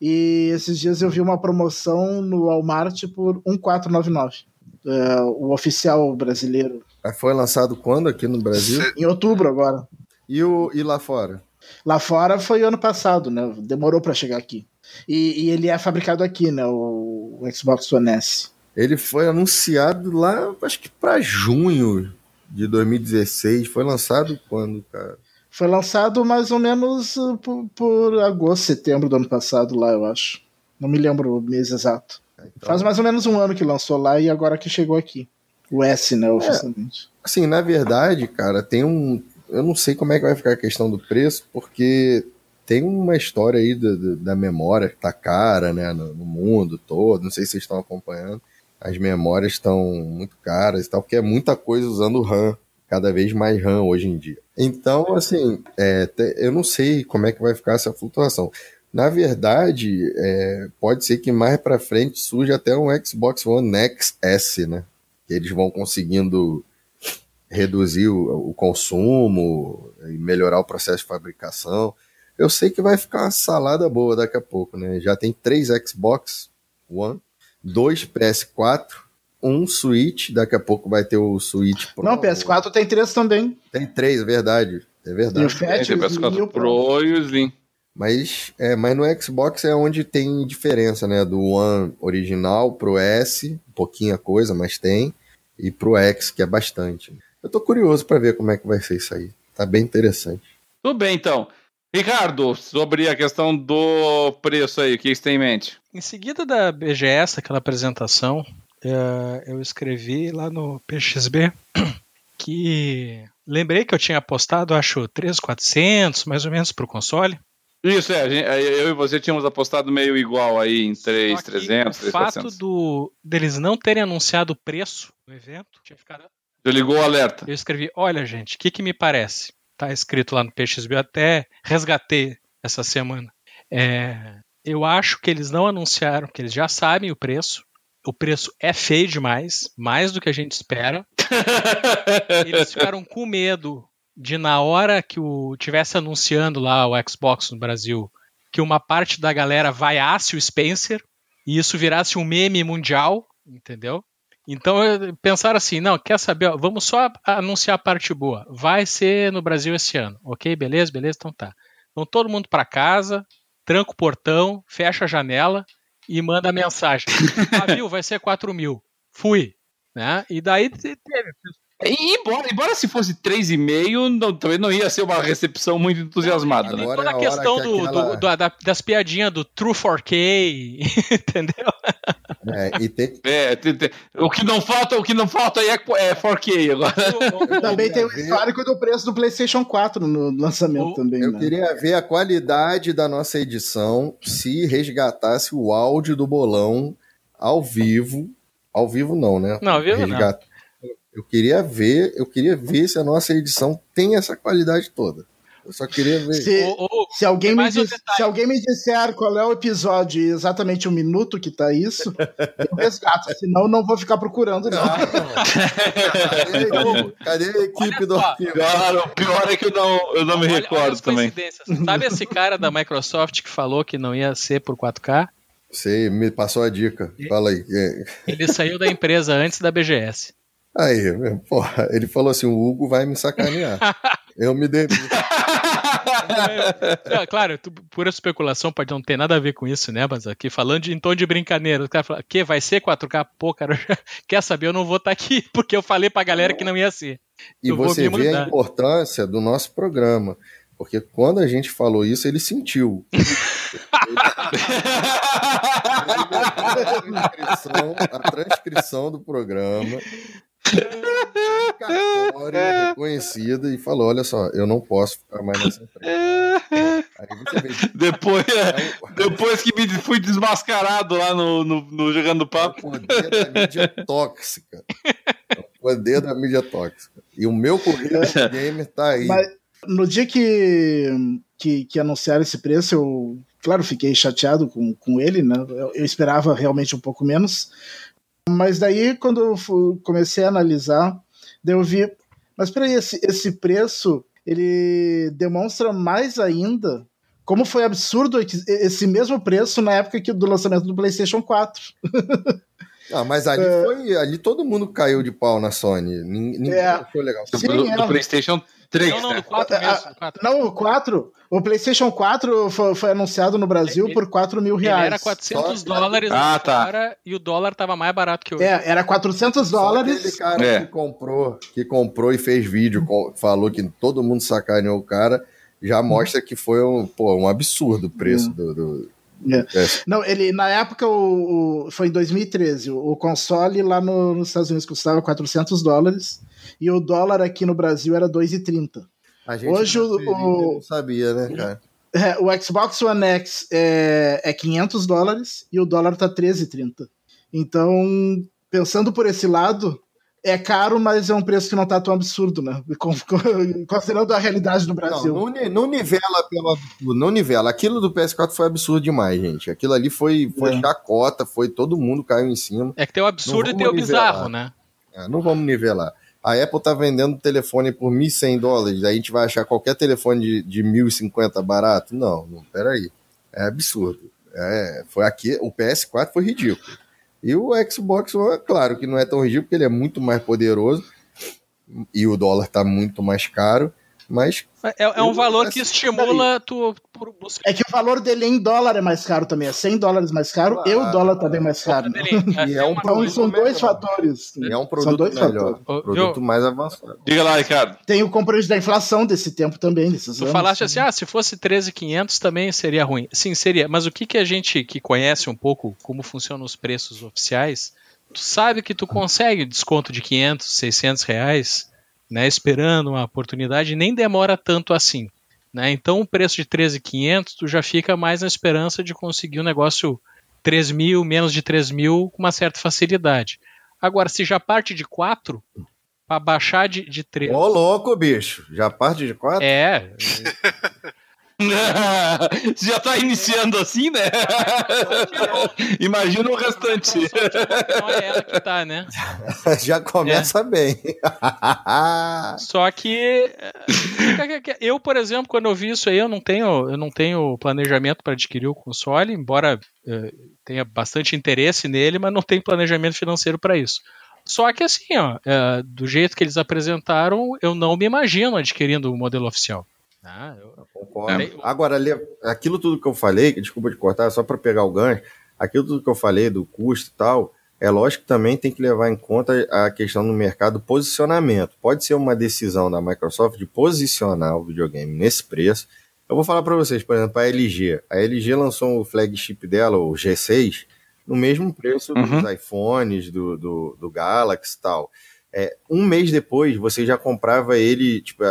E esses dias eu vi uma promoção no Walmart por 1,499. É, o oficial brasileiro. Foi lançado quando aqui no Brasil? Em outubro agora. E, o, e lá fora? Lá fora foi ano passado, né? Demorou para chegar aqui. E, e, ele é fabricado aqui, né? O, o, Xbox One S. Ele foi anunciado lá, acho que para junho de 2016. Foi lançado quando, cara? Foi lançado mais ou menos uh, por, por agosto, setembro do ano passado lá, eu acho. Não me lembro o mês exato. Então... Faz mais ou menos um ano que lançou lá e agora que chegou aqui. O S, né, oficialmente. É, assim, na verdade, cara, tem um, eu não sei como é que vai ficar a questão do preço, porque tem uma história aí da, da memória que tá cara, né, no, no, mundo todo. Não sei se vocês estão acompanhando. As memórias estão muito caras e tal, porque é muita coisa usando RAM, cada vez mais RAM hoje em dia. Então, assim, é, eu não sei como é que vai ficar essa flutuação. Na verdade, é, pode ser que mais para frente surja até um Xbox One X S, né? Eles vão conseguindo reduzir o, o, consumo e melhorar o processo de fabricação. Eu sei que vai ficar uma salada boa daqui a pouco, né? Já tem três Xbox One, dois PS4, um Switch, daqui a pouco vai ter o Switch Pro. Não, PS4 tem três também. Tem três, é verdade. É verdade. E o Fat, tem o PS4 Pro e o Slim. Mas, é, mas no Xbox é onde tem diferença, né? Do One original pro S, pouquinha coisa, mas tem. E pro X, que é bastante. Eu tô curioso para ver como é que vai ser isso aí. Tá bem interessante. Tudo bem, então. Ricardo, sobre a questão do preço aí, o que você tem em mente? Em seguida da BGS, aquela apresentação, eu escrevi lá no PXB que lembrei que eu tinha apostado, acho, 3,400 mais ou menos para o console. Isso, é, eu e você tínhamos apostado meio igual aí em 3,300, 3,400. O fato do, deles não terem anunciado o preço do evento tinha ficado já ligou o alerta. Eu escrevi, olha gente, o que, que me parece? Tá escrito lá no PXB, eu até resgatei essa semana. É, eu acho que eles não anunciaram, que eles já sabem o preço. O preço é feio demais, mais do que a gente espera. eles ficaram com medo de na hora que o tivesse anunciando lá o Xbox no Brasil, que uma parte da galera vaiasse o Spencer e isso virasse um meme mundial, entendeu? Então pensaram assim, não, quer saber? Vamos só anunciar a parte boa. Vai ser no Brasil esse ano, ok? Beleza, beleza, então tá. Então todo mundo para casa, tranca o portão, fecha a janela e manda mensagem. Viu? Vai ser 4 mil. Fui. Né? E daí teve. E embora, embora se fosse 3,5, não, também não ia ser uma recepção muito entusiasmada, né? Toda a, a questão que do, aquela... do, do, da, das piadinhas do True 4K, entendeu? É, e tem... É, tem, tem, o que não falta, o que não falta aí é, é 4K agora. também tem o histórico do preço do PlayStation 4 no lançamento o, também. Eu né? queria ver a qualidade da nossa edição se resgatasse o áudio do bolão ao vivo. Ao vivo não, né? Não, ao vivo Resgat... Eu queria ver, eu queria ver se a nossa edição tem essa qualidade toda. Eu só queria ver. Se, se, alguém, me diz, se alguém me disser qual é o episódio e exatamente o minuto que tá isso, eu resgato. Senão, não vou ficar procurando, não. cadê, cadê, a equipe do Cara, o pior é que eu não, eu não me olha, recordo olha também. Sabe esse cara da Microsoft que falou que não ia ser por 4K? Sei, me passou a dica. Fala aí. Ele saiu da empresa antes da BGS. Aí, porra, ele falou assim: o Hugo vai me sacanear. Eu me demito. é, claro, tu, pura especulação pode não ter nada a ver com isso, né? Mas aqui falando de, em tom de brincadeira, o cara fala, que vai ser 4K? Pô, cara, quer saber? Eu não vou estar tá aqui, porque eu falei pra galera que não ia ser. E eu você vê a importância do nosso programa. Porque quando a gente falou isso, ele sentiu. a, transcrição, a transcrição do programa reconhecida e falou: Olha só, eu não posso ficar mais nessa empresa. Vê, depois, depois que me fui desmascarado lá no, no, no Jogando Papo. O poder da mídia tóxica. O poder da mídia tóxica. E o meu currículo de gamer tá aí. Mas no dia que, que, que anunciaram esse preço, eu, claro, fiquei chateado com, com ele, né? Eu, eu esperava realmente um pouco menos. Mas daí, quando eu comecei a analisar, daí eu vi, mas peraí, esse, esse preço, ele demonstra mais ainda como foi absurdo esse mesmo preço na época que, do lançamento do PlayStation 4. Ah, mas ali é... foi. Ali todo mundo caiu de pau na Sony. Ninguém é... achou legal. Sim, do, do, do PlayStation 3. Não, não, né? do 4 mesmo. 4. Não, o 4. O PlayStation 4 foi, foi anunciado no Brasil ele, por 4 mil reais. era 400 Só... dólares ah, tá. e o dólar tava mais barato que hoje. É, era 400 dólares. Só aquele cara é. que comprou, que comprou e fez vídeo, falou que todo mundo sacaneou o cara, já mostra que foi um, pô, um absurdo o preço hum. do, do é. É. Não, ele na época o, o, foi em 2013. O, o console lá no, nos Estados Unidos custava 400 dólares e o dólar aqui no Brasil era 2,30. Hoje o, o não sabia, né, cara? É, o Xbox One X é, é 500 dólares e o dólar tá 13,30. Então, pensando por esse lado, é caro, mas é um preço que não tá tão absurdo, né? Considerando a realidade do Brasil. Não, não, não nivela pelo absurdo, não nivela. Aquilo do PS4 foi absurdo demais, gente. Aquilo ali foi, foi é. chacota, foi todo mundo caiu em cima. É que tem o absurdo e tem o bizarro, né? É, não vamos nivelar. A Apple tá vendendo telefone por 1.100 dólares, aí a gente vai achar qualquer telefone de, de 1.050 barato? Não, não, peraí. É absurdo. É, foi aqui, o PS4 foi ridículo. E o Xbox One, claro que não é tão ridículo, porque ele é muito mais poderoso e o dólar está muito mais caro, mas. É, é um valor que estimula tu por buscar. É que o valor dele em dólar é mais caro também, é 100 dólares mais caro claro. e o dólar também é mais caro. Né? e é um então são dois fatores. E é um produto dois melhor, fatores. produto mais avançado. Diga lá, Ricardo. Tem o componente da inflação desse tempo também, desses tu anos. falaste assim, ah, se fosse 13,500 também seria ruim. Sim, seria, mas o que, que a gente que conhece um pouco como funcionam os preços oficiais, tu sabe que tu consegue desconto de 500, 600 reais né, esperando uma oportunidade, nem demora tanto assim. Né? Então, o preço de 13,500, tu já fica mais na esperança de conseguir um negócio 3 mil, menos de 3 mil, com uma certa facilidade. Agora, se já parte de 4, para baixar de, de 3. Ô, louco, bicho! Já parte de 4? É. Você já tá iniciando assim, né? Imagina o restante. Não é ela que tá, né? Já começa é. bem. Só que eu, por exemplo, quando eu vi isso aí, eu não tenho, eu não tenho planejamento para adquirir o console, embora tenha bastante interesse nele, mas não tenho planejamento financeiro para isso. Só que assim, ó, do jeito que eles apresentaram, eu não me imagino adquirindo o modelo oficial. Ah, eu... Concordo. É. Agora, aquilo tudo que eu falei, desculpa de cortar, só para pegar o gancho, aquilo tudo que eu falei do custo e tal, é lógico que também tem que levar em conta a questão no mercado posicionamento. Pode ser uma decisão da Microsoft de posicionar o videogame nesse preço. Eu vou falar para vocês, por exemplo, a LG. A LG lançou o flagship dela, o G6, no mesmo preço uhum. dos iPhones, do, do, do Galaxy e tal. É, um mês depois, você já comprava ele, tipo,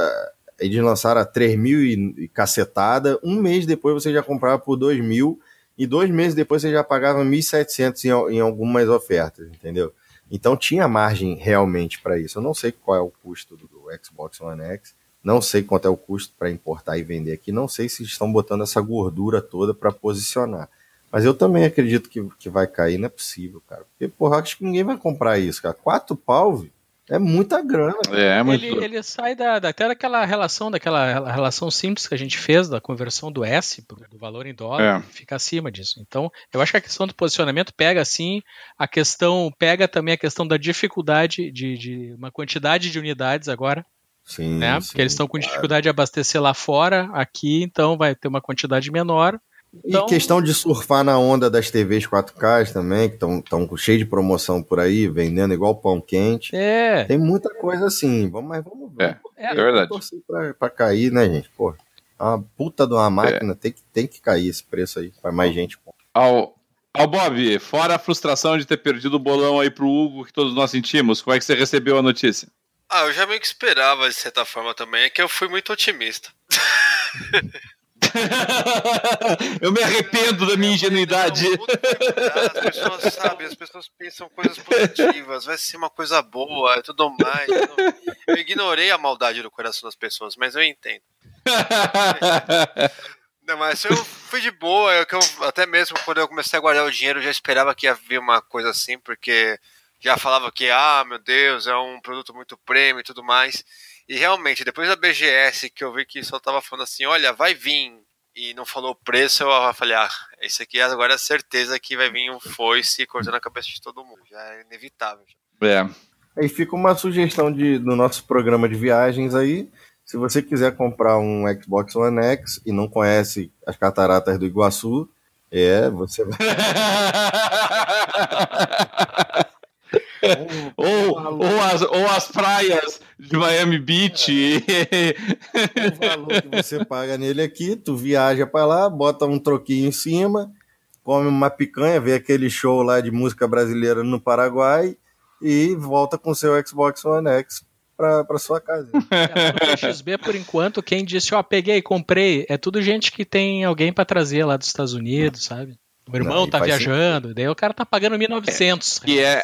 eles lançaram a 3 mil e cacetada. Um mês depois você já comprava por 2 mil e dois meses depois você já pagava 1.700 em, em algumas ofertas, entendeu? Então tinha margem realmente para isso. Eu não sei qual é o custo do, do Xbox One X, não sei quanto é o custo para importar e vender aqui, não sei se estão botando essa gordura toda para posicionar. Mas eu também acredito que, que vai cair, não é possível, cara. Porque, porra, acho que ninguém vai comprar isso, cara. Quatro pau, é muita grana. É, é muito... ele, ele sai da, da, até daquela relação, daquela relação simples que a gente fez da conversão do S do valor em dólar, é. fica acima disso. Então, eu acho que a questão do posicionamento pega assim, a questão pega também a questão da dificuldade de, de uma quantidade de unidades agora. Sim, né? Sim, Porque eles estão com dificuldade de abastecer lá fora, aqui, então vai ter uma quantidade menor. Então... E questão de surfar na onda das TVs 4K também, que estão cheio de promoção por aí, vendendo igual pão quente. É. Tem muita coisa assim. Vamos, mas vamos ver. É, é verdade. Pra, pra cair, né, gente? Pô, uma puta de uma máquina, é. tem, que, tem que cair esse preço aí, para mais gente. Ao, ao Bob, fora a frustração de ter perdido o bolão aí pro Hugo, que todos nós sentimos, como é que você recebeu a notícia? Ah, eu já meio que esperava de certa forma também, é que eu fui muito otimista. eu me arrependo da minha ingenuidade. As pessoas sabem, as pessoas pensam coisas positivas, vai ser uma coisa boa e tudo mais. Eu ignorei a maldade do coração das pessoas, mas eu entendo. Não, mas eu fui de boa, eu, eu, até mesmo quando eu comecei a guardar o dinheiro, eu já esperava que ia vir uma coisa assim, porque já falava que, ah, meu Deus, é um produto muito premium e tudo mais. E realmente, depois da BGS, que eu vi que só tava falando assim, olha, vai vir, e não falou o preço, eu falei, ah, esse aqui agora é certeza que vai vir um foice cortando a cabeça de todo mundo. Já é inevitável. É. Aí fica uma sugestão de, do nosso programa de viagens aí. Se você quiser comprar um Xbox One X e não conhece as cataratas do Iguaçu, é, você vai. ou, ou, as, ou as praias de Miami Beach. É. o valor que você paga nele aqui, tu viaja para lá, bota um troquinho em cima, come uma picanha, vê aquele show lá de música brasileira no Paraguai e volta com seu Xbox One X para sua casa. É, XB, por enquanto, quem disse, ó, oh, peguei, comprei, é tudo gente que tem alguém para trazer lá dos Estados Unidos, sabe? O irmão Não, tá viajando, sentido. daí o cara tá pagando 1.900. É, e é,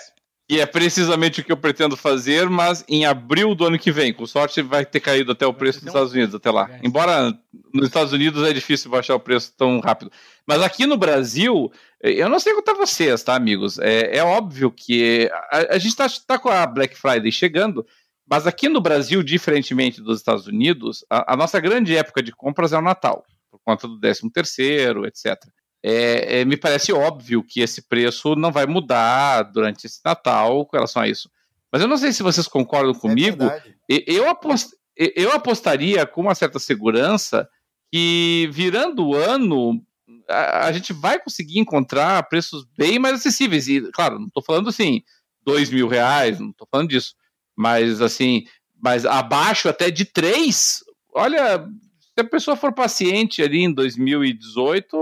e é precisamente o que eu pretendo fazer, mas em abril do ano que vem. Com sorte, vai ter caído até o preço dos Estados Unidos até lá. Embora nos Estados Unidos é difícil baixar o preço tão rápido. Mas aqui no Brasil, eu não sei a vocês, tá, amigos? É, é óbvio que a, a gente está tá com a Black Friday chegando, mas aqui no Brasil, diferentemente dos Estados Unidos, a, a nossa grande época de compras é o Natal, por conta do 13 terceiro, etc é, é, me parece óbvio que esse preço não vai mudar durante esse Natal com relação a isso. Mas eu não sei se vocês concordam é comigo. É eu, apost, eu apostaria com uma certa segurança que virando o ano a, a, gente vai conseguir encontrar preços bem mais acessíveis. E, claro, não estou falando assim, dois mil reais, não estou falando disso. Mas assim, mas abaixo até de três, olha, se a pessoa for paciente ali em 2018,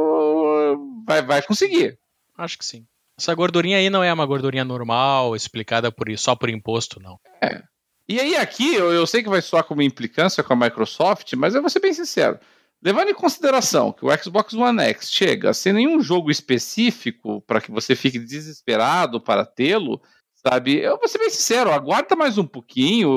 vai, vai conseguir. Acho que sim. Essa gordurinha aí não é uma gordurinha normal, explicada por, só por imposto, não. É. E aí, aqui, eu, eu sei que vai soar como implicância com a Microsoft, mas eu vou ser bem sincero. Levando em consideração que o Xbox One X chega sem nenhum jogo específico para que você fique desesperado para tê-lo, Sabe? Eu vou ser bem sincero, aguarda mais um pouquinho.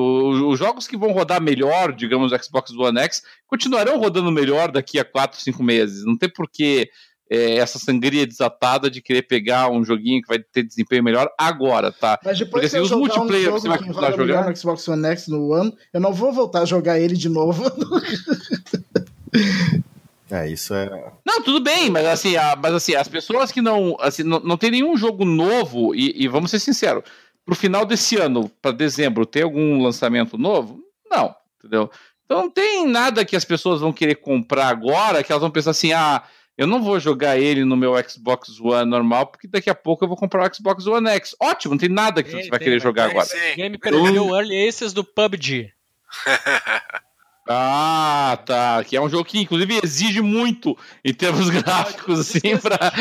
Os jogos que vão rodar melhor, digamos, no Xbox One X, continuarão rodando melhor daqui a 4, 5 meses. Não tem porquê é, essa sangria desatada de querer pegar um joguinho que vai ter desempenho melhor agora, tá? Mas depois Porque, assim, os multiplayer um você vai continuar jogando. no Xbox One X no One, eu não vou voltar a jogar ele de novo. É, isso é. Não, tudo bem, mas assim, a, mas assim as pessoas que não. Assim, não, não tem nenhum jogo novo, e, e vamos ser sinceros, pro final desse ano, para dezembro, ter algum lançamento novo? Não, entendeu? Então não tem nada que as pessoas vão querer comprar agora que elas vão pensar assim, ah, eu não vou jogar ele no meu Xbox One normal, porque daqui a pouco eu vou comprar o Xbox One X. Ótimo, não tem nada que você vai querer jogar agora. Ninguém me perdeu o Early Access do PUBG. Ah, tá. Que é um jogo que, inclusive, exige muito em termos gráficos, assim, pra.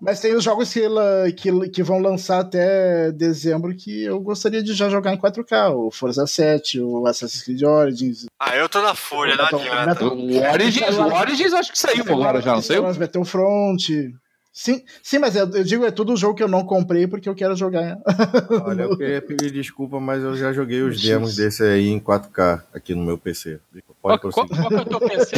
Mas tem os jogos que, que, que vão lançar até dezembro que eu gostaria de já jogar em 4K. O Forza 7, o Assassin's Creed Origins. Ah, eu tô na fúria, não adianta. O Origins, o Origins acho que saiu agora já, não sei. Battlefront. Sim, sim, mas eu, eu, digo, é tudo jogo que eu não comprei porque eu quero jogar. Olha, eu queria pedir desculpa, mas eu já joguei os demos desse aí em 4K aqui no meu PC. Pode qual, qual, qual é o teu PC?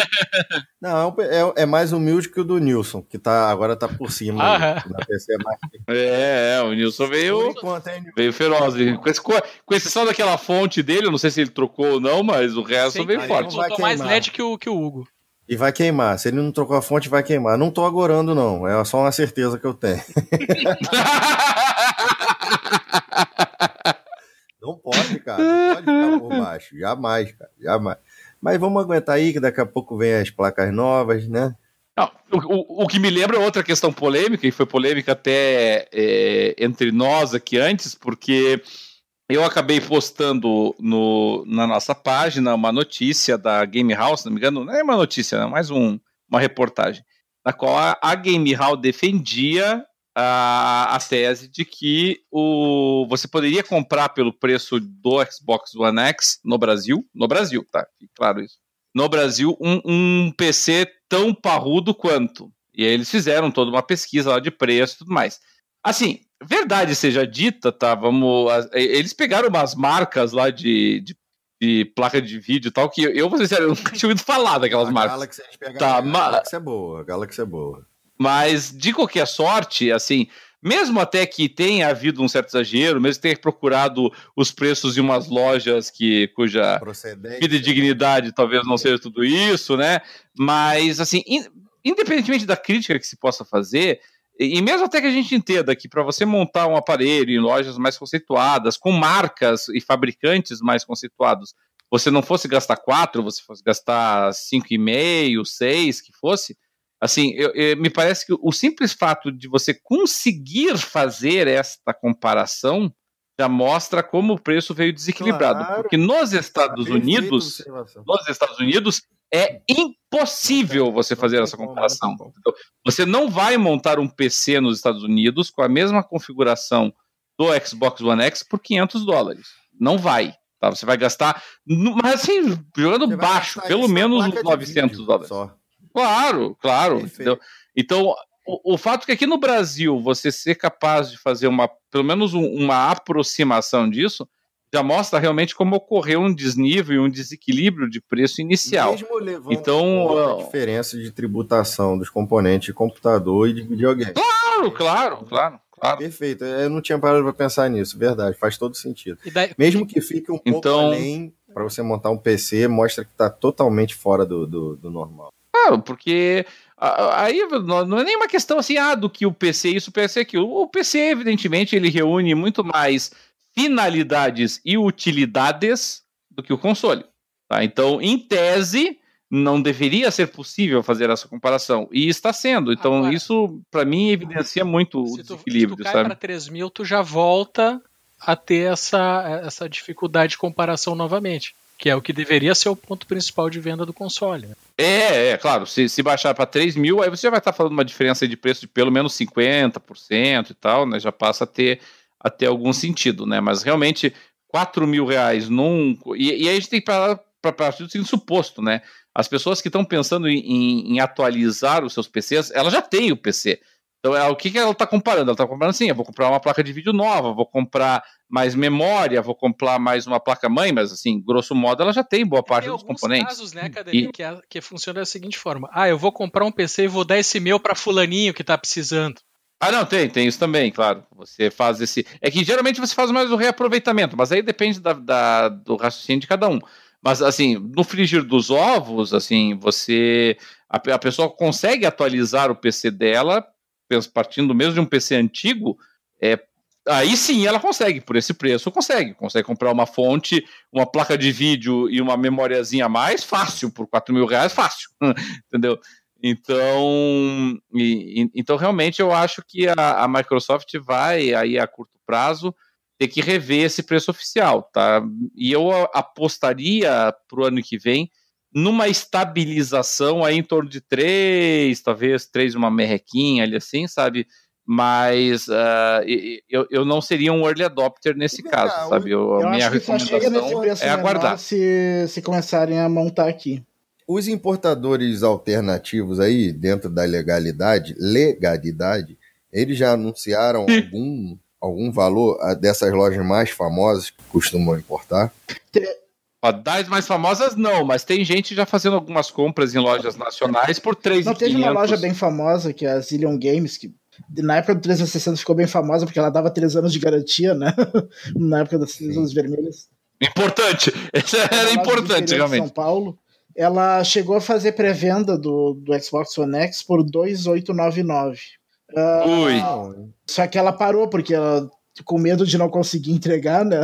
não, é, é, é, mais humilde que o do Nilson, que tá, agora tá por cima. Ah, na PC é, mais... é, é, o Nilson veio, enquanto, hein, veio feroz. Com, esse, com exceção daquela fonte dele, eu não sei se ele trocou ou não, mas o resto Sim, veio forte. Eu tô mais LED que o, que o Hugo. E vai queimar. Se ele não trocou a fonte, vai queimar. Não tô agorando, não. É só uma certeza que eu tenho. não pode, cara. Não pode ficar por baixo. Jamais, cara. Jamais. Mas vamos aguentar aí, que daqui a pouco vem as placas novas, né? Não, o, o, que me lembra outra questão polêmica, e foi polêmica até é, entre nós aqui antes, porque eu acabei postando no, na nossa página uma notícia da Game House, não me engano, não é uma notícia, é mais um, uma reportagem, na qual a, a Game House defendia a, a tese de que o, você poderia comprar pelo preço do Xbox One X no Brasil, no Brasil, tá? Claro isso. No Brasil, um, um PC tão parrudo quanto. E aí eles fizeram toda uma pesquisa lá de preço e tudo mais. Assim, verdade seja dita, tá? Vamos. Eles pegaram umas marcas lá de, de, de placa de vídeo e tal, que eu, vou ser sério, eu nunca tinha ouvido falar daquelas a marcas. Galaxy, a, gente tá, a Galaxy é boa, a Galaxy é boa. Mas, de qualquer sorte, assim, mesmo até que tenha havido um certo exagero, mesmo que tenha procurado os preços de umas lojas que cuja vida e dignidade talvez não seja tudo isso, né? Mas, assim, in, independentemente da crítica que se possa fazer, e mesmo até que a gente entenda que para você montar um aparelho em lojas mais conceituadas, com marcas e fabricantes mais conceituados, você não fosse gastar quatro, você fosse gastar cinco e meio, seis, que fosse, assim, eu, eu, me parece que o simples fato de você conseguir fazer esta comparação já mostra como o preço veio desequilibrado, claro. porque nos Estados Unidos, nos Estados Unidos é impossível você fazer essa comparação. Você não vai montar um PC nos Estados Unidos com a mesma configuração do Xbox One X por 500 dólares. Não vai. Tá? Você vai gastar, mas assim, jogando baixo, pelo menos uns 900 dólares. Só. Claro, claro. Então, o, o, fato é que aqui no Brasil você ser capaz de fazer uma, pelo menos um, uma aproximação disso, já mostra realmente como ocorreu um desnível e um desequilíbrio de preço inicial. Mesmo levando então, a diferença de tributação dos componentes de computador e de videogame. Claro, claro, claro. Claro. Perfeito, eu não tinha parado para pensar nisso, verdade, faz todo sentido. Daí... Mesmo que fique um pouco então... além para você montar um PC, mostra que está totalmente fora do, do, do, normal. Claro, porque aí não é nenhuma questão assim, ah, do que o PC isso, o PC aquilo. O PC, evidentemente, ele reúne muito mais finalidades e utilidades do que o console. Tá? Então, em tese, não deveria ser possível fazer essa comparação. E está sendo. Então, Agora, isso, para mim, evidencia muito o desequilíbrio. Se tu cai para 3 mil, tu já volta a ter essa, essa dificuldade de comparação novamente. Que é o que deveria ser o ponto principal de venda do console. Né? É, é, claro. Se, se baixar para 3 mil, aí você já vai estar falando uma diferença de preço de pelo menos 50% e tal, né? Já passa a ter até algum sentido, né? Mas realmente, 4 mil reais num. E, e aí a gente tem que parar para partir do seguinte suposto, né? As pessoas que estão pensando em, em, em, atualizar os seus PCs, ela já tem o PC. Então, ela, o que, que ela está comparando? Ela está comparando assim: eu vou comprar uma placa de vídeo nova, vou comprar mais memória, vou comprar mais uma placa-mãe, mas assim, grosso modo, ela já tem boa parte tem dos componentes. Tem casos, né, e... que, é, que funciona da seguinte forma: ah, eu vou comprar um PC e vou dar esse meu para fulaninho que está precisando. Ah, não, tem, tem isso também, claro. Você faz esse. É que geralmente você faz mais o reaproveitamento, mas aí depende da, da, do raciocínio de cada um. Mas, assim, no frigir dos ovos, assim, você. A, a pessoa consegue atualizar o PC dela, partindo mesmo de um PC antigo, é, aí sim ela consegue, por esse preço, consegue. Consegue comprar uma fonte, uma placa de vídeo e uma memóriazinha a mais, fácil, por 4 mil reais, fácil. Entendeu? Então, e, então realmente eu acho que a, a, Microsoft vai aí a curto prazo ter que rever esse preço oficial, tá? E eu apostaria para o ano que vem numa estabilização aí em torno de 3, talvez 3 uma merrequinha ali assim, sabe? Mas uh, eu, eu não seria um early adopter nesse caso, sabe? Eu, eu minha acho que recomendação chega nesse preço é aguardar. Se, se começarem a montar aqui. Os importadores alternativos aí, dentro da legalidade, legalidade, eles já anunciaram algum, algum valor dessas lojas mais famosas que costumam importar? Das mais famosas não, mas tem gente já fazendo algumas compras em lojas nacionais por 3 Não teve uma loja bem famosa, que é a Zillion Games, que na época do 360 ficou bem famosa porque ela dava 3 anos de garantia, né? na época das 3 anos vermelhas. Importante! Isso era importante, realmente. São Paulo ela chegou a fazer pré-venda do, do Xbox One X por 2,899. Uh, Ui. Só que ela parou, porque ela, com medo de não conseguir entregar, né?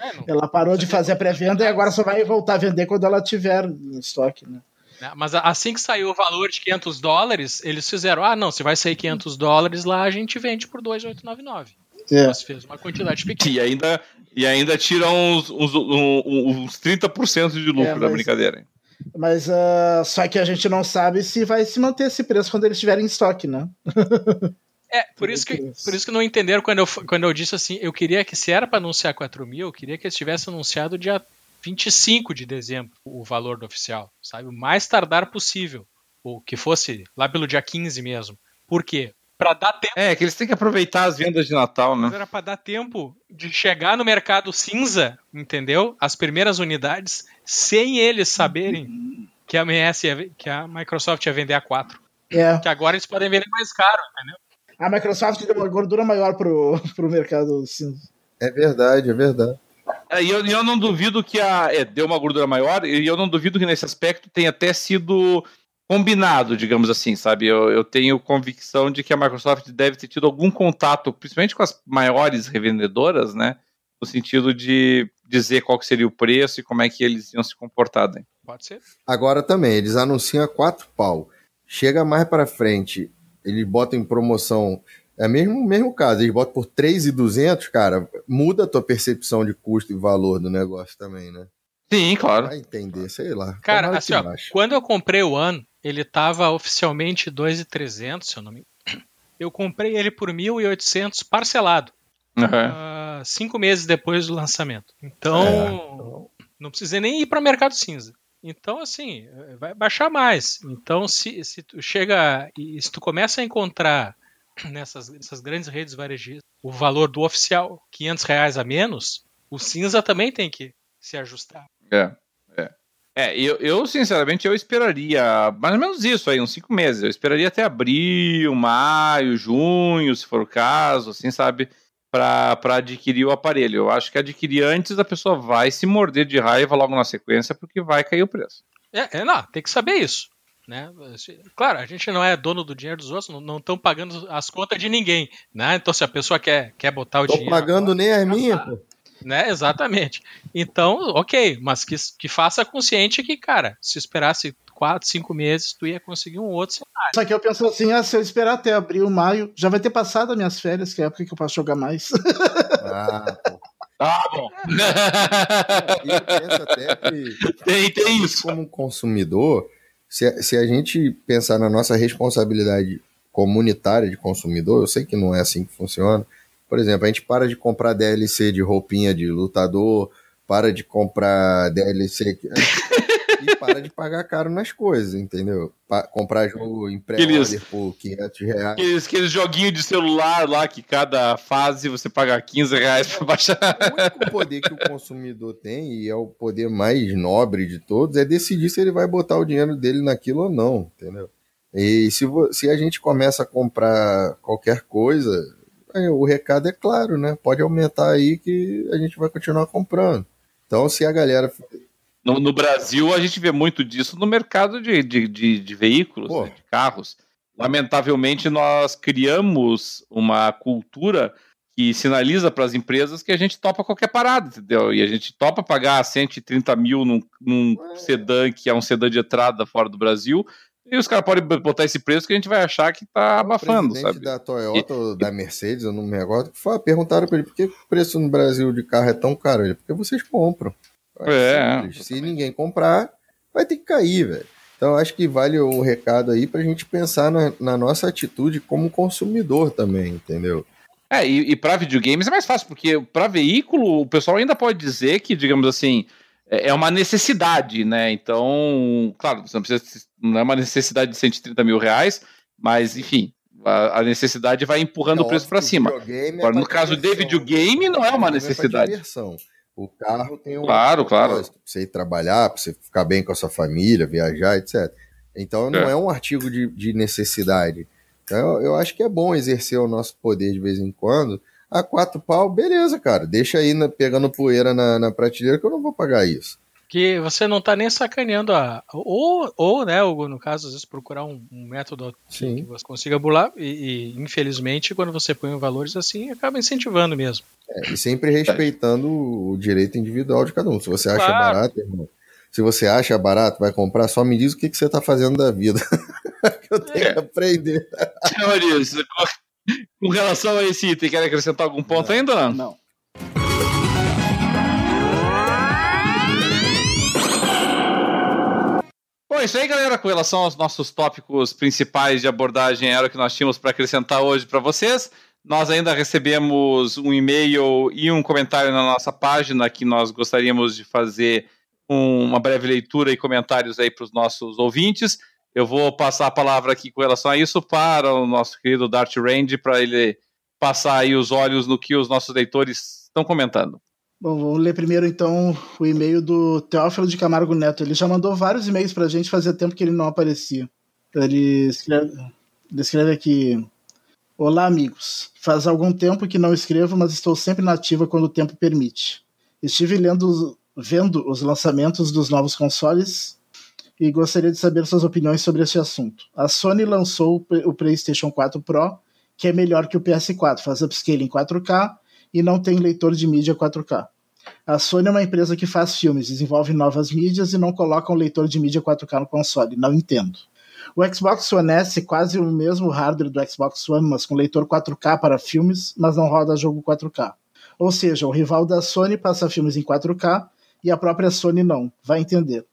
É, não, ela parou de fazer a pré-venda e agora só vai voltar a vender quando ela tiver em estoque, né? É, mas assim que saiu o valor de 500 dólares, eles fizeram: ah, não, se vai sair 500 dólares lá, a gente vende por 2,899. É. Mas fez uma quantidade pequena. E ainda, e ainda tiram uns, uns, uns, uns 30% de lucro é, mas, da brincadeira. Mas uh, só que a gente não sabe se vai se manter esse preço quando eles estiverem em estoque, né? É, por isso, que, por isso que não entenderam quando eu, quando eu disse assim, eu queria que se era para anunciar 4 mil, eu queria que eles tivessem anunciado dia 25 de dezembro o valor do oficial, sabe? O mais tardar possível. Ou que fosse lá pelo dia 15 mesmo. Por quê? Para dar tempo. É, que eles têm que aproveitar as vendas de Natal, né? Mas era para dar tempo de chegar no mercado cinza, entendeu? As primeiras unidades, sem eles saberem que a MS ia, que a Microsoft ia vender a 4. É. Que agora eles podem vender mais caro, entendeu? A Microsoft deu uma gordura maior pro, pro mercado cinza. É verdade, é verdade. É, e eu, eu, não duvido que a. É, deu uma gordura maior, e eu não duvido que nesse aspecto tenha até sido combinado, digamos assim, sabe? Eu, eu, tenho convicção de que a Microsoft deve ter tido algum contato, principalmente com as maiores revendedoras, né? No sentido de dizer qual que seria o preço e como é que eles iam se comportar. Né? Pode ser. Agora também, eles anunciam a quatro pau. Chega mais para frente, eles botam em promoção. É mesmo mesmo caso, eles botam por 3,200, cara, muda a tua percepção de custo e valor do negócio também, né? Sim, claro. Vai entender, sei lá. Cara, assim, ó, quando eu comprei o One, ele tava oficialmente 2,300, se eu não me Eu comprei ele por 1.800 parcelado. Uhum. Uh, cinco meses depois do lançamento. Então, é. não precisei nem ir para mercado cinza. Então, assim, vai baixar mais. Então, se, se tu chega e se tu começa a encontrar nessas, nessas grandes redes varejistas o valor do oficial 500 reais a menos, o cinza também tem que se ajustar. É. É, é eu, eu, sinceramente, eu esperaria mais ou menos isso aí, uns cinco meses. Eu esperaria até abril, maio, junho, se for o caso, assim, sabe? Para adquirir o aparelho. Eu acho que adquirir antes a pessoa vai se morder de raiva logo na sequência, porque vai cair o preço. É, é não, tem que saber isso. Né? Claro, a gente não é dono do dinheiro dos outros, não estão pagando as contas de ninguém. Né? Então, se a pessoa quer, quer botar o Tô dinheiro. pagando agora, nem as minhas, pô. Né? Exatamente. Então, ok, mas que, que faça consciente que, cara, se esperasse quatro, cinco meses, tu ia conseguir um outro cenário. Só que eu penso assim, ah, se eu esperar até abril, maio, já vai ter passado as minhas férias, que é a época que eu posso jogar mais. Ah, pô. Ah, bom. eu penso até que. Tem, tem isso. Como consumidor, se, se a gente pensar na nossa responsabilidade comunitária de consumidor, eu sei que não é assim que funciona, por exemplo, a gente para de comprar DLC de roupinha de lutador, para de comprar DLC e para de pagar caro nas coisas, entendeu? Pa comprar jogo em pré-order por 500 reais. Aqueles, aqueles joguinhos de celular lá que cada fase você paga 15 reais para baixar. O único poder que o consumidor tem, e é o poder mais nobre de todos, é decidir se ele vai botar o dinheiro dele naquilo ou não, entendeu? E se, se a gente começa a comprar qualquer coisa, o recado é claro, né? Pode aumentar aí que a gente vai continuar comprando. Então, se a galera. No, no Brasil, a gente vê muito disso no mercado de, de, de, de veículos, né? de carros. Lamentavelmente, nós criamos uma cultura que sinaliza para as empresas que a gente topa qualquer parada, entendeu? E a gente topa pagar 130 mil num, num sedã que é um sedã de entrada fora do Brasil, e os caras podem botar esse preço que a gente vai achar que tá abafando, o sabe? da Toyota ou da Mercedes, eu não me recordo, perguntaram para ele por que o preço no Brasil de carro é tão caro. Ele, porque vocês compram. É. é Se ninguém comprar, vai ter que cair, velho. Então acho que vale o recado aí pra gente pensar na, na nossa atitude como consumidor também, entendeu? É, e, e para videogames é mais fácil, porque para veículo o pessoal ainda pode dizer que, digamos assim, é, é uma necessidade, né? Então, claro, não precisa, não é uma necessidade de 130 mil reais, mas enfim, a, a necessidade vai empurrando é o preço para cima. Agora, no caso de videogame, não é uma necessidade. É o carro tem um claro, claro. para você ir trabalhar, para você ficar bem com a sua família, viajar, etc. Então não é, é um artigo de, de necessidade. Então eu, eu acho que é bom exercer o nosso poder de vez em quando. A quatro pau, beleza, cara. Deixa aí na, pegando poeira na, na prateleira que eu não vou pagar isso que você não está nem sacaneando a. Ou, ou né, Hugo, no caso, às vezes procurar um, um método Sim. que você consiga bular, e, e, infelizmente, quando você põe valores assim, acaba incentivando mesmo. É, e sempre respeitando o direito individual de cada um. Se você acha claro. barato, irmão. Se você acha barato, vai comprar, só me diz o que, que você está fazendo da vida. que eu tenho é. que aprender. Senhores, com relação a esse item, quer acrescentar algum ponto não, ainda? Não. Bom, é isso aí, galera, com relação aos nossos tópicos principais de abordagem, era o que nós tínhamos para acrescentar hoje para vocês. Nós ainda recebemos um e-mail e um comentário na nossa página que nós gostaríamos de fazer uma breve leitura e comentários aí para os nossos ouvintes. Eu vou passar a palavra aqui com relação a isso para o nosso querido Dart Range, para ele passar aí os olhos no que os nossos leitores estão comentando. Bom, vamos ler primeiro então o e-mail do Teófilo de Camargo Neto. Ele já mandou vários e-mails pra gente, fazia tempo que ele não aparecia. Ele escreve, ele escreve aqui: Olá, amigos. Faz algum tempo que não escrevo, mas estou sempre nativa quando o tempo permite. Estive lendo, vendo os lançamentos dos novos consoles e gostaria de saber suas opiniões sobre esse assunto. A Sony lançou o PlayStation 4 Pro, que é melhor que o PS4, faz upscaling em 4K e não tem leitor de mídia 4K. A Sony é uma empresa que faz filmes, desenvolve novas mídias e não coloca um leitor de mídia 4K no console. Não entendo. O Xbox One S é quase o mesmo hardware do Xbox One, mas com leitor 4K para filmes, mas não roda jogo 4K. Ou seja, o rival da Sony passa filmes em 4K e a própria Sony não. Vai entender.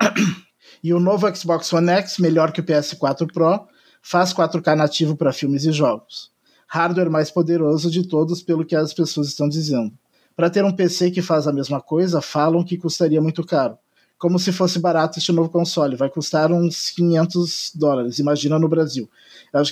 e o novo Xbox One X, melhor que o PS4 Pro, faz 4K nativo para filmes e jogos hardware mais poderoso de todos, pelo que as pessoas estão dizendo. Para ter um PC que faz a mesma coisa, falam que custaria muito caro. Como se fosse barato este novo console, vai custar uns 500 dólares, imagina no Brasil.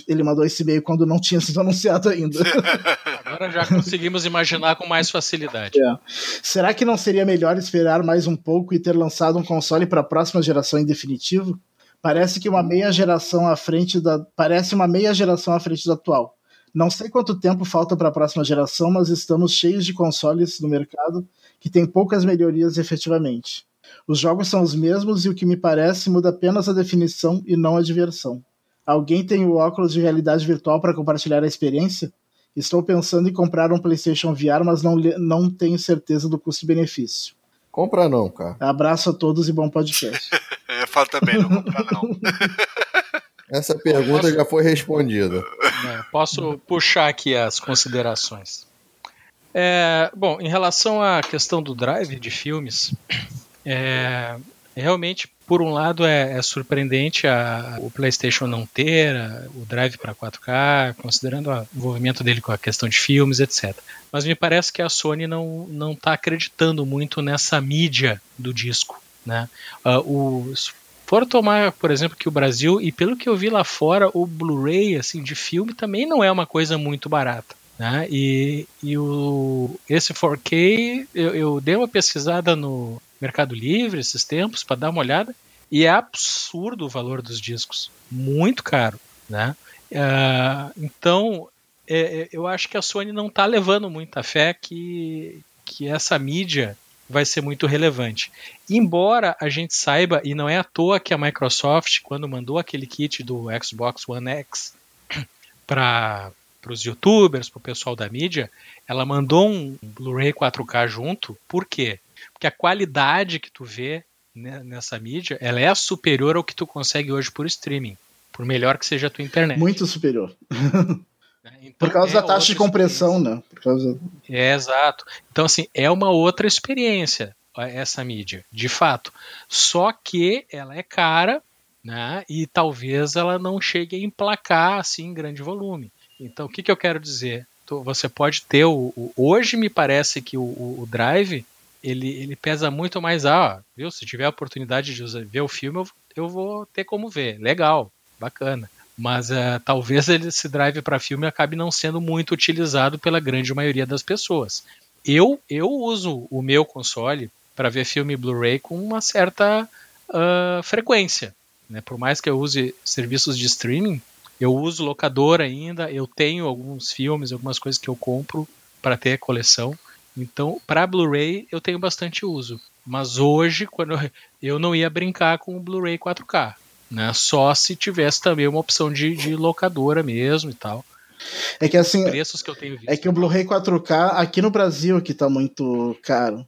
Ele mandou esse e-mail quando não tinha sido anunciado ainda. Agora já conseguimos imaginar com mais facilidade. É. Será que não seria melhor esperar mais um pouco e ter lançado um console para a próxima geração em definitivo? Parece que uma meia geração à frente da parece uma meia geração à frente da atual. Não sei quanto tempo falta para a próxima geração, mas estamos cheios de consoles no mercado que tem poucas melhorias efetivamente. Os jogos são os mesmos e o que me parece muda apenas a definição e não a diversão. Alguém tem o óculos de realidade virtual para compartilhar a experiência? Estou pensando em comprar um PlayStation VR, mas não, não tenho certeza do custo-benefício. Compra não, cara. Abraço a todos e bom podcast. Eu falo também, não compra não. Essa pergunta posso... já foi respondida. É, posso puxar aqui as considerações. É, bom, em relação à questão do drive de filmes, é, realmente, por um lado, é, é surpreendente a, o PlayStation não ter a, o drive para 4K, considerando o envolvimento dele com a questão de filmes, etc. Mas me parece que a Sony não está acreditando muito nessa mídia do disco. Né? Uh, os for tomar, por exemplo, que o Brasil, e pelo que eu vi lá fora, o Blu-ray assim, de filme também não é uma coisa muito barata. Né? E, e o, esse 4K, eu, eu dei uma pesquisada no Mercado Livre esses tempos para dar uma olhada, e é absurdo o valor dos discos. Muito caro. Né? Uh, então, é, é, eu acho que a Sony não está levando muita fé que, que essa mídia vai ser muito relevante. Embora a gente saiba, e não é à toa que a Microsoft, quando mandou aquele kit do Xbox One X para os youtubers, para o pessoal da mídia, ela mandou um Blu-ray 4K junto. Por quê? Porque a qualidade que tu vê nessa mídia, ela é superior ao que tu consegue hoje por streaming, por melhor que seja a tua internet. Muito superior. Então, Por causa é da taxa de compressão, né? Por causa... É, exato. Então, assim, é uma outra experiência. essa mídia, de fato. Só que ela é cara, né? E talvez ela não chegue a emplacar assim em grande volume. Então, o que, que eu quero dizer? Você pode ter o, o hoje me parece que o, o, Drive ele, ele pesa muito mais ah, viu? Se tiver a oportunidade de usar, ver o filme, eu, eu vou ter como ver. Legal, bacana. Mas uh, talvez esse drive para filme acabe não sendo muito utilizado pela grande maioria das pessoas. Eu, eu uso o meu console para ver filme Blu-ray com uma certa uh, frequência. Né? Por mais que eu use serviços de streaming, eu uso locador ainda, eu tenho alguns filmes, algumas coisas que eu compro para ter coleção. Então, para Blu-ray eu tenho bastante uso. Mas hoje, quando eu, eu não ia brincar com o Blu-ray 4K. Né? Só se tivesse também uma opção de, de locadora mesmo e tal. É que assim, preços que eu tenho visto. É que o Blu-ray 4K aqui no Brasil que tá muito caro.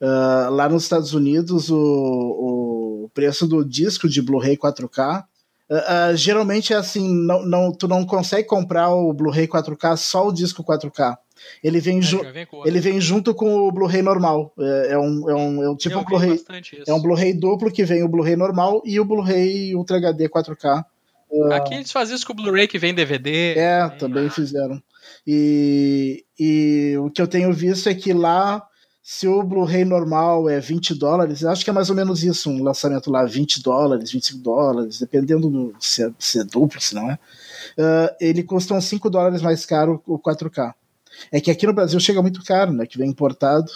Uh, lá nos Estados Unidos o, o preço do disco de Blu-ray 4K Uh, uh, geralmente é assim, não, não, tu não consegue comprar o Blu-ray 4K só o disco 4K. Ele vem, é, vem ele vem junto com o Blu-ray normal. É, é, um, é, um, é um tipo um Blu-ray. É um Blu-ray duplo que vem o Blu-ray normal e o Blu-ray Ultra HD 4K. Uh, Aqui eles fazem isso com o Blu-ray que vem DVD. É, também fizeram. E, e o que eu tenho visto é que lá se o Blu-ray normal é 20 dólares, acho que é mais ou menos isso, um lançamento lá, 20 dólares, 25 dólares, dependendo do, se, é, se é duplo, se não é. Uh, ele custa uns 5 dólares mais caro o 4K. É que aqui no Brasil chega muito caro, né? Que vem importado.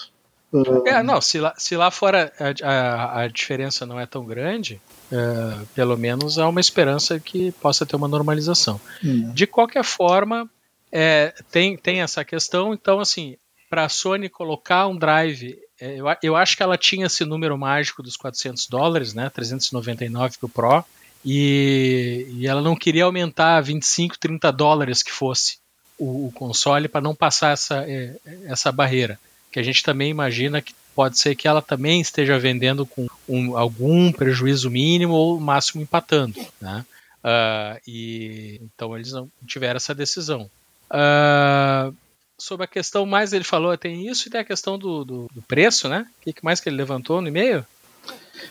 Uh... É, não, se lá, se lá fora a, a, a diferença não é tão grande, uh, pelo menos há uma esperança que possa ter uma normalização. Hum. De qualquer forma, é, tem, tem essa questão, então assim, para a Sony colocar um drive, é, eu, eu acho que ela tinha esse número mágico dos 400 dólares, né, 399 para o Pro, e, e, ela não queria aumentar 25, 30 dólares que fosse o, o console para não passar essa, é, essa barreira, que a gente também imagina que pode ser que ela também esteja vendendo com um, algum prejuízo mínimo ou máximo empatando, né? Uh, e então eles não tiveram essa decisão. Uh, sobre a questão mais ele falou, tem isso e tem a questão do, do, do preço, né? O que mais que ele levantou no e-mail?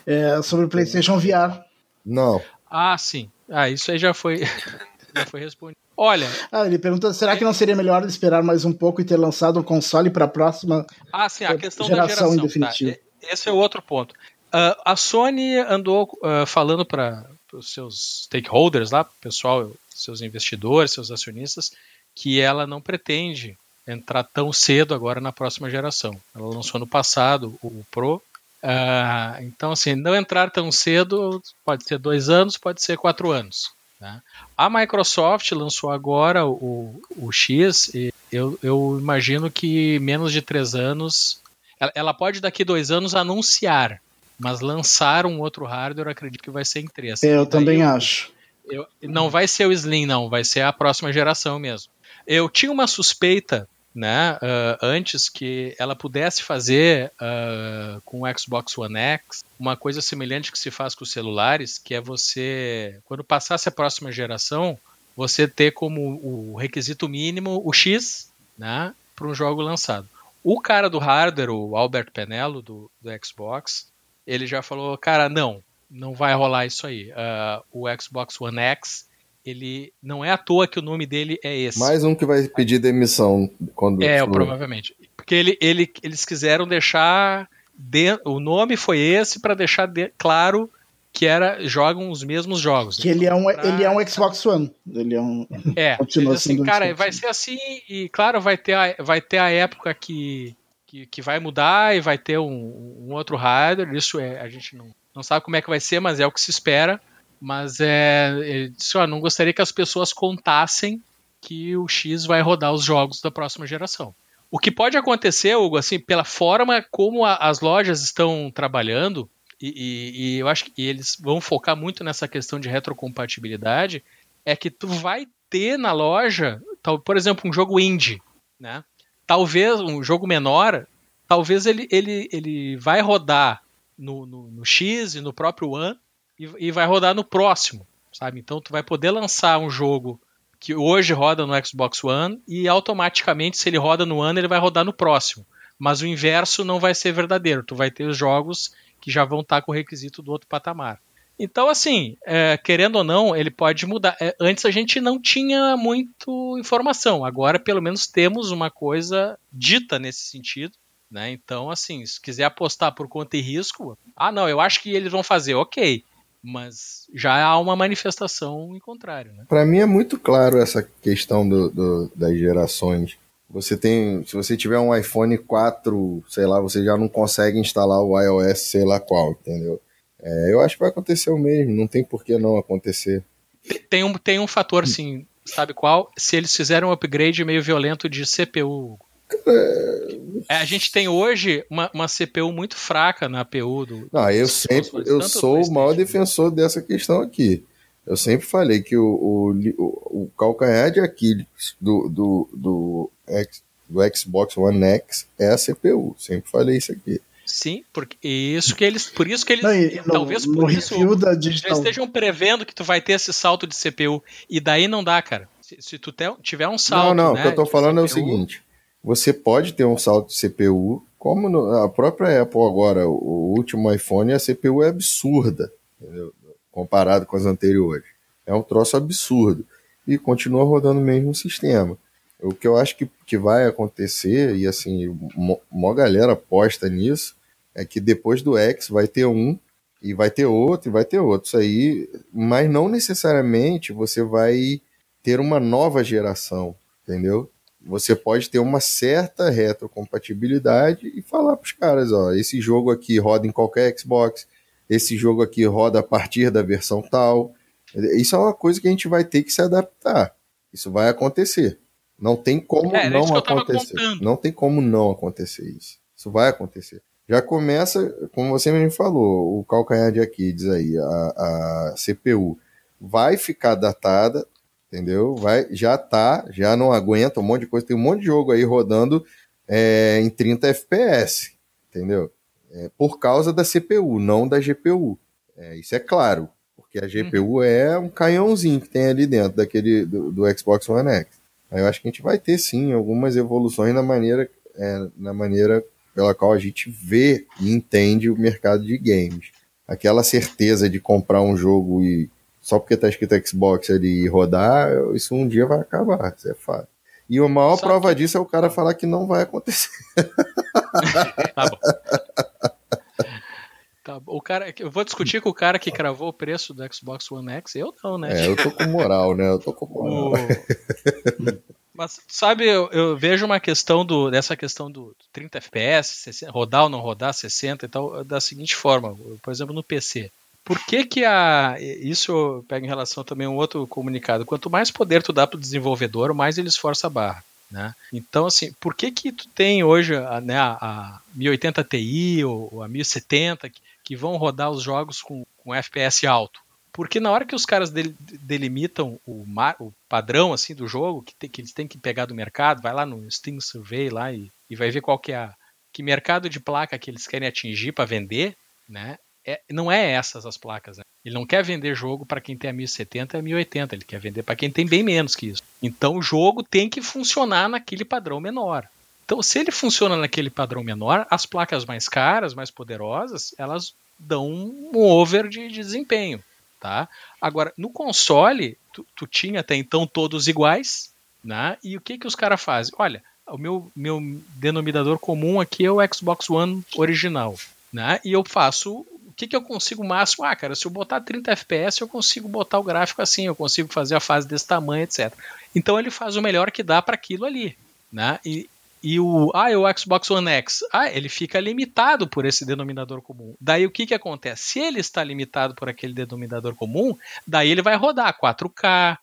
É, sobre o PlayStation VR. Não. Ah, sim. Ah, isso aí já foi, já foi respondido. Olha. Ah, ele pergunta: será que não seria melhor esperar mais um pouco e ter lançado o console para a próxima ah, sim, a questão geração, da geração tá. Esse é o outro ponto. Uh, a Sony andou uh, falando para os seus stakeholders lá, pessoal, seus investidores, seus acionistas, que ela não pretende entrar tão cedo agora na próxima geração. Ela lançou no passado o Pro. Uh, então, assim, não entrar tão cedo pode ser dois anos, pode ser quatro anos. Né? A Microsoft lançou agora o, o X e eu, eu imagino que menos de três anos. Ela, ela pode daqui dois anos anunciar, mas lançar um outro hardware, acredito que vai ser em três. Eu também eu, acho. Eu, não vai ser o Slim, não, vai ser a próxima geração mesmo. Eu tinha uma suspeita né, uh, antes que ela pudesse fazer uh, com o Xbox One X uma coisa semelhante que se faz com os celulares, que é você, quando passasse a próxima geração, você ter como o requisito mínimo o X né, para um jogo lançado. O cara do hardware, o Albert Penello, do, do Xbox, ele já falou, cara, não, não vai rolar isso aí. Uh, o Xbox One X ele não é à toa que o nome dele é esse. Mais um que vai pedir demissão quando. É, for... provavelmente. Porque ele, ele, eles quiseram deixar. De... O nome foi esse para deixar de... claro que era jogam os mesmos jogos. Que ele é um, pra... ele é um Xbox One. Ele é um. É, continua assim, cara, vai ser assim e claro vai ter a, vai ter a época que, que, que vai mudar e vai ter um, um outro hardware. Isso é a gente não, não sabe como é que vai ser, mas é o que se espera. Mas é, ele disse, ó, não gostaria que as pessoas contassem que o X vai rodar os jogos da próxima geração. O que pode acontecer, Hugo, assim, pela forma como a, as lojas estão trabalhando, e, e, e, eu acho que eles vão focar muito nessa questão de retrocompatibilidade, é que tu vai ter na loja, tal, por exemplo, um jogo indie, né? Talvez um jogo menor, talvez ele, ele, ele vai rodar no, no, no X e no próprio One, e, e vai rodar no próximo, sabe? Então tu vai poder lançar um jogo que hoje roda no Xbox One e automaticamente, se ele roda no One, ele vai rodar no próximo. Mas o inverso não vai ser verdadeiro. Tu vai ter os jogos que já vão estar com o requisito do outro patamar. Então, assim, é, querendo ou não, ele pode mudar. É, antes a gente não tinha muito informação. Agora, pelo menos, temos uma coisa dita nesse sentido. Né? Então, assim, se quiser apostar por conta e risco, ah, não, eu acho que eles vão fazer, ok. Mas já há uma manifestação em contrário. Né? Para mim é muito claro essa questão do, do, das gerações. Você tem, se você tiver um iPhone 4, sei lá, você já não consegue instalar o iOS, sei lá qual, entendeu? É, eu acho que vai acontecer o mesmo, não tem por que não acontecer. Tem um, tem um fator, sim, sabe qual? Se eles fizeram um upgrade meio violento de CPU. É, a gente tem hoje uma, uma, CPU muito fraca na APU do. Não, eu sempre eu sou o maior defensor dessa questão aqui. Eu sempre falei que o, o, o calcanhar de Aquiles do, do, do, do Xbox One X é a CPU. Sempre falei isso aqui. Sim, porque isso que eles, por isso que eles, não, e, talvez no, por no isso da digital... eles estejam prevendo que tu vai ter esse salto de CPU e daí não dá, cara. Se, se tu te, tiver um salto, não, não, né, o que eu tô falando CPU... é o seguinte: você pode ter um salto de CPU, como no, a própria Apple agora, o, último iPhone, a CPU é absurda, entendeu? comparado com as anteriores. É um troço absurdo e continua rodando o mesmo sistema. O que eu acho que, que vai acontecer, e assim, uma galera aposta nisso, é que depois do X vai ter um, e vai ter outro, e vai ter outro. Isso aí, mas não necessariamente você vai ter uma nova geração, entendeu? Você pode ter uma certa retrocompatibilidade e falar para os caras, ó, esse jogo aqui roda em qualquer Xbox, esse jogo aqui roda a partir da versão tal. Isso é uma coisa que a gente vai ter que se adaptar. Isso vai acontecer. Não tem como é, não acontecer. Não tem como não acontecer isso. Isso vai acontecer. Já começa, como você mesmo falou, o calcanhar de Aquiles aí, a, a CPU vai ficar datada, entendeu? Vai, já tá, já não aguenta um monte de coisa. Tem um monte de jogo aí rodando é, em 30 FPS, entendeu? É, por causa da CPU, não da GPU. É, isso é claro, porque a GPU uhum. é um canhãozinho que tem ali dentro daquele do, do Xbox One X. Eu acho que a gente vai ter sim algumas evoluções na maneira, é, na maneira pela qual a gente vê e entende o mercado de games. Aquela certeza de comprar um jogo e só porque tá escrito Xbox ali e rodar, isso um dia vai acabar, isso é fato. E a maior só prova que... disso é o cara falar que não vai acontecer. tá bom. Tá, o cara, eu vou discutir com o cara que cravou o preço do Xbox One X. Eu não, né? É, eu tô com moral, né? Eu tô com moral. O... Mas, sabe, eu, eu, vejo uma questão do, dessa questão do 30 FPS, 60, rodar ou não rodar, 60 e tal, da seguinte forma, por exemplo, no PC. Por que que a. Isso eu pego em relação também a um outro comunicado. Quanto mais poder tu dá para o desenvolvedor, mais ele esforça a barra. Né? Então, assim, por que que tu tem hoje a, né, a 1080 Ti ou a 1070 que vão rodar os jogos com, com FPS alto. Porque na hora que os caras delimitam o, mar, o padrão assim do jogo, que, que, eles têm que pegar do mercado, vai lá no Steam Survey lá e, e vai ver qual que é a, que mercado de placa que eles querem atingir para vender, né? É, não é essas as placas. Né? Ele não quer vender jogo para quem tem a 1070 e a 1080, ele quer vender para quem tem bem menos que isso. Então o jogo tem que funcionar naquele padrão menor. Então, se ele funciona naquele padrão menor, as placas mais caras, mais poderosas, elas dão um over de, desempenho, tá? Agora, no console, tu, tu, tinha até então todos iguais, né? E o que que os caras fazem? Olha, o meu, meu denominador comum aqui é o Xbox One original, né? E eu faço que, que eu consigo máximo? Ah, cara, se eu botar 30 FPS, eu consigo botar o gráfico assim, eu consigo fazer a fase desse tamanho, etc. Então ele faz o melhor que dá para aquilo ali. Né? E, e o, ah, é o Xbox One X, ah, ele fica limitado por esse denominador comum. Daí o que, que acontece? Se ele está limitado por aquele denominador comum, daí ele vai rodar 4K,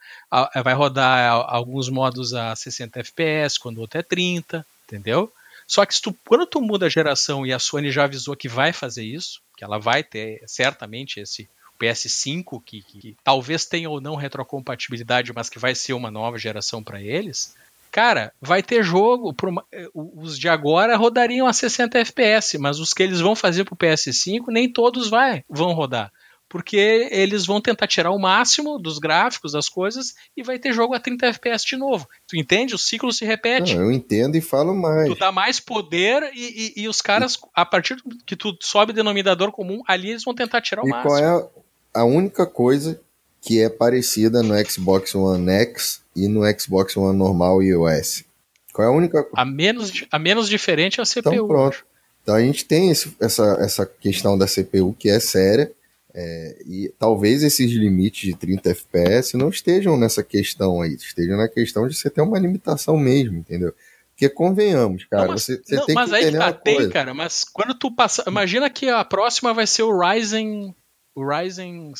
vai rodar alguns modos a 60 FPS, quando o outro é 30, entendeu? Só que tu, quando tu muda a geração e a Sony já avisou que vai fazer isso, que ela vai ter certamente esse PS5, que, que, que talvez tenha ou não retrocompatibilidade, mas que vai ser uma nova geração para eles, Cara, vai ter jogo. Eh, os de agora rodariam a 60 FPS, mas os que eles vão fazer pro PS5, nem todos vai, vão rodar. Porque eles vão tentar tirar o máximo dos gráficos, das coisas, e vai ter jogo a 30 FPS de novo. Tu entende? O ciclo se repete. Não, eu entendo e falo mais. Tu dá mais poder e, e, e, os caras, a partir que tu sobe denominador comum, ali eles vão tentar tirar o e máximo. qual é a única coisa que é parecida no Xbox One X e no Xbox One normal iOS? Qual é a única A menos, a menos diferente é a CPU. Então pronto. Então a gente tem esse, essa, essa questão da CPU que é séria, é, e talvez esses limites de 30 FPS não estejam nessa questão aí, estejam na questão de você ter uma limitação mesmo, entendeu? Porque convenhamos, cara, não, mas, você, você não, tem mas que aí entender tá, tem, cara, mas quando tu passa, imagina que a próxima vai ser o Ryzen, o Ryzen,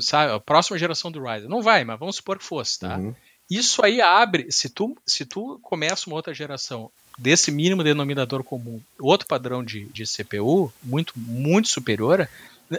sabe, a próxima geração do Ryzen. Não vai, mas vamos supor que fosse, tá? Uhum. Isso aí abre, se tu, se tu começa uma outra geração desse mínimo denominador comum, outro padrão de, de CPU, muito, muito superior,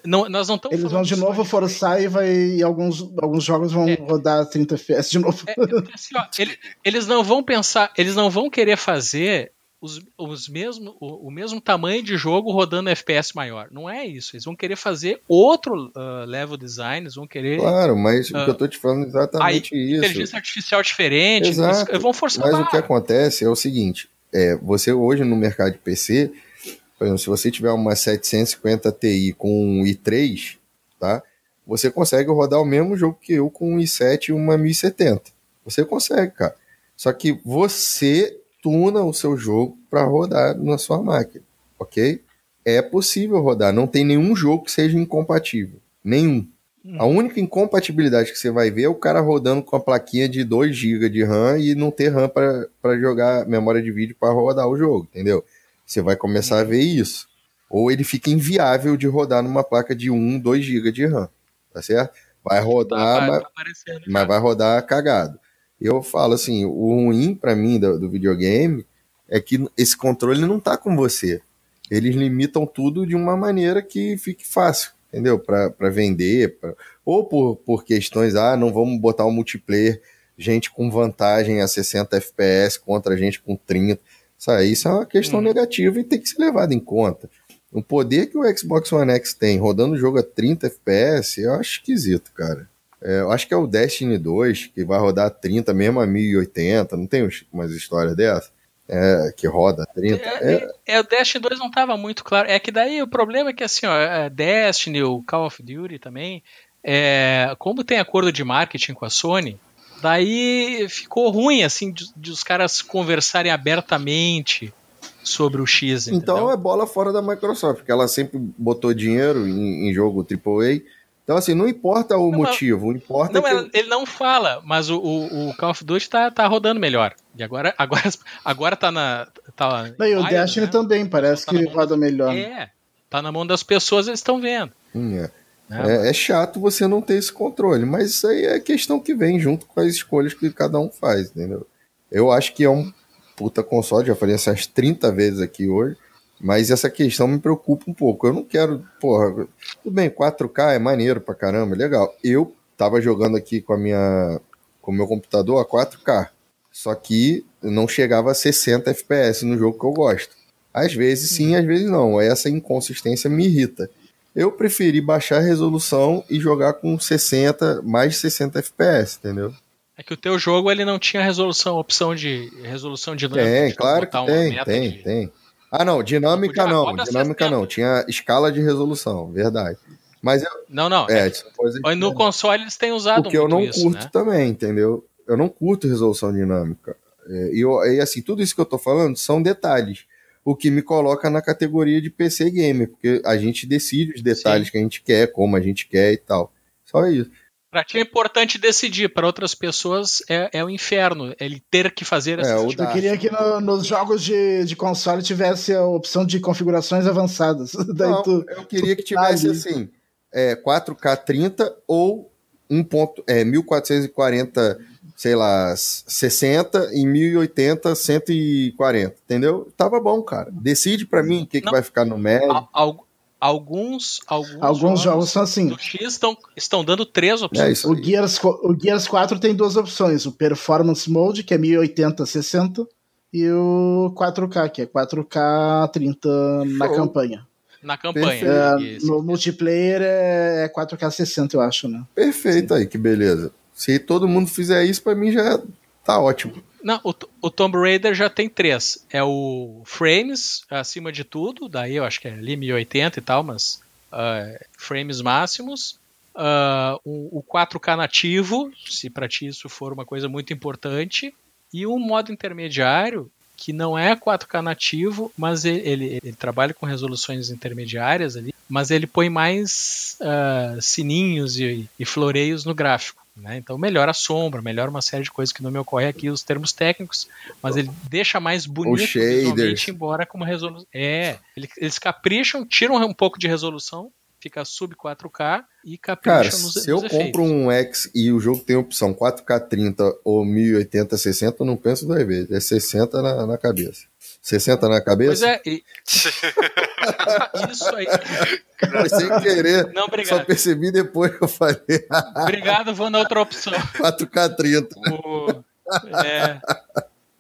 não, nós não estamos Eles vão de novo forçar e vai e alguns, alguns jogos vão é, rodar 30 FPS de novo. É, é assim, ó, ele, eles não vão pensar, eles não vão querer fazer os, os mesmo, o, o, mesmo tamanho de jogo rodando FPS maior. Não é isso. Eles vão querer fazer outro uh, level design, eles vão querer. Claro, mas uh, o que eu tô te falando é exatamente aí, isso. Inteligência artificial diferente. Exato. Eles vão forçar Mas o que acontece é o seguinte: é, você hoje no mercado de PC por exemplo, se você tiver uma 750 Ti com um i3, tá? Você consegue rodar o mesmo jogo que eu com um i7 e uma 1070. Você consegue, cara. Só que você tuna o seu jogo para rodar na sua máquina, ok? É possível rodar, não tem nenhum jogo que seja incompatível. Nenhum. A única incompatibilidade que você vai ver é o cara rodando com a plaquinha de 2 GB de RAM e não ter RAM para jogar memória de vídeo para rodar o jogo, entendeu? Você vai começar a ver isso. Ou ele fica inviável de rodar numa placa de 1, 2 GB de RAM. Tá certo? Vai rodar, mas, mas vai rodar cagado. Eu falo assim, o ruim para mim do, do, videogame é que esse controle não tá com você. Eles limitam tudo de uma maneira que fique fácil, entendeu? Para vender, pra... ou por, por questões, ah, não vamos botar um multiplayer, gente com vantagem a 60 FPS contra gente com 30. Isso é uma questão hum. negativa e tem que ser levado em conta. O poder que o Xbox One X tem rodando o jogo a 30 FPS, eu acho esquisito, cara. É, eu acho que é o Destiny 2, que vai rodar a 30 mesmo a 1080, não tem umas histórias dessas? É, que roda 30. É, é... é, o Destiny 2 não estava muito claro. É que daí o problema é que assim, ó, é, Destiny, o Call of Duty também, é, como tem acordo de marketing com a Sony, Daí ficou ruim, assim, de, de os caras conversarem abertamente sobre o X. Então entendeu? Então é bola fora da Microsoft, porque ela sempre botou dinheiro em, em jogo AAA. Então, assim, não importa o não, motivo, importa. Não, que... ele não fala, mas o, o, o, Call of Duty tá, tá rodando melhor. E agora, agora, agora tá na. Tá não, e o Destiny né? também, parece tá que roda melhor. É, tá na mão das pessoas, eles estão vendo. Hum, é. É, é, é, chato você não ter esse controle, mas isso aí é questão que vem junto com as escolhas que cada um faz, entendeu? Eu acho que é um puta console, já falei essas 30 vezes aqui hoje, mas essa questão me preocupa um pouco. Eu não quero, porra, tudo bem, 4K é maneiro pra caramba, legal. Eu tava jogando aqui com a minha com o meu computador a 4K, só que não chegava a 60 FPS no jogo que eu gosto. Às vezes sim, às vezes não. Essa inconsistência me irrita. Eu preferi baixar a resolução e jogar com 60, mais de 60 FPS, entendeu? É que o teu jogo ele não tinha resolução, opção de resolução dinâmica. Tem, claro que tem, tem, de... tem. Ah, não, dinâmica não, dinâmica não, tinha escala de resolução, verdade. Mas eu, não, não. É, é, no console eles têm usado Porque eu não isso, curto né? também, entendeu? Eu não curto resolução dinâmica. É, e, eu, e assim, tudo isso que eu tô falando são detalhes o que me coloca na categoria de PC gamer, porque a gente decide os detalhes Sim. que a gente quer, como a gente quer e tal. Só isso. Pra ti é importante decidir, para outras pessoas é, é o inferno, ele ter que fazer essa é, Eu queria que no, nos jogos de, de console tivesse a opção de configurações avançadas. Não, tu, eu queria que tivesse assim, é, 4K 30 ou 1. Ponto, é, 1440 sei lá, 60 e 1080, 140, entendeu? Tava bom, cara. Decide para mim o que, que vai ficar no médio. Alguns, alguns, alguns jogos, jogos são assim. X estão, estão dando três opções. É o, Gears, o Gears 4 tem duas opções: o Performance Mode, que é 1080, 60, e o 4K, que é 4K 30 Show. na campanha. na campanha. É, no multiplayer é 4K 60, eu acho, né? Perfeito Sim. aí, que beleza. Se todo mundo fizer isso, para mim já tá ótimo. Não, o, o, Tomb Raider já tem três. É o frames, acima de tudo, daí eu acho que é ali 1080 e tal, mas uh, frames máximos. Uh, o, o 4K nativo, se para ti isso for uma coisa muito importante. E um modo intermediário, que não é 4K nativo, mas ele, ele, ele, trabalha com resoluções intermediárias ali, mas ele põe mais uh, sininhos e, e, floreios no gráfico. Né? Então melhora a sombra, melhora uma série de coisas que não me ocorre aqui os termos técnicos, mas ele deixa mais bonito visualmente, embora com uma resolução. É, eles capricham, tiram um pouco de resolução, fica sub 4K e capricha Cara, nos, se eu compro um X e o jogo tem opção 4K 30 ou 1080 60, eu não penso duas vezes. É 60 na, na cabeça. 60 na cabeça? Pois é. E... Isso aí. Foi sem querer. Não, obrigado. Só percebi depois que eu falei. obrigado, vou na outra opção. 4K 30. O... É.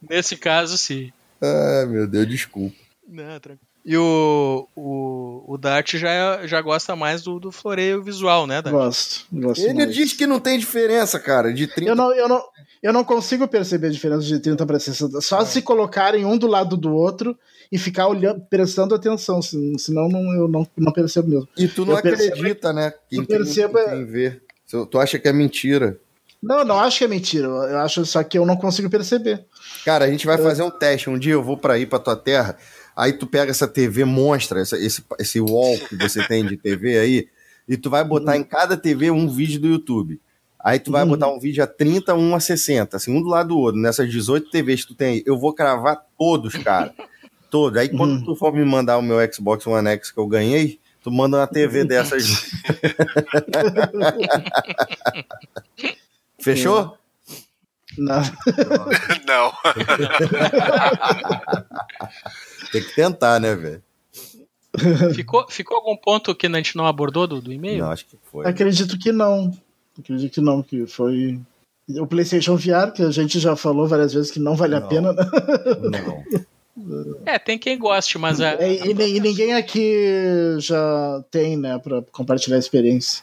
Nesse caso, sim. Ai, meu Deus, desculpa. Não, tranquilo. E o, o, o Dart já, já gosta mais do, do floreio visual, né, Dart? Gosto. gosto Ele mais. diz que não tem diferença, cara, de 30... Eu não, eu não, eu não consigo perceber a diferença de 30 para 60. Só é. se colocarem um do lado do outro e ficar olhando, prestando atenção, senão não, eu não, não percebo mesmo. E tu não eu acredita, percebo, né? Quem, percebo, quem, quem vê. Tu acha que é mentira. Não, não acho que é mentira. Eu acho só que eu não consigo perceber. Cara, a gente vai eu... fazer um teste. Um dia eu vou para ir para tua terra Aí tu pega essa TV monstra, essa, esse, esse wall que você tem de TV aí, e tu vai botar em cada TV um vídeo do YouTube. Aí tu vai uhum. botar um vídeo a 30, um a 60, assim, um do lado do outro. Nessas 18 TVs que tu tem aí, eu vou cravar todos, cara. todos. Aí quando uhum. tu for me mandar o meu Xbox One X que eu ganhei, tu manda uma TV dessas. Fechou? Não. Não. Tem que tentar, né, velho? Ficou, ficou algum ponto que a gente não abordou do, do e-mail? Não, acho que foi. Acredito que não. Acredito que não, que foi. O PlayStation VR, que a gente já falou várias vezes que não vale não. a pena, né? Não. É, tem quem goste, mas. É, é, e, e, ninguém aqui já tem, né, pra compartilhar a experiência.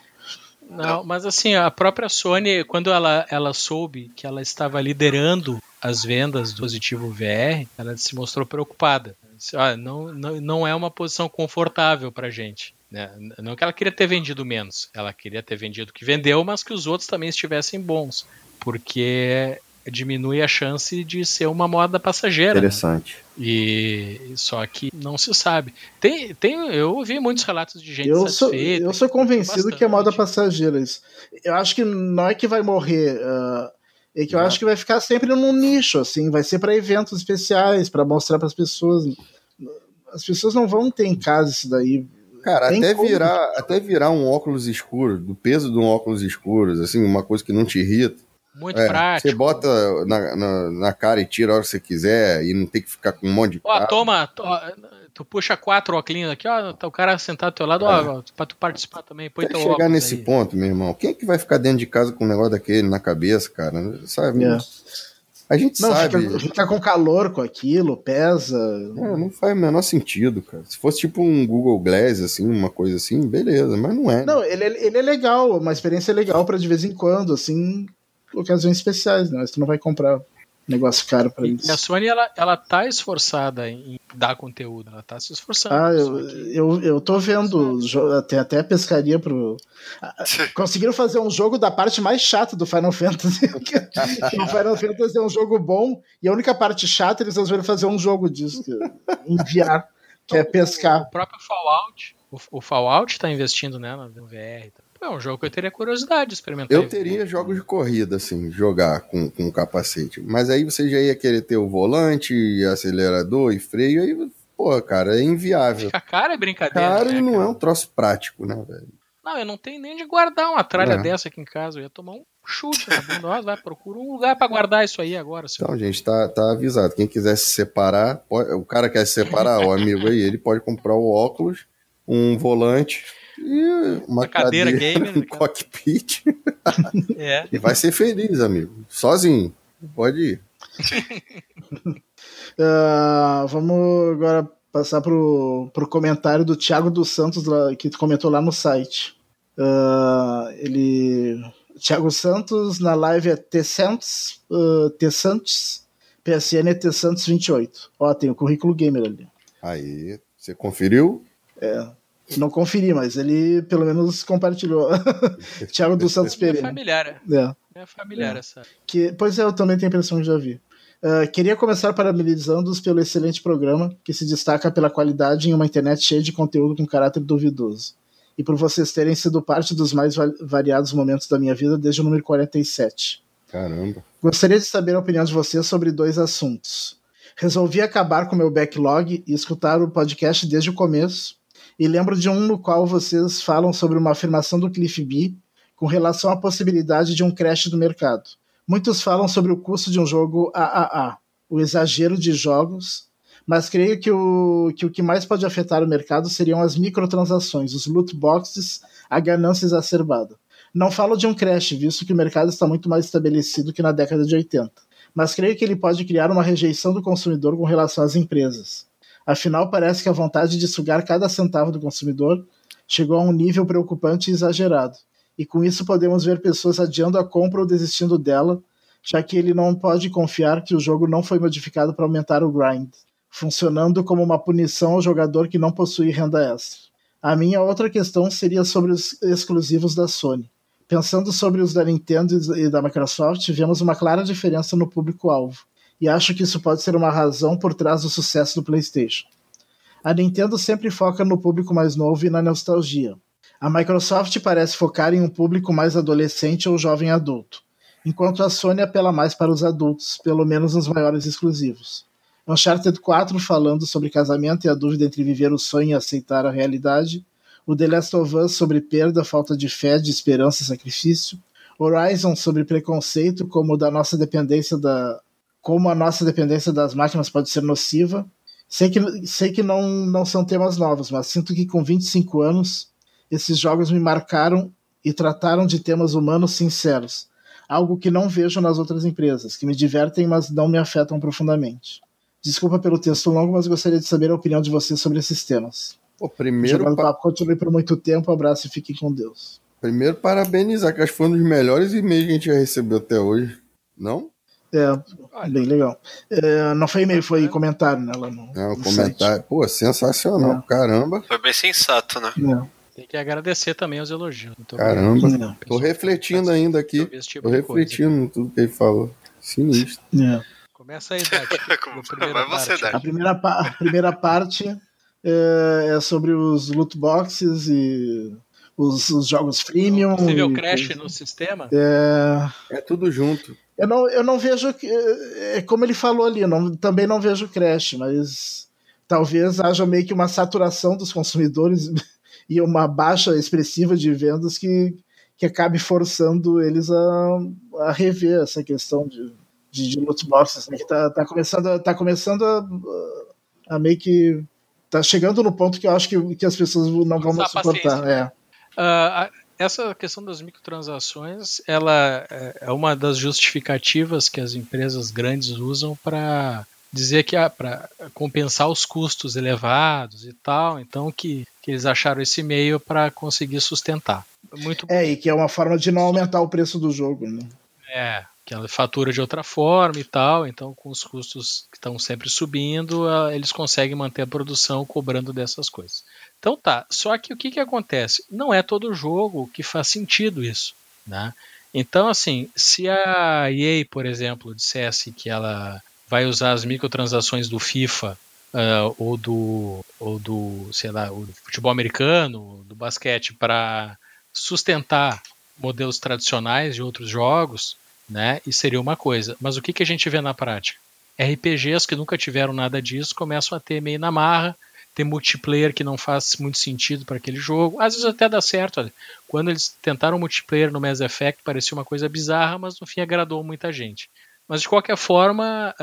Não, mas assim, a própria Sony, quando ela, ela soube que ela estava liderando as vendas do dispositivo VR, ela se mostrou preocupada. Ah, não, não, não é uma posição confortável para gente. Né? Não que ela queria ter vendido menos, ela queria ter vendido o que vendeu, mas que os outros também estivessem bons, porque diminui a chance de ser uma moda passageira. Né? Interessante. Né? E só que não se sabe. Tem, tem, eu ouvi muitos relatos de gente eu satisfeita. Sou, eu sou convencido bastante. que é moda passageira isso. Eu acho que não é que vai morrer. Uh, é que eu acho que vai ficar sempre num nicho, assim, vai ser para eventos especiais, para mostrar para as pessoas. As pessoas não vão ter em casa isso daí. Cara, até virar, até virar um óculos escuro, do peso de um óculos escuro, assim, uma coisa que não te irrita. Muito é, prático. Você bota na, na, na, cara e tira a hora que você quiser e não tem que ficar com um monte de. Ó, toma, tu puxa quatro óculos aqui, ó, tá o cara sentado do teu lado, é. ó, pra tu participar também, põe Até teu chegar nesse aí. ponto, meu irmão, quem é que vai ficar dentro de casa com um negócio daquele na cabeça, cara? Sabe? É. A gente não, sabe. Fica, fica, com calor com aquilo, pesa. É, não faz o menor sentido, cara. Se fosse tipo um Google Glass, assim, uma coisa assim, beleza, mas não é. Né? Não, ele, é, ele é legal, uma experiência legal para de vez em quando, assim, ocasiões especiais, né? Mas tu não vai comprar negócio caro para isso. E a Sony ela, ela tá esforçada em dar conteúdo, ela tá se esforçando. Ah, eu, eu, eu tô vendo, tem até pescaria pro. Conseguiram fazer um jogo da parte mais chata do Final Fantasy. o Final Fantasy é um jogo bom, e a única parte chata eles resolveram fazer um jogo disso, enviar, que é pescar. O próprio Fallout, o, o Fallout tá investindo né, no VR. Tá? É um jogo que eu teria curiosidade de experimentar. Eu teria jogos de corrida, assim, jogar com, com capacete. Mas aí você já ia querer ter o volante, acelerador e freio, aí, pô, cara, é inviável. Fica cara é brincadeira. Cara, né, não cara? é um troço prático, né, velho? Não, eu não tenho nem de guardar uma tralha é. dessa aqui em casa. Eu ia tomar um chute na bunda. vai, procura um lugar para guardar isso aí agora. Senhor. Então, gente, tá, tá avisado. Quem quiser se separar, pode, o cara quer se separar, o amigo aí, ele pode comprar o óculos, um volante e uma cadeira, cadeira gamer, um cockpit. É. E vai ser feliz, amigo. Sozinho. Pode ir. uh, vamos agora passar pro, pro comentário do Thiago dos Santos, lá, que comentou lá no site. Uh, ele. Thiago Santos, na live é T-Santos, uh, T-Santos, PSN é T-Santos 28. Ó, tem o currículo gamer ali. Aí, você conferiu? É. Não conferi, mas ele pelo menos compartilhou. Thiago dos Santos Pereira. É familiar. É. É familiar é. essa. Que, pois é, eu também tenho a impressão que já vi. Uh, queria começar parabenizando-os pelo excelente programa, que se destaca pela qualidade em uma internet cheia de conteúdo com caráter duvidoso. E por vocês terem sido parte dos mais variados momentos da minha vida desde o número 47. Caramba. Gostaria de saber a opinião de vocês sobre dois assuntos. Resolvi acabar com meu backlog e escutar o podcast desde o começo, e lembro de um no qual vocês falam sobre uma afirmação do Cliff B com relação à possibilidade de um crash do mercado. Muitos falam sobre o custo de um jogo AAA, o exagero de jogos, mas creio que o, que o que mais pode afetar o mercado seriam as microtransações, os loot boxes, a ganância exacerbada. Não falo de um crash, visto que o mercado está muito mais estabelecido que na década de 80, mas creio que ele pode criar uma rejeição do consumidor com relação às empresas. Afinal, parece que a vontade de sugar cada centavo do consumidor chegou a um nível preocupante e exagerado e com isso podemos ver pessoas adiando a compra ou desistindo dela, já que ele não pode confiar que o jogo não foi modificado para aumentar o grind, funcionando como uma punição ao jogador que não possui renda extra. A minha outra questão seria sobre os exclusivos da Sony. Pensando sobre os da Nintendo e da Microsoft, vemos uma clara diferença no público-alvo, e acho que isso pode ser uma razão por trás do sucesso do PlayStation. A Nintendo sempre foca no público mais novo e na nostalgia, a Microsoft parece focar em um público mais adolescente ou jovem adulto, enquanto a Sony apela mais para os adultos, pelo menos nos maiores exclusivos. Uncharted 4 falando sobre casamento e a dúvida entre viver o sonho e aceitar a realidade, o The Last of Us sobre perda, falta de fé, de esperança e sacrifício, Horizon sobre preconceito, como da nossa dependência da como a nossa dependência das máquinas pode ser nociva. Sei que, sei que não, não são temas novos, mas sinto que com 25 anos esses jogos me marcaram e trataram de temas humanos sinceros, algo que não vejo nas outras empresas, que me divertem, mas não me afetam profundamente. Desculpa pelo texto longo, mas gostaria de saber a opinião de vocês sobre esses temas. O primeiro pa... papo continue por muito tempo. abraço e fiquem com Deus. Primeiro, parabenizar, que acho que foi um dos melhores e-mails que a gente já recebeu até hoje. Não? É, bem legal. É, não foi e-mail, foi comentário, né? Lá no, é, o comentário. Site. Pô, sensacional, é. caramba. Foi bem sensato, né? É. Tem que agradecer também os elogios. Caramba, não, tô refletindo ainda aqui. Tipo tô refletindo em tudo que ele falou. Sinistro. É. Começa aí, Dati. Vai você, Dati. A primeira, a primeira parte é, é, sobre os loot boxes e os, os jogos freemium. Possível crash no sistema? É, é tudo junto. Eu não, eu não vejo. É, é como ele falou ali, não, também não vejo crash, mas talvez haja meio que uma saturação dos consumidores e uma baixa expressiva de vendas que, que acabe forçando eles a, a rever essa questão de, de, de loot boxes, né? que tá, tá começando, tá começando a, a meio que tá chegando no ponto que eu acho que, que as pessoas não vão mais suportar. É. Uh, essa questão das microtransações, ela é, é uma das justificativas que as empresas grandes usam para dizer que ah, para compensar os custos elevados e tal, então que, que eles acharam esse meio para conseguir sustentar. Muito É, e que é uma forma de não aumentar o preço do jogo, né? É, que ela fatura de outra forma e tal, então com os custos que estão sempre subindo, eles conseguem manter a produção cobrando dessas coisas. Então tá, só que o que, que acontece? Não é todo jogo que faz sentido isso, né? Então, assim, se a EA, por exemplo, dissesse que ela vai usar as microtransações do FIFA uh, ou do ou do sei lá o futebol americano do basquete para sustentar modelos tradicionais de outros jogos né e seria uma coisa mas o que, que a gente vê na prática RPGs que nunca tiveram nada disso começam a ter meio na marra ter multiplayer que não faz muito sentido para aquele jogo. Às vezes até dá certo. Quando eles tentaram multiplayer no Mass Effect, parecia uma coisa bizarra, mas no fim agradou muita gente. Mas de qualquer forma,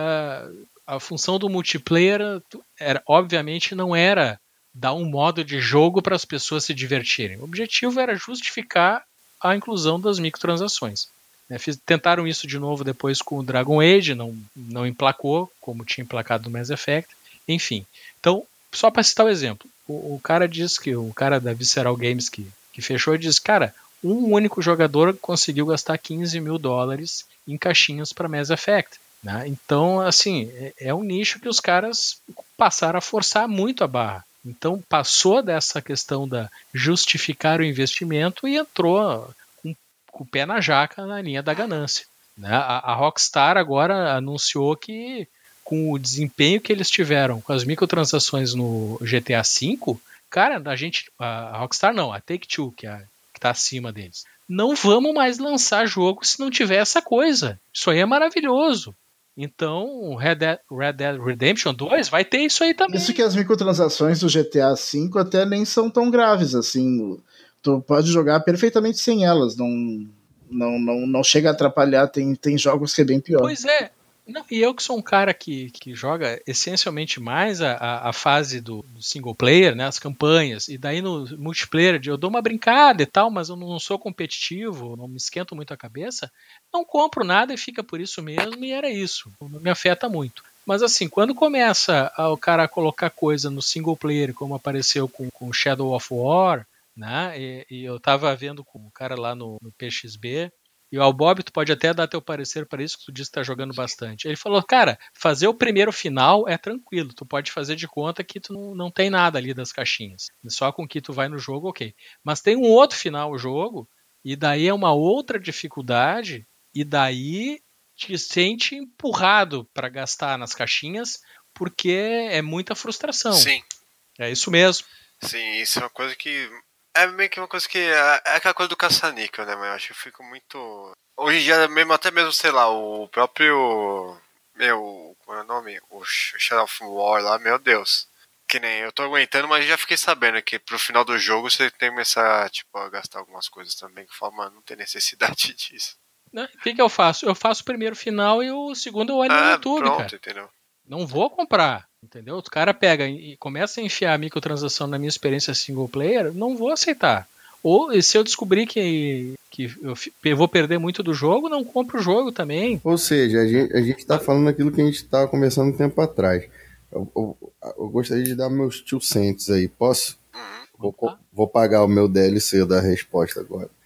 a, função do multiplayer era, obviamente não era dar um modo de jogo para as pessoas se divertirem. O objetivo era justificar a inclusão das microtransações. Né, tentaram isso de novo depois com o Dragon Age, não, não emplacou, como tinha emplacado no Mass Effect. Enfim, então só para citar o um exemplo, o, o, cara diz que o cara da Visceral Games que, que fechou diz, cara, um único jogador conseguiu gastar 15 mil dólares em caixinhas para Mass Effect. Né? Então, assim, é, é um nicho que os caras passaram a forçar muito a barra. Então, passou dessa questão da justificar o investimento e entrou com, com o pé na jaca na linha da ganância. Né? A, a Rockstar agora anunciou que com o desempenho que eles tiveram com as microtransações no GTA V, cara, a gente, a Rockstar não, a Take-Two, que é que está acima deles, não vamos mais lançar jogo se não tiver essa coisa. Isso aí é maravilhoso. Então, Red Dead, Red Dead Redemption 2 vai ter isso aí também. Isso que as microtransações do GTA V até nem são tão graves assim. Tu pode jogar perfeitamente sem elas, não não, não, não chega a atrapalhar. Tem, tem jogos que é bem pior. Pois é, não, e eu que sou um cara que, que joga essencialmente mais a, a, a fase do, single player, né, as campanhas, e daí no multiplayer eu dou uma brincada e tal, mas eu não sou competitivo, não me esquento muito a cabeça, não compro nada e fica por isso mesmo, e era isso. Não me afeta muito. Mas assim, quando começa o cara a colocar coisa no single player, como apareceu com, com Shadow of War, né, e, e eu tava vendo com o cara lá no, no PXB, e o Bob, tu pode até dar teu parecer para isso, que tu disse que tá jogando bastante. Ele falou, cara, fazer o primeiro final é tranquilo, tu pode fazer de conta que tu não, não tem nada ali das caixinhas. Só com que tu vai no jogo, ok. Mas tem um outro final o jogo, e daí é uma outra dificuldade, e daí te sente empurrado para gastar nas caixinhas, porque é muita frustração. Sim. É isso mesmo. Sim, isso é uma coisa que é meio que uma coisa que. É, é aquela coisa do caça-níquel, né? Mas eu acho que eu fico muito. Hoje em dia, mesmo, até mesmo, sei lá, o próprio. Meu. Como é o nome? O Shadow of War lá, meu Deus. Que nem eu tô aguentando, mas já fiquei sabendo que pro final do jogo você tem que começar, tipo, a gastar algumas coisas também. Que fala, mano, não tem necessidade disso. O que, que eu faço? Eu faço o primeiro final e o segundo eu olho ah, no YouTube, pronto, cara. Entendeu? Não vou comprar. Entendeu? O cara pega e começa a enfiar a microtransação na minha experiência single player, não vou aceitar. Ou se eu descobrir que, que eu vou perder muito do jogo, não compro o jogo também. Ou seja, a gente, a gente tá falando aquilo que a gente estava conversando um tempo atrás. Eu, eu, eu, gostaria de dar meus tio centos aí. Posso? Vou, vou pagar o meu DLC da resposta agora.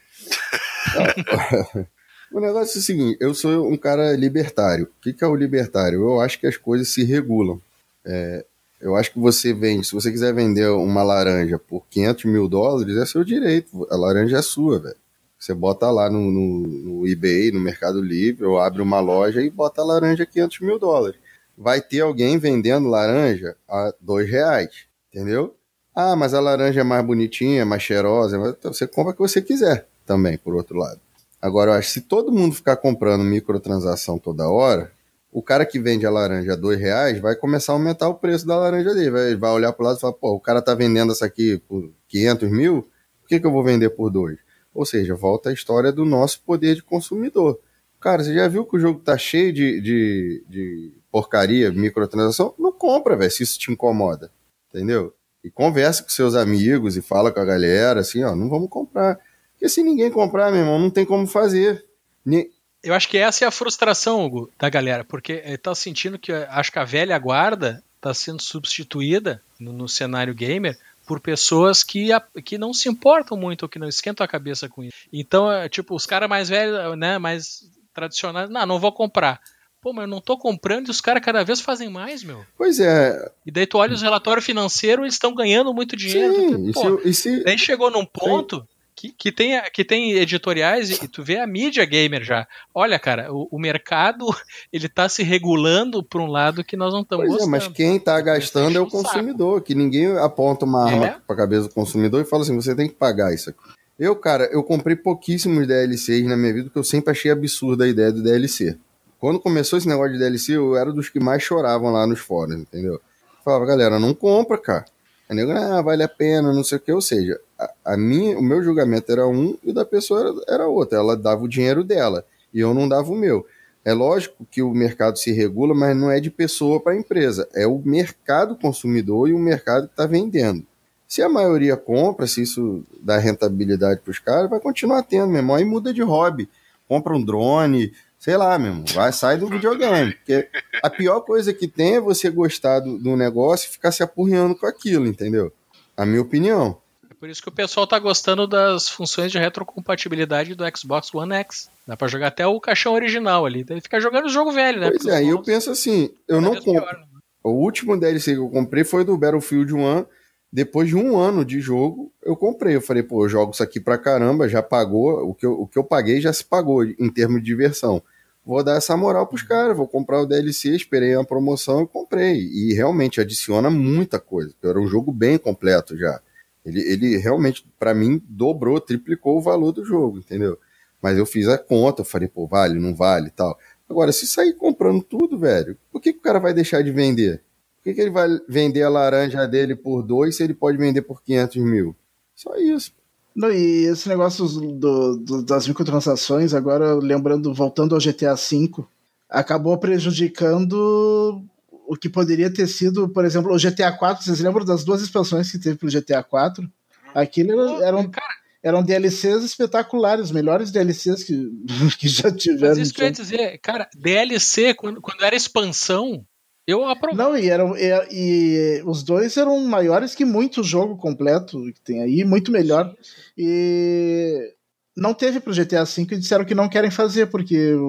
o negócio é o seguinte: eu sou um cara libertário. O que, é o libertário? Eu acho que as coisas se regulam. É, eu acho que você vende, se você quiser vender uma laranja por 500 mil dólares, é seu direito. A laranja é sua, velho. Você bota lá no, no, no, eBay, no Mercado Livre, ou abre uma loja e bota a laranja a 500 mil dólares. Vai ter alguém vendendo laranja a dois reais, entendeu? Ah, mas a laranja é mais bonitinha, mais cheirosa. Você compra o que você quiser também, por outro lado. Agora, eu acho que se todo mundo ficar comprando microtransação toda hora, o cara que vende a laranja a dois reais vai começar a aumentar o preço da laranja dele. Vai, vai olhar para o lado e falar, pô, o cara tá vendendo essa aqui por 500 mil, por que, que eu vou vender por dois? Ou seja, volta a história do nosso poder de consumidor. Cara, você já viu que o jogo tá cheio de, de, de porcaria, microtransação? Não compra, velho, se isso te incomoda. Entendeu? E conversa com seus amigos e fala com a galera, assim, ó, não vamos comprar. Porque se ninguém comprar, meu irmão, não tem como fazer. Eu acho que essa é a frustração, Hugo, da galera, porque está sentindo que acho que a velha guarda está sendo substituída no, no, cenário gamer por pessoas que, que não se importam muito ou que não esquentam a cabeça com isso. Então, é, tipo, os caras mais velhos, né, mais tradicionais, não, não vou comprar. Pô, mas eu não tô comprando e os caras cada vez fazem mais, meu. Pois é. E daí tu olha os relatórios financeiros, eles estão ganhando muito dinheiro. Sim, pô, e se, daí chegou num ponto Sim que, que, tem, que tem editoriais e tu vê a mídia gamer já. Olha, cara, o, o mercado ele tá se regulando para um lado que nós não estamos gostando. É, mas quem tá gastando é o consumidor, que ninguém aponta uma arma é? para a cabeça do consumidor e fala assim, você tem que pagar isso aqui. Eu, cara, eu comprei pouquíssimos DLCs na minha vida, porque eu sempre achei absurda a ideia do DLC. Quando começou esse negócio de DLC, eu era dos que mais choravam lá nos fóruns, entendeu? Eu falava, galera, não compra, cara. Aí nego, ah, vale a pena, não sei o que. Ou seja, a, minha, o meu julgamento era um e o da pessoa era, era outro. Ela dava o dinheiro dela e eu não dava o meu. É lógico que o mercado se regula, mas não é de pessoa para empresa. É o mercado consumidor e o mercado que está vendendo. Se a maioria compra, se isso dá rentabilidade para os caras, vai continuar tendo mesmo. Aí muda de hobby. Compra um drone, sei lá mesmo, vai, sai do videogame. Porque a pior coisa que tem é você gostar do, do negócio e ficar se apurreando com aquilo, entendeu? A minha opinião. Por isso que o pessoal tá gostando das funções de retrocompatibilidade do Xbox One X. Dá pra jogar até o caixão original ali. Daí fica jogando o jogo velho, né? Pois Porque é, e eu penso assim, eu não compro. pior, né? O último DLC que eu comprei foi do Battlefield 1. Depois de um ano de jogo, eu comprei. Eu falei, pô, eu jogo isso aqui pra caramba, já pagou. O que eu, o que eu paguei já se pagou em termos de diversão. Vou dar essa moral pros caras, vou comprar o DLC, esperei uma promoção e comprei. E realmente adiciona muita coisa. porque Era um jogo bem completo já. Ele, ele realmente, pra mim, dobrou, triplicou o valor do jogo, entendeu? Mas eu fiz a conta, eu falei, pô, vale, não vale e tal. Agora, se sair comprando tudo, velho, por que, que o cara vai deixar de vender? Por que, que ele vai vender a laranja dele por dois se ele pode vender por 500 mil? Só isso. Não, e esse negócio do, do- das microtransações, agora lembrando, voltando ao GTA V, acabou prejudicando o que poderia ter sido, por exemplo, o GTA IV. Vocês lembram das duas expansões que teve pro GTA IV? Aquilo era- eram, DLCs espetaculares, os melhores DLCs que, que já tiveram. mas isso que eu ia dizer, cara, DLC, quando, quando era expansão, eu aprovei. Não, e, eram, e, e os dois eram maiores que muito jogo completo que tem aí, muito melhor. E não teve pro GTA V e disseram que não querem fazer, porque o-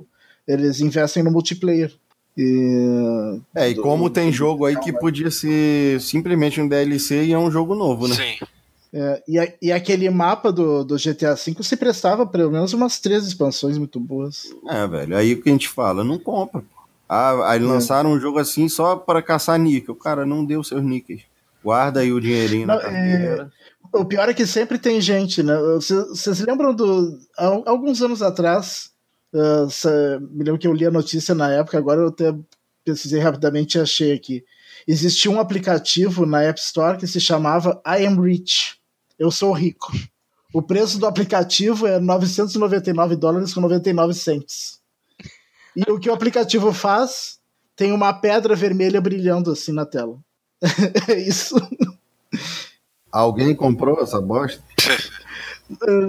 o- eles investem no multiplayer. E, É, e como tem jogo aí que podia ser simplesmente um DLC e é um jogo novo, né? Sim. é, e, a- e aquele mapa do, do GTA V se prestava pelo menos umas três expansões muito boas. É, velho, aí o que a gente fala, não compra. Ah, aí É. lançaram um jogo assim só para caçar níquel. Cara, não deu seus níqueis. Guarda aí o dinheirinho Não, na carteira. O pior é que sempre tem gente, né? Vocês vocês lembram do. há alguns anos atrás, ah, sa- me lembro que eu li a notícia na época, agora eu até pesquisei rapidamente e achei aqui. Existia um aplicativo na App Store que se chamava I Am Rich. Eu sou rico. O preço do aplicativo é 999 dólares com 99 cents. E o que o aplicativo faz? Tem uma pedra vermelha brilhando assim na tela. É isso. Alguém comprou essa bosta?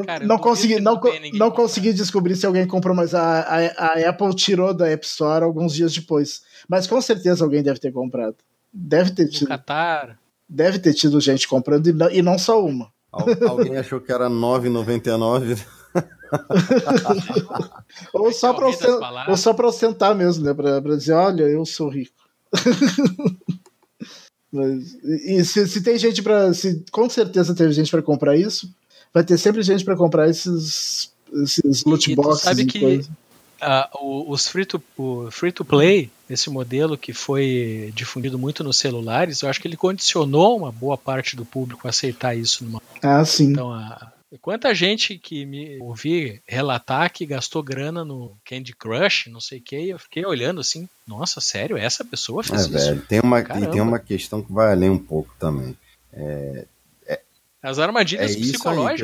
Cara, eu não consegui, não, não consegui descobrir se alguém comprou, mas a, a, a Apple tirou da App Store alguns dias depois. Mas com certeza alguém deve ter comprado. Deve ter No tido, Qatar. deve ter tido gente comprando e não, e não só uma. Al- alguém achou que era 9,99? Ou só palavras. ou só para ostentar mesmo, né? Para dizer, olha, eu sou rico. Mas, e e se, se tem gente para, se com certeza teve gente para comprar isso, vai ter sempre gente para comprar esses esses loot E tu boxes sabe e que- coisa. O- os free to, o free to play, esse modelo que foi difundido muito nos celulares, eu acho que ele condicionou uma boa parte do público a aceitar isso. Numa... Ah, sim. Então, a... quanta gente que me ouvi relatar que gastou grana no Candy Crush, não sei o que, eu fiquei olhando assim, nossa, sério, essa pessoa É, fez isso? velho, tem uma, e tem uma questão que vai além um pouco também. As É armadilhas isso aí que eu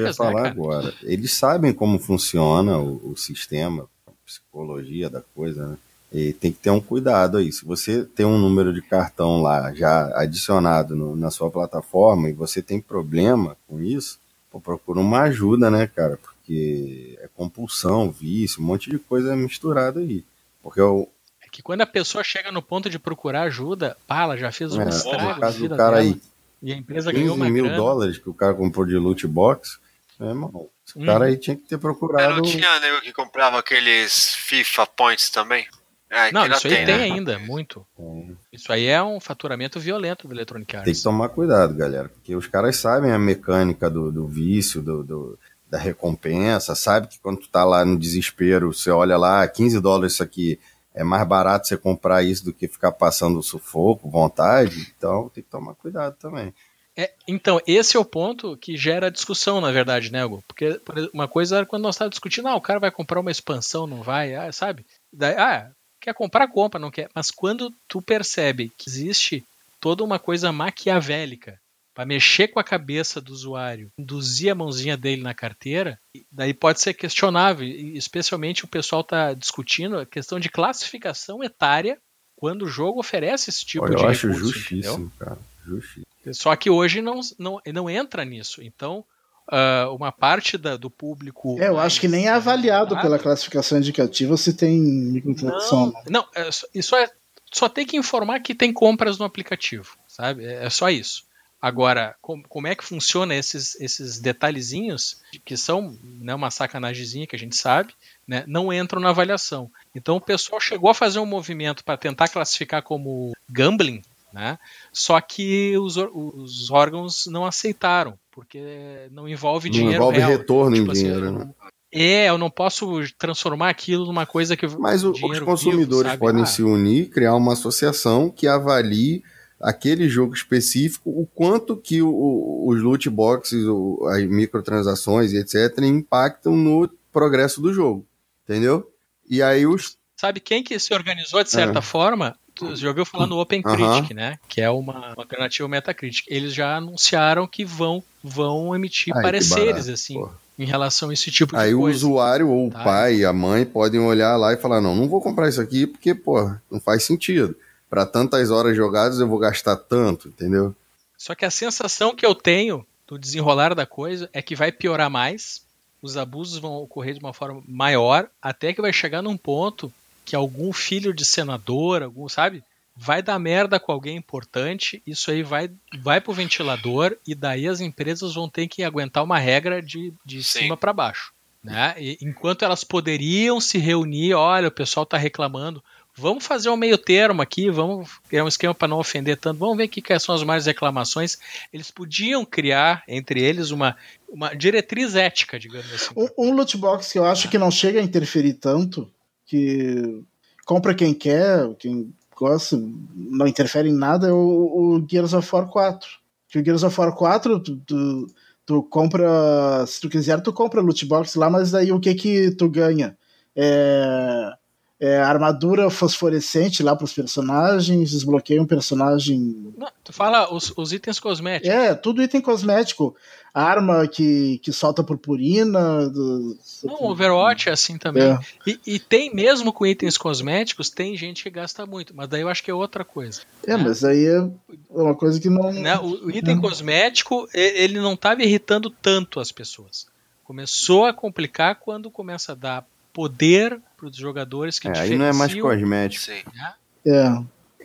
ia psicológicas, né, falar cara? agora. Eles sabem como funciona o, o sistema, a psicologia da coisa, né? E tem que ter um cuidado aí. Se você tem um número de cartão lá já adicionado no- na sua plataforma e você tem problema com isso, pô, procura uma ajuda, né, cara? Porque é compulsão, vício, um monte de coisa misturada aí. Porque o, É que quando a pessoa chega no ponto de procurar ajuda, pá, ela já fez um é, estrago no caso do cara dela. aí, E a empresa ganhou 15 uma mil grana. dólares que o cara comprou de loot box, é, irmão, esse Uhum. cara aí tinha que ter Mas procurado. não tinha nego que comprava aqueles FIFA Points também? É, Não, ainda isso aí tem, né? ainda, muito. É. Isso aí é um faturamento violento do Electronic Arts. Tem que tomar cuidado, galera, porque os caras sabem a mecânica do, do vício, do, do- da recompensa, sabe que quando tu tá lá no desespero, você olha lá, 15 dólares isso aqui, é mais barato você comprar isso do que ficar passando sufoco, vontade, então tem que tomar cuidado também. É, então, esse é o ponto que gera discussão, na verdade, né, Hugo? Porque uma coisa era quando nós estávamos discutindo, ah, o cara vai comprar uma expansão, não vai, ah, sabe? Daí, ah, quer comprar, compra, não quer. Mas quando tu percebe que existe toda uma coisa maquiavélica para mexer com a cabeça do usuário, induzir a mãozinha dele na carteira, daí pode ser questionável. Especialmente o pessoal está discutindo a questão de classificação etária quando o jogo oferece esse tipo Olha, de eu acho recurso, entendeu? justíssimo, cara, justíssimo. Só que hoje não, não, não entra nisso. Então, uh, uma parte da, do público. É, eu acho que nem é avaliado pela classificação indicativa se tem microtransação. Não, não é, isso é, só tem que informar que tem compras no aplicativo, sabe? É, é só isso. Agora, com, como é que funciona esses, esses detalhezinhos, que são né, uma sacanagemzinha que a gente sabe, né, não entram na avaliação. Então o pessoal chegou a fazer um movimento para tentar classificar como gambling, né, só que os, os órgãos não aceitaram, porque não envolve não dinheiro envolve real. retorno tipo em assim, dinheiro, né? É, eu não posso transformar aquilo numa coisa que. Mas o, os consumidores vivo, podem ah. se unir, criar uma associação que avalie aquele jogo específico, o quanto que o, os loot boxes, o, as microtransações e etc. impactam no progresso do jogo. Entendeu? E aí os. Sabe quem que se organizou de certa é. forma? Tu já ouviu falar no Open Critic, né? Que é uma, uma alternativa Metacritic. Eles já anunciaram que vão, vão emitir Ai, pareceres, assim. Porra em relação a esse tipo de Aí coisa. Aí o usuário ou tá? o pai, a mãe podem olhar lá e falar: não, não vou comprar isso aqui porque, pô, não faz sentido para tantas horas jogadas eu vou gastar tanto, entendeu? Só que a sensação que eu tenho do desenrolar da coisa é que vai piorar mais, os abusos vão ocorrer de uma forma maior, até que vai chegar num ponto que algum filho de senador, algum, sabe, vai dar merda com alguém importante, isso aí vai, vai pro ventilador e daí as empresas vão ter que aguentar uma regra de, de cima para baixo. Né? E, enquanto elas poderiam se reunir, olha, o pessoal está reclamando, Vamos fazer um meio termo aqui, vamos criar um esquema para não ofender tanto. Vamos ver que são as mais reclamações. Eles podiam criar entre eles uma, uma diretriz ética, digamos assim. Um, um loot box que eu acho que não chega a interferir tanto, que compra quem quer, quem gosta, não interfere em nada, é o, o Gears of War 4. Que o Gears of War 4, tu, tu, tu compra, se tu quiser, tu compra loot box lá, mas daí o que que tu ganha? É é, armadura fosforescente lá para os personagens, desbloqueia um personagem. Não, tu fala os, os, itens cosméticos. É, tudo item cosmético. Arma que, que solta purpurina. Do... Não, Overwatch é assim também. É. E, e, tem mesmo com itens cosméticos, tem gente que gasta muito, mas daí eu acho que é outra coisa. É, né? mas aí é uma coisa que não. Né? O, item cosmético, ele não estava irritando tanto as pessoas. Começou a complicar quando começa a dar poder para os jogadores que é, Aí não é mais cosmético. Sim. Né?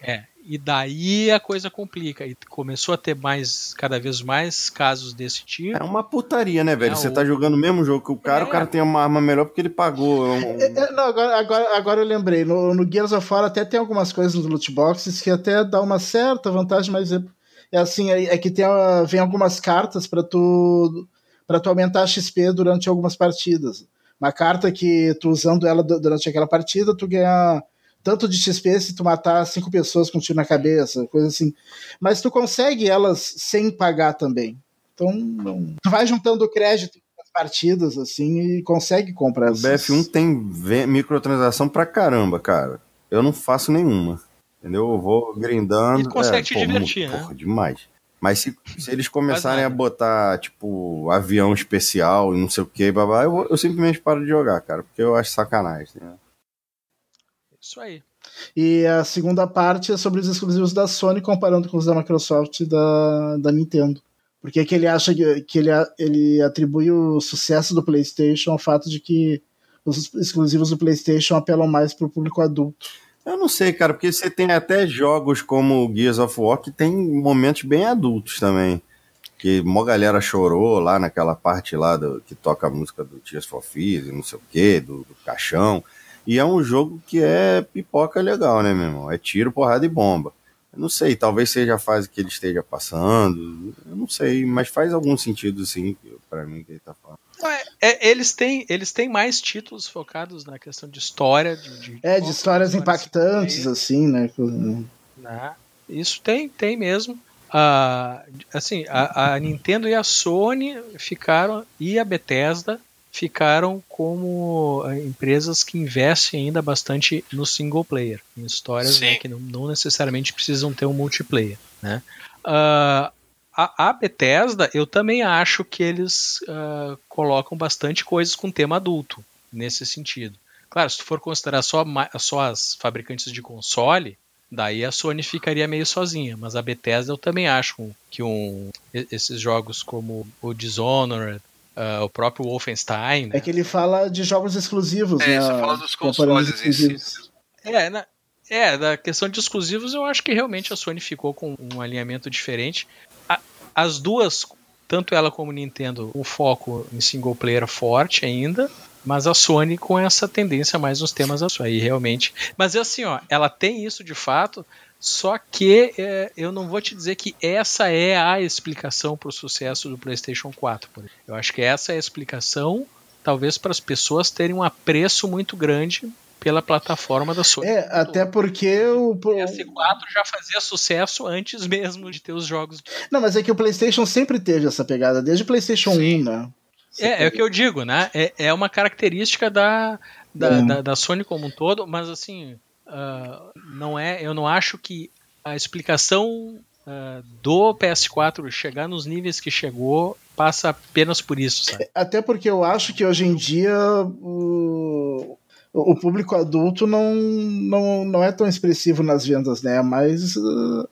É. é. E daí a coisa complica. E começou a ter mais, cada vez mais casos desse tipo. É uma putaria, né, velho? É, Você tá jogando o mesmo jogo que o cara, é. o cara tem uma arma melhor porque ele pagou. Um... É, é, não, agora, agora, agora eu lembrei. No, no Gears of War até tem algumas coisas nos loot boxes que até dá uma certa vantagem, mas é, é assim, é, é que tem, vem algumas cartas para tu para tu aumentar a XP durante algumas partidas. Uma carta que tu usando ela durante aquela partida, tu ganha tanto de XP se tu matar cinco pessoas com um tiro na cabeça, coisa assim. Mas tu consegue elas sem pagar também. Então, não... tu vai juntando crédito nas partidas, assim, e consegue comprar. O BF1 tem microtransação pra caramba, cara. Eu não faço nenhuma. Entendeu? Eu vou grindando. E consegue é, te pô, divertir, né? Porra, demais. Mas se, se eles começarem a botar, tipo, avião especial e não sei o que, babá, eu, eu simplesmente paro de jogar, cara, porque eu acho sacanagem. Né? Isso aí. E a segunda parte é sobre os exclusivos da Sony comparando com os da Microsoft e da, da Nintendo. Porque que ele acha que, que ele, ele atribui o sucesso do PlayStation ao fato de que os exclusivos do PlayStation apelam mais para o público adulto. Eu não sei, cara, porque você tem até jogos como Gears of War que tem momentos bem adultos também. Que uma galera chorou lá naquela parte lá do, que toca a música do Tears for Fears, não sei o que, do, do, caixão. E é um jogo que é pipoca legal, né, meu irmão? É tiro, porrada e bomba. Eu não sei, talvez seja a fase que ele esteja passando. Eu não sei, mas faz algum sentido sim, para mim, que ele tá falando. É, é, eles, têm, eles têm mais títulos focados na questão de história. De, de é, de histórias impactantes, assim, né? né? Isso tem, tem mesmo. Uh, assim, a, a, Nintendo e a Sony ficaram, e a Bethesda ficaram como ah, empresas que investem ainda bastante no single player, em histórias né, que não, não, necessariamente precisam ter um multiplayer. Né? Uh, a, a Bethesda, eu também acho que eles uh, colocam bastante coisas com tema adulto, nesse sentido. Claro, se tu for considerar só, só as fabricantes de console, daí a Sony ficaria meio sozinha. Mas a Bethesda eu também acho que um, esses jogos como o Dishonored, uh, o próprio Wolfenstein. Né? É que ele fala de jogos exclusivos, é, né? Você fala dos consoles exclusivos. É, na, é, da questão de exclusivos, eu acho que realmente a Sony ficou com um alinhamento diferente. A, as duas, tanto ela como Nintendo, o foco em single player forte ainda, mas a Sony com essa tendência mais nos temas aí realmente. Mas é assim, ó, ela tem isso de fato, só que é, eu não vou te dizer que essa é a explicação para o sucesso do PlayStation 4. Eu acho que essa é a explicação, talvez para as pessoas terem um apreço muito grande pela plataforma da Sony. É, até porque o PS4 já fazia sucesso antes mesmo de ter os jogos. Não, mas é que o PlayStation sempre teve essa pegada, desde o PlayStation Sim. 1, né? É, é o que eu digo, né? É, é uma característica da, da, da, da, Sony como um todo, mas assim, uh, não é. Eu não acho que a explicação uh, do PS4 chegar nos níveis que chegou passa apenas por isso, sabe? Até porque eu acho que hoje em dia o público adulto não, não, não é tão expressivo nas vendas, né? É mais, uh,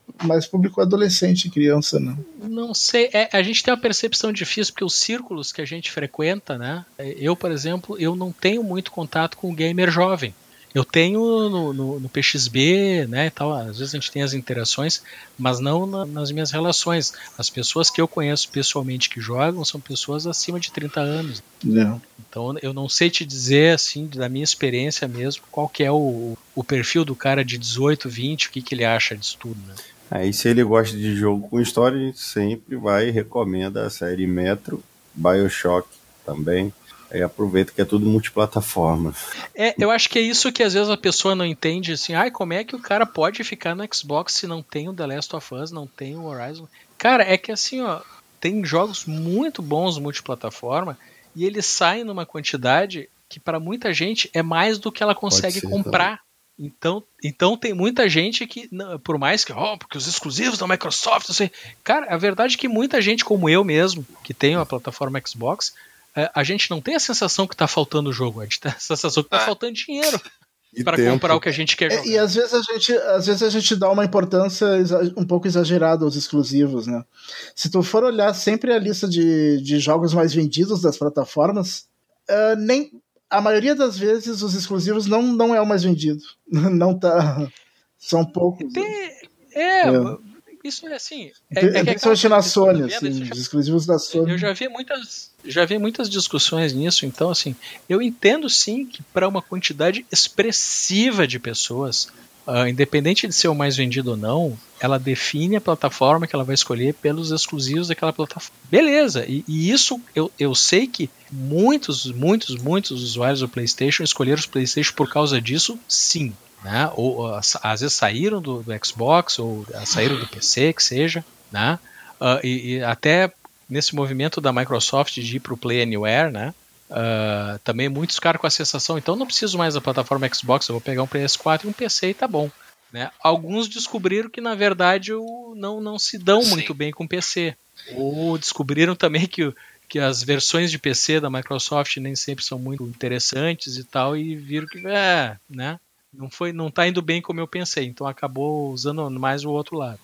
público adolescente, criança, né? Não sei, é, a gente tem uma percepção difícil porque os círculos que a gente frequenta, né? Eu, por exemplo, eu não tenho muito contato com o gamer jovem. Eu tenho no, no, no, PXB, né, tal, às vezes a gente tem as interações, mas não na, nas minhas relações. As pessoas que eu conheço pessoalmente que jogam são pessoas acima de 30 anos. Não. Então eu não sei te dizer, assim, da minha experiência mesmo, qual que é o, o perfil do cara de 18, 20, o que, que ele acha disso tudo, né? Aí se ele gosta de jogo com história, a gente sempre vai e recomenda a série Metro, Bioshock também. Aí aproveita que é tudo multiplataforma. É, eu acho que é isso que às vezes a pessoa não entende, assim, ai, como é que o cara pode ficar no Xbox se não tem o The Last of Us, não tem o Horizon? Cara, é que assim, ó, tem jogos muito bons multiplataforma e eles saem numa quantidade que para muita gente é mais do que ela consegue comprar. Também. Então, então tem muita gente que, por mais que, ó, oh, porque os exclusivos da Microsoft, sei. Cara, a verdade é que muita gente, como eu mesmo, que tem a plataforma Xbox, a gente não tem a sensação que está faltando o jogo, a gente tem a sensação que está é. faltando dinheiro para comprar o que a gente quer jogar. É, e às vezes a gente, às vezes a gente dá uma importância um pouco exagerada aos exclusivos, né? Se tu for olhar sempre a lista de, de jogos mais vendidos das plataformas, uh, nem a maioria das vezes os exclusivos não, não é o mais vendido. Não tá. São poucos. Tem, é, é, isso é assim. É, é, é principalmente na Sony, assim, os exclusivos da Sony. Eu já vi muitas já vi muitas discussões nisso, então assim, eu entendo sim que para uma quantidade expressiva de pessoas, uh, independente de ser o mais vendido ou não, ela define a plataforma que ela vai escolher pelos exclusivos daquela plataforma. Beleza, e, e isso eu, eu sei que muitos, muitos, muitos usuários do PlayStation escolheram os PlayStation por causa disso, sim. Né? Ou, às vezes saíram do, do Xbox, ou saíram do PC, que seja, né? Uh, e, e, até nesse movimento da Microsoft de ir para o Play Anywhere, né? Uh, também muitos caras com a sensação, então não preciso mais da plataforma Xbox, eu vou pegar um PS4 e um PC e tá bom. Né? Alguns descobriram que na verdade não, não se dão Sim. muito bem com PC. Ou descobriram também que, que as versões de PC da Microsoft nem sempre são muito interessantes e tal, e viram que é, né? Não foi, não tá indo bem como eu pensei, então acabou usando mais o outro lado.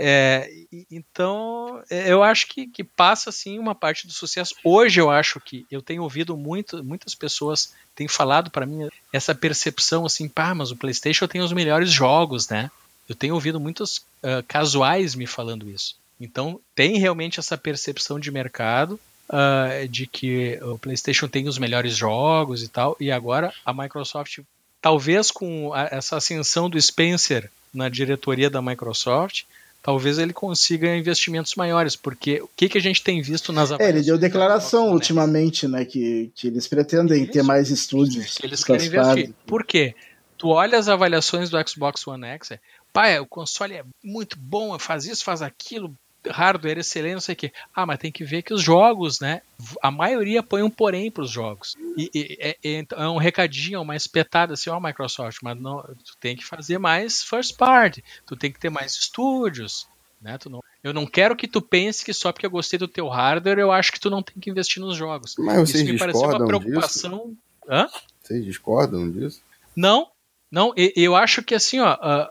É, então, é, eu acho que, que passa assim uma parte do sucesso. Hoje eu acho que eu tenho ouvido muito, muitas pessoas têm falado para mim essa percepção assim, pá, mas o PlayStation tem os melhores jogos, né? Eu tenho ouvido muitos uh, casuais me falando isso. Então, tem realmente essa percepção de mercado uh, de que o PlayStation tem os melhores jogos e tal. E agora a Microsoft, talvez com a, essa ascensão do Spencer na diretoria da Microsoft, talvez ele consiga investimentos maiores, porque o que, que a gente tem visto nas É, ele deu declaração ultimamente, né, que, que eles pretendem Isso, ter mais estúdios. Que eles querem investir. Por quê? Tu olha as avaliações do Xbox One X, é, pai, o console é muito bom, faz isso, faz aquilo, hardware excelente, não sei o quê. Ah, mas tem que ver que os jogos, né? A maioria põe um porém para os jogos. E, e é, é, é, um recadinho, uma espetada assim, ó, Microsoft, mas não, tu tem que fazer mais first party, tu tem que ter mais estúdios, né? Tu não, eu não quero que tu pense que só porque eu gostei do teu hardware, eu acho que tu não tem que investir nos jogos. Mas vocês Isso me pareceu uma preocupação. Disso? Hã? Vocês discordam disso? Não, não. Eu acho que assim, ó, uh,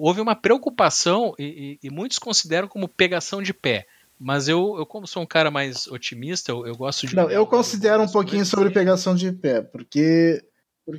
houve uma preocupação e, e, e, muitos consideram como pegação de pé. Mas eu, eu como sou um cara mais otimista, eu, eu gosto de. Não, eu considero um pouquinho sobre pegação de pé, porque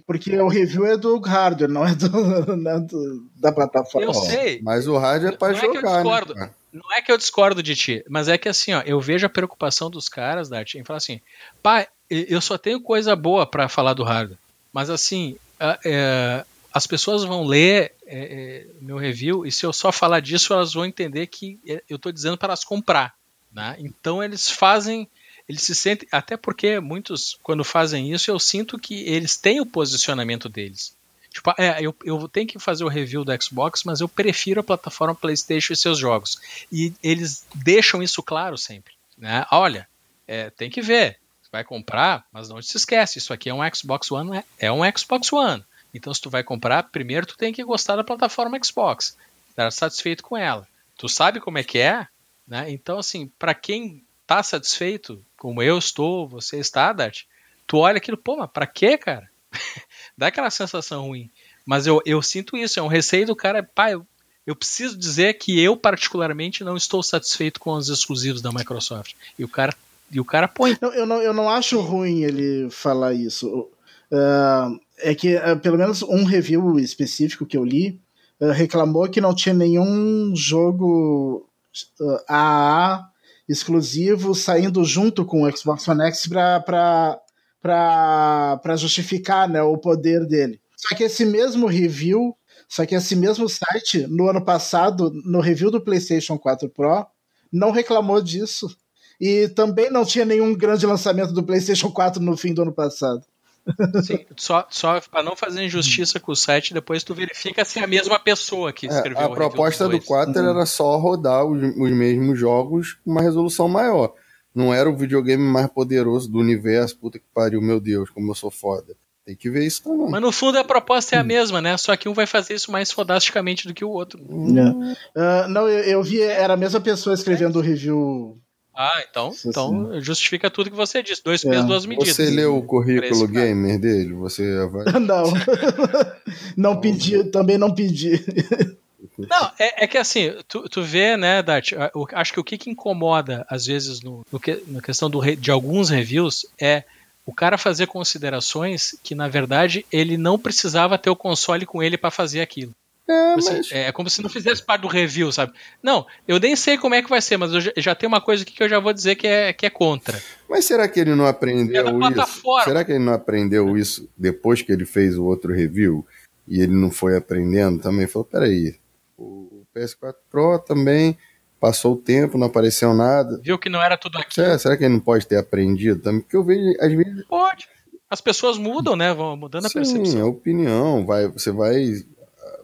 porque o review é do hardware, não é, do, não é do, da plataforma. Eu sei. Mas o hardware é pra não jogar. É que eu discordo, né? Não é que eu discordo de ti, mas é que assim, ó, eu vejo a preocupação dos caras, Dart, em falar assim, pai, eu só tenho coisa boa para falar do hardware. Mas assim, é, as pessoas vão ler é, é, meu review e se eu só falar disso, elas vão entender que é, eu estou dizendo para elas comprar. Né? Então eles fazem eles se sentem, até porque muitos, quando fazem isso, eu sinto que eles têm o posicionamento deles. Tipo, é, eu, eu tenho que fazer o review do Xbox, mas eu prefiro a plataforma PlayStation e seus jogos. E eles deixam isso claro sempre. Né? Olha, é, tem que ver. Vai comprar, mas não se esquece, isso aqui é um Xbox One, é, é um Xbox One. Então, se tu vai comprar, primeiro tu tem que gostar da plataforma Xbox, estar satisfeito com ela. Tu sabe como é que é, né? Então, assim, para quem tá satisfeito, como eu estou, você está, Dart, tu olha aquilo, pô, mas pra quê, cara? Dá aquela sensação ruim. Mas eu, eu sinto isso, é um receio do cara, pá, eu, eu preciso dizer que eu, particularmente, não estou satisfeito com os exclusivos da Microsoft. E o cara, e o cara põe. Eu, não, eu não acho ruim ele falar isso. Uh, é que, uh, pelo menos, um review específico que eu li uh, reclamou que não tinha nenhum jogo AA exclusivo saindo junto com o Xbox One X para justificar né, o poder dele. Só que esse mesmo review, só que esse mesmo site, no ano passado, no review do PlayStation 4 Pro, não reclamou disso. E também não tinha nenhum grande lançamento do PlayStation 4 no fim do ano passado. Sim, só, só para não fazer injustiça com o site, depois tu verifica se é a mesma pessoa que é, escreveu é, A proposta do 4 uhum. era só rodar os, os mesmos jogos com uma resolução maior. Não era o videogame mais poderoso do universo, puta que pariu, meu Deus, como eu sou foda. Tem que ver isso também. Mas no fundo a proposta é a mesma, né? Só que um vai fazer isso mais fodasticamente do que o outro. Uh, não, eu, eu, vi, era a mesma pessoa escrevendo o review ah, então, então justifica tudo que você disse. Dois pesos, é. duas medidas. Você leu o currículo gamer dele? Você vai... Não. não pedi, também não pedi. Não, é, é, que assim, tu, tu vê, né, Dart, acho que o que, que incomoda, às vezes, no, no que, na questão do, de alguns reviews é o cara fazer considerações que, na verdade, ele não precisava ter o console com ele para fazer aquilo. É, mas... é como se não fizesse parte do review, sabe? Não, eu nem sei como é que vai ser, mas eu já, já tenho uma coisa aqui que eu já vou dizer que é, que é contra. Mas será que ele não aprendeu é isso? Será que ele não aprendeu isso depois que ele fez o outro review e ele não foi aprendendo também? Falou, peraí, o PS4 Pro também passou o tempo, não apareceu nada. Viu que não era tudo aqui. É, será que ele não pode ter aprendido também? Porque eu vejo, às vezes... Pode. As pessoas mudam, né? Vão mudando a Sim, percepção. Sim, a opinião. Vai, você vai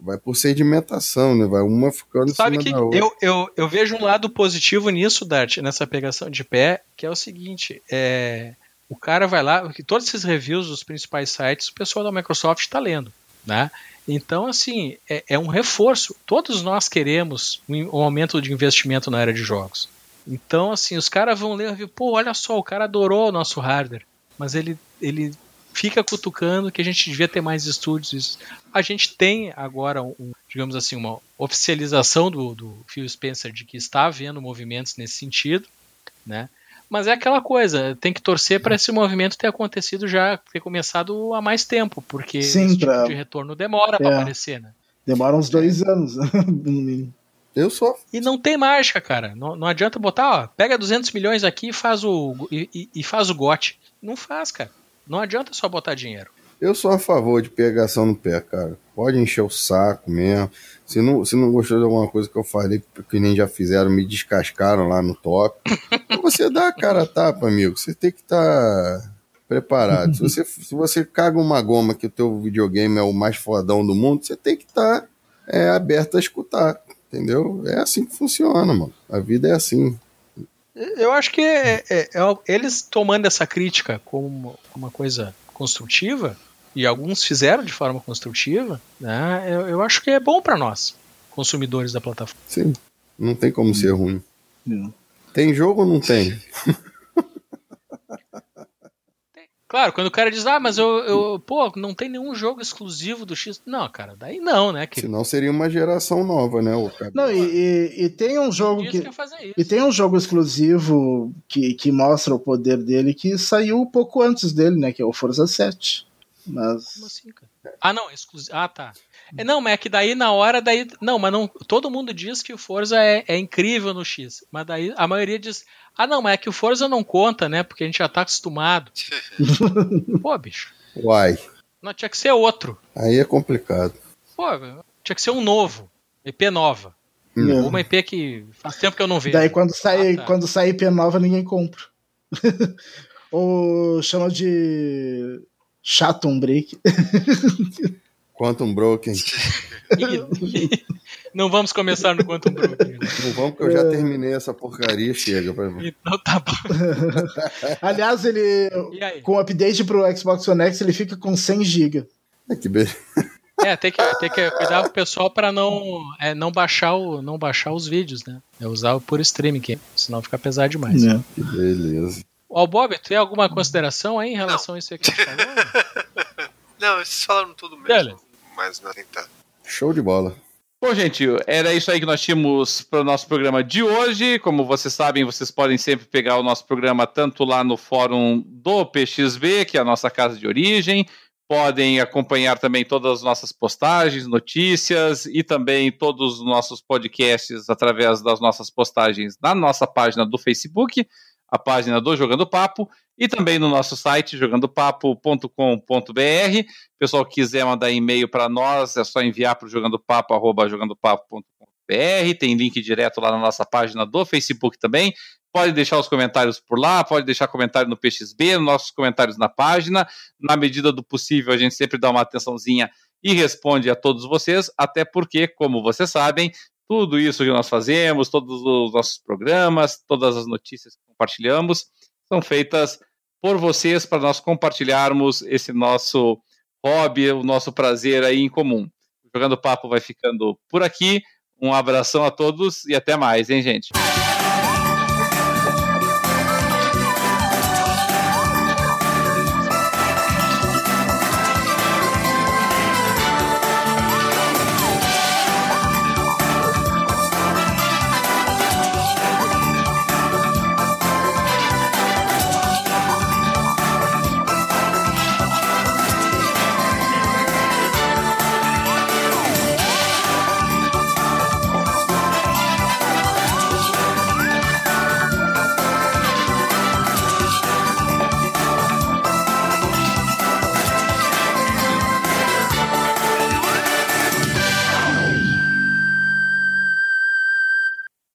vai por sedimentação, né? Vai uma ficando Sabe que eu, eu, eu vejo um lado positivo nisso, Dart, nessa pegação de pé, que é o seguinte, é, o cara vai lá, todos esses reviews dos principais sites, o pessoal da Microsoft está lendo, né? Então, assim, é, é, um reforço. Todos nós queremos um, um aumento de investimento na área de jogos. Então, assim, os caras vão ler e pô, olha só, o cara adorou o nosso hardware, mas ele, ele fica cutucando que a gente devia ter mais estúdios. A gente tem agora, um, digamos assim, uma oficialização do, do Phil Spencer de que está havendo movimentos nesse sentido, né? Mas é aquela coisa, tem que torcer para esse movimento ter acontecido já, ter começado há mais tempo, porque Sim, esse tipo de retorno demora é. para aparecer, né? Demora uns dois é. anos. Eu sou. E não tem mágica, cara. Não, não adianta botar, ó, pega 200 milhões aqui e faz o e, e, e faz o gote. Não faz, cara. Não adianta só botar dinheiro. Eu sou a favor de pegação no pé, cara. Pode encher o saco mesmo. Se não, se não gostou de alguma coisa que eu falei, que nem já fizeram, me descascaram lá no top. você dá a cara a tapa, amigo. Você tem que estar tá preparado. se, você, se você caga uma goma que o teu videogame é o mais fodão do mundo, você tem que estar tá, é, aberto a escutar. Entendeu? É assim que funciona, mano. A vida é assim. Eu acho que é, é, é, eles tomando essa crítica como uma coisa construtiva, e alguns fizeram de forma construtiva, né, eu, eu acho que é bom para nós, consumidores da plataforma. Sim, não tem como ser ruim. Não. Tem jogo ou não tem? Claro, quando o cara diz, ah, mas eu, eu pô, não tem nenhum jogo exclusivo do X. Não, cara, daí não, né? Que... Senão seria uma geração nova, né? O cara... Não, e, e, e tem um jogo que. E tem um jogo exclusivo que, que mostra o poder dele que saiu um pouco antes dele, né? Que é o Forza 7. Mas. Como assim, cara? Ah, não, exclusivo. Ah, tá. É, não, mas é que daí na hora daí. Não, mas não. Todo mundo diz que o Forza é, é incrível no X. Mas daí a maioria diz. Ah, não, mas é que o Forza não conta, né? Porque a gente já tá acostumado. Pô, bicho. Uai. Não, tinha que ser outro. Aí é complicado. Pô, tinha que ser um novo. IP nova. Hum. Uma IP que faz tempo que eu não vejo. Daí quando sai, ah, tá. quando sai IP nova, ninguém compra. Ou chama de Chatum Break. Quantum Broken. Não vamos começar no Quantum Broken. Não vamos, porque eu já terminei essa porcaria, chega pra mim. Então tá bom. Aliás, ele com o update pro Xbox One X, ele fica com 100 GB. É que beleza. É, tem que, tem que cuidar o pessoal para não, é, não, baixar o, não baixar os vídeos, né? É usar por streaming, que, senão fica pesado demais. É. Que beleza. Ó, Bob, tem alguma consideração aí em relação não. a isso que a gente falou? não, vocês falaram tudo mesmo. Beleza. Mas não tentar. Show de bola. Bom, gente, era isso aí que nós tínhamos para o nosso programa de hoje. Como vocês sabem, vocês podem sempre pegar o nosso programa tanto lá no fórum do PXB, que é a nossa casa de origem, podem acompanhar também todas as nossas postagens, notícias e também todos os nossos podcasts através das nossas postagens na nossa página do Facebook, a página do Jogando Papo e também no nosso site jogandopapo.com.br. Pessoal que quiser mandar e-mail para nós, é só enviar para o jogandopapo@jogandopapo.com.br. Tem link direto lá na nossa página do Facebook também. Pode deixar os comentários por lá, pode deixar comentário no PXB, nos nossos comentários na página. Na medida do possível, a gente sempre dá uma atençãozinha e responde a todos vocês, até porque, como vocês sabem, tudo isso que nós fazemos, todos os nossos programas, todas as notícias que compartilhamos, são feitas por vocês para nós compartilharmos esse nosso hobby, o nosso prazer aí em comum. Jogando Papo vai ficando por aqui. Um abração a todos e até mais, hein, gente?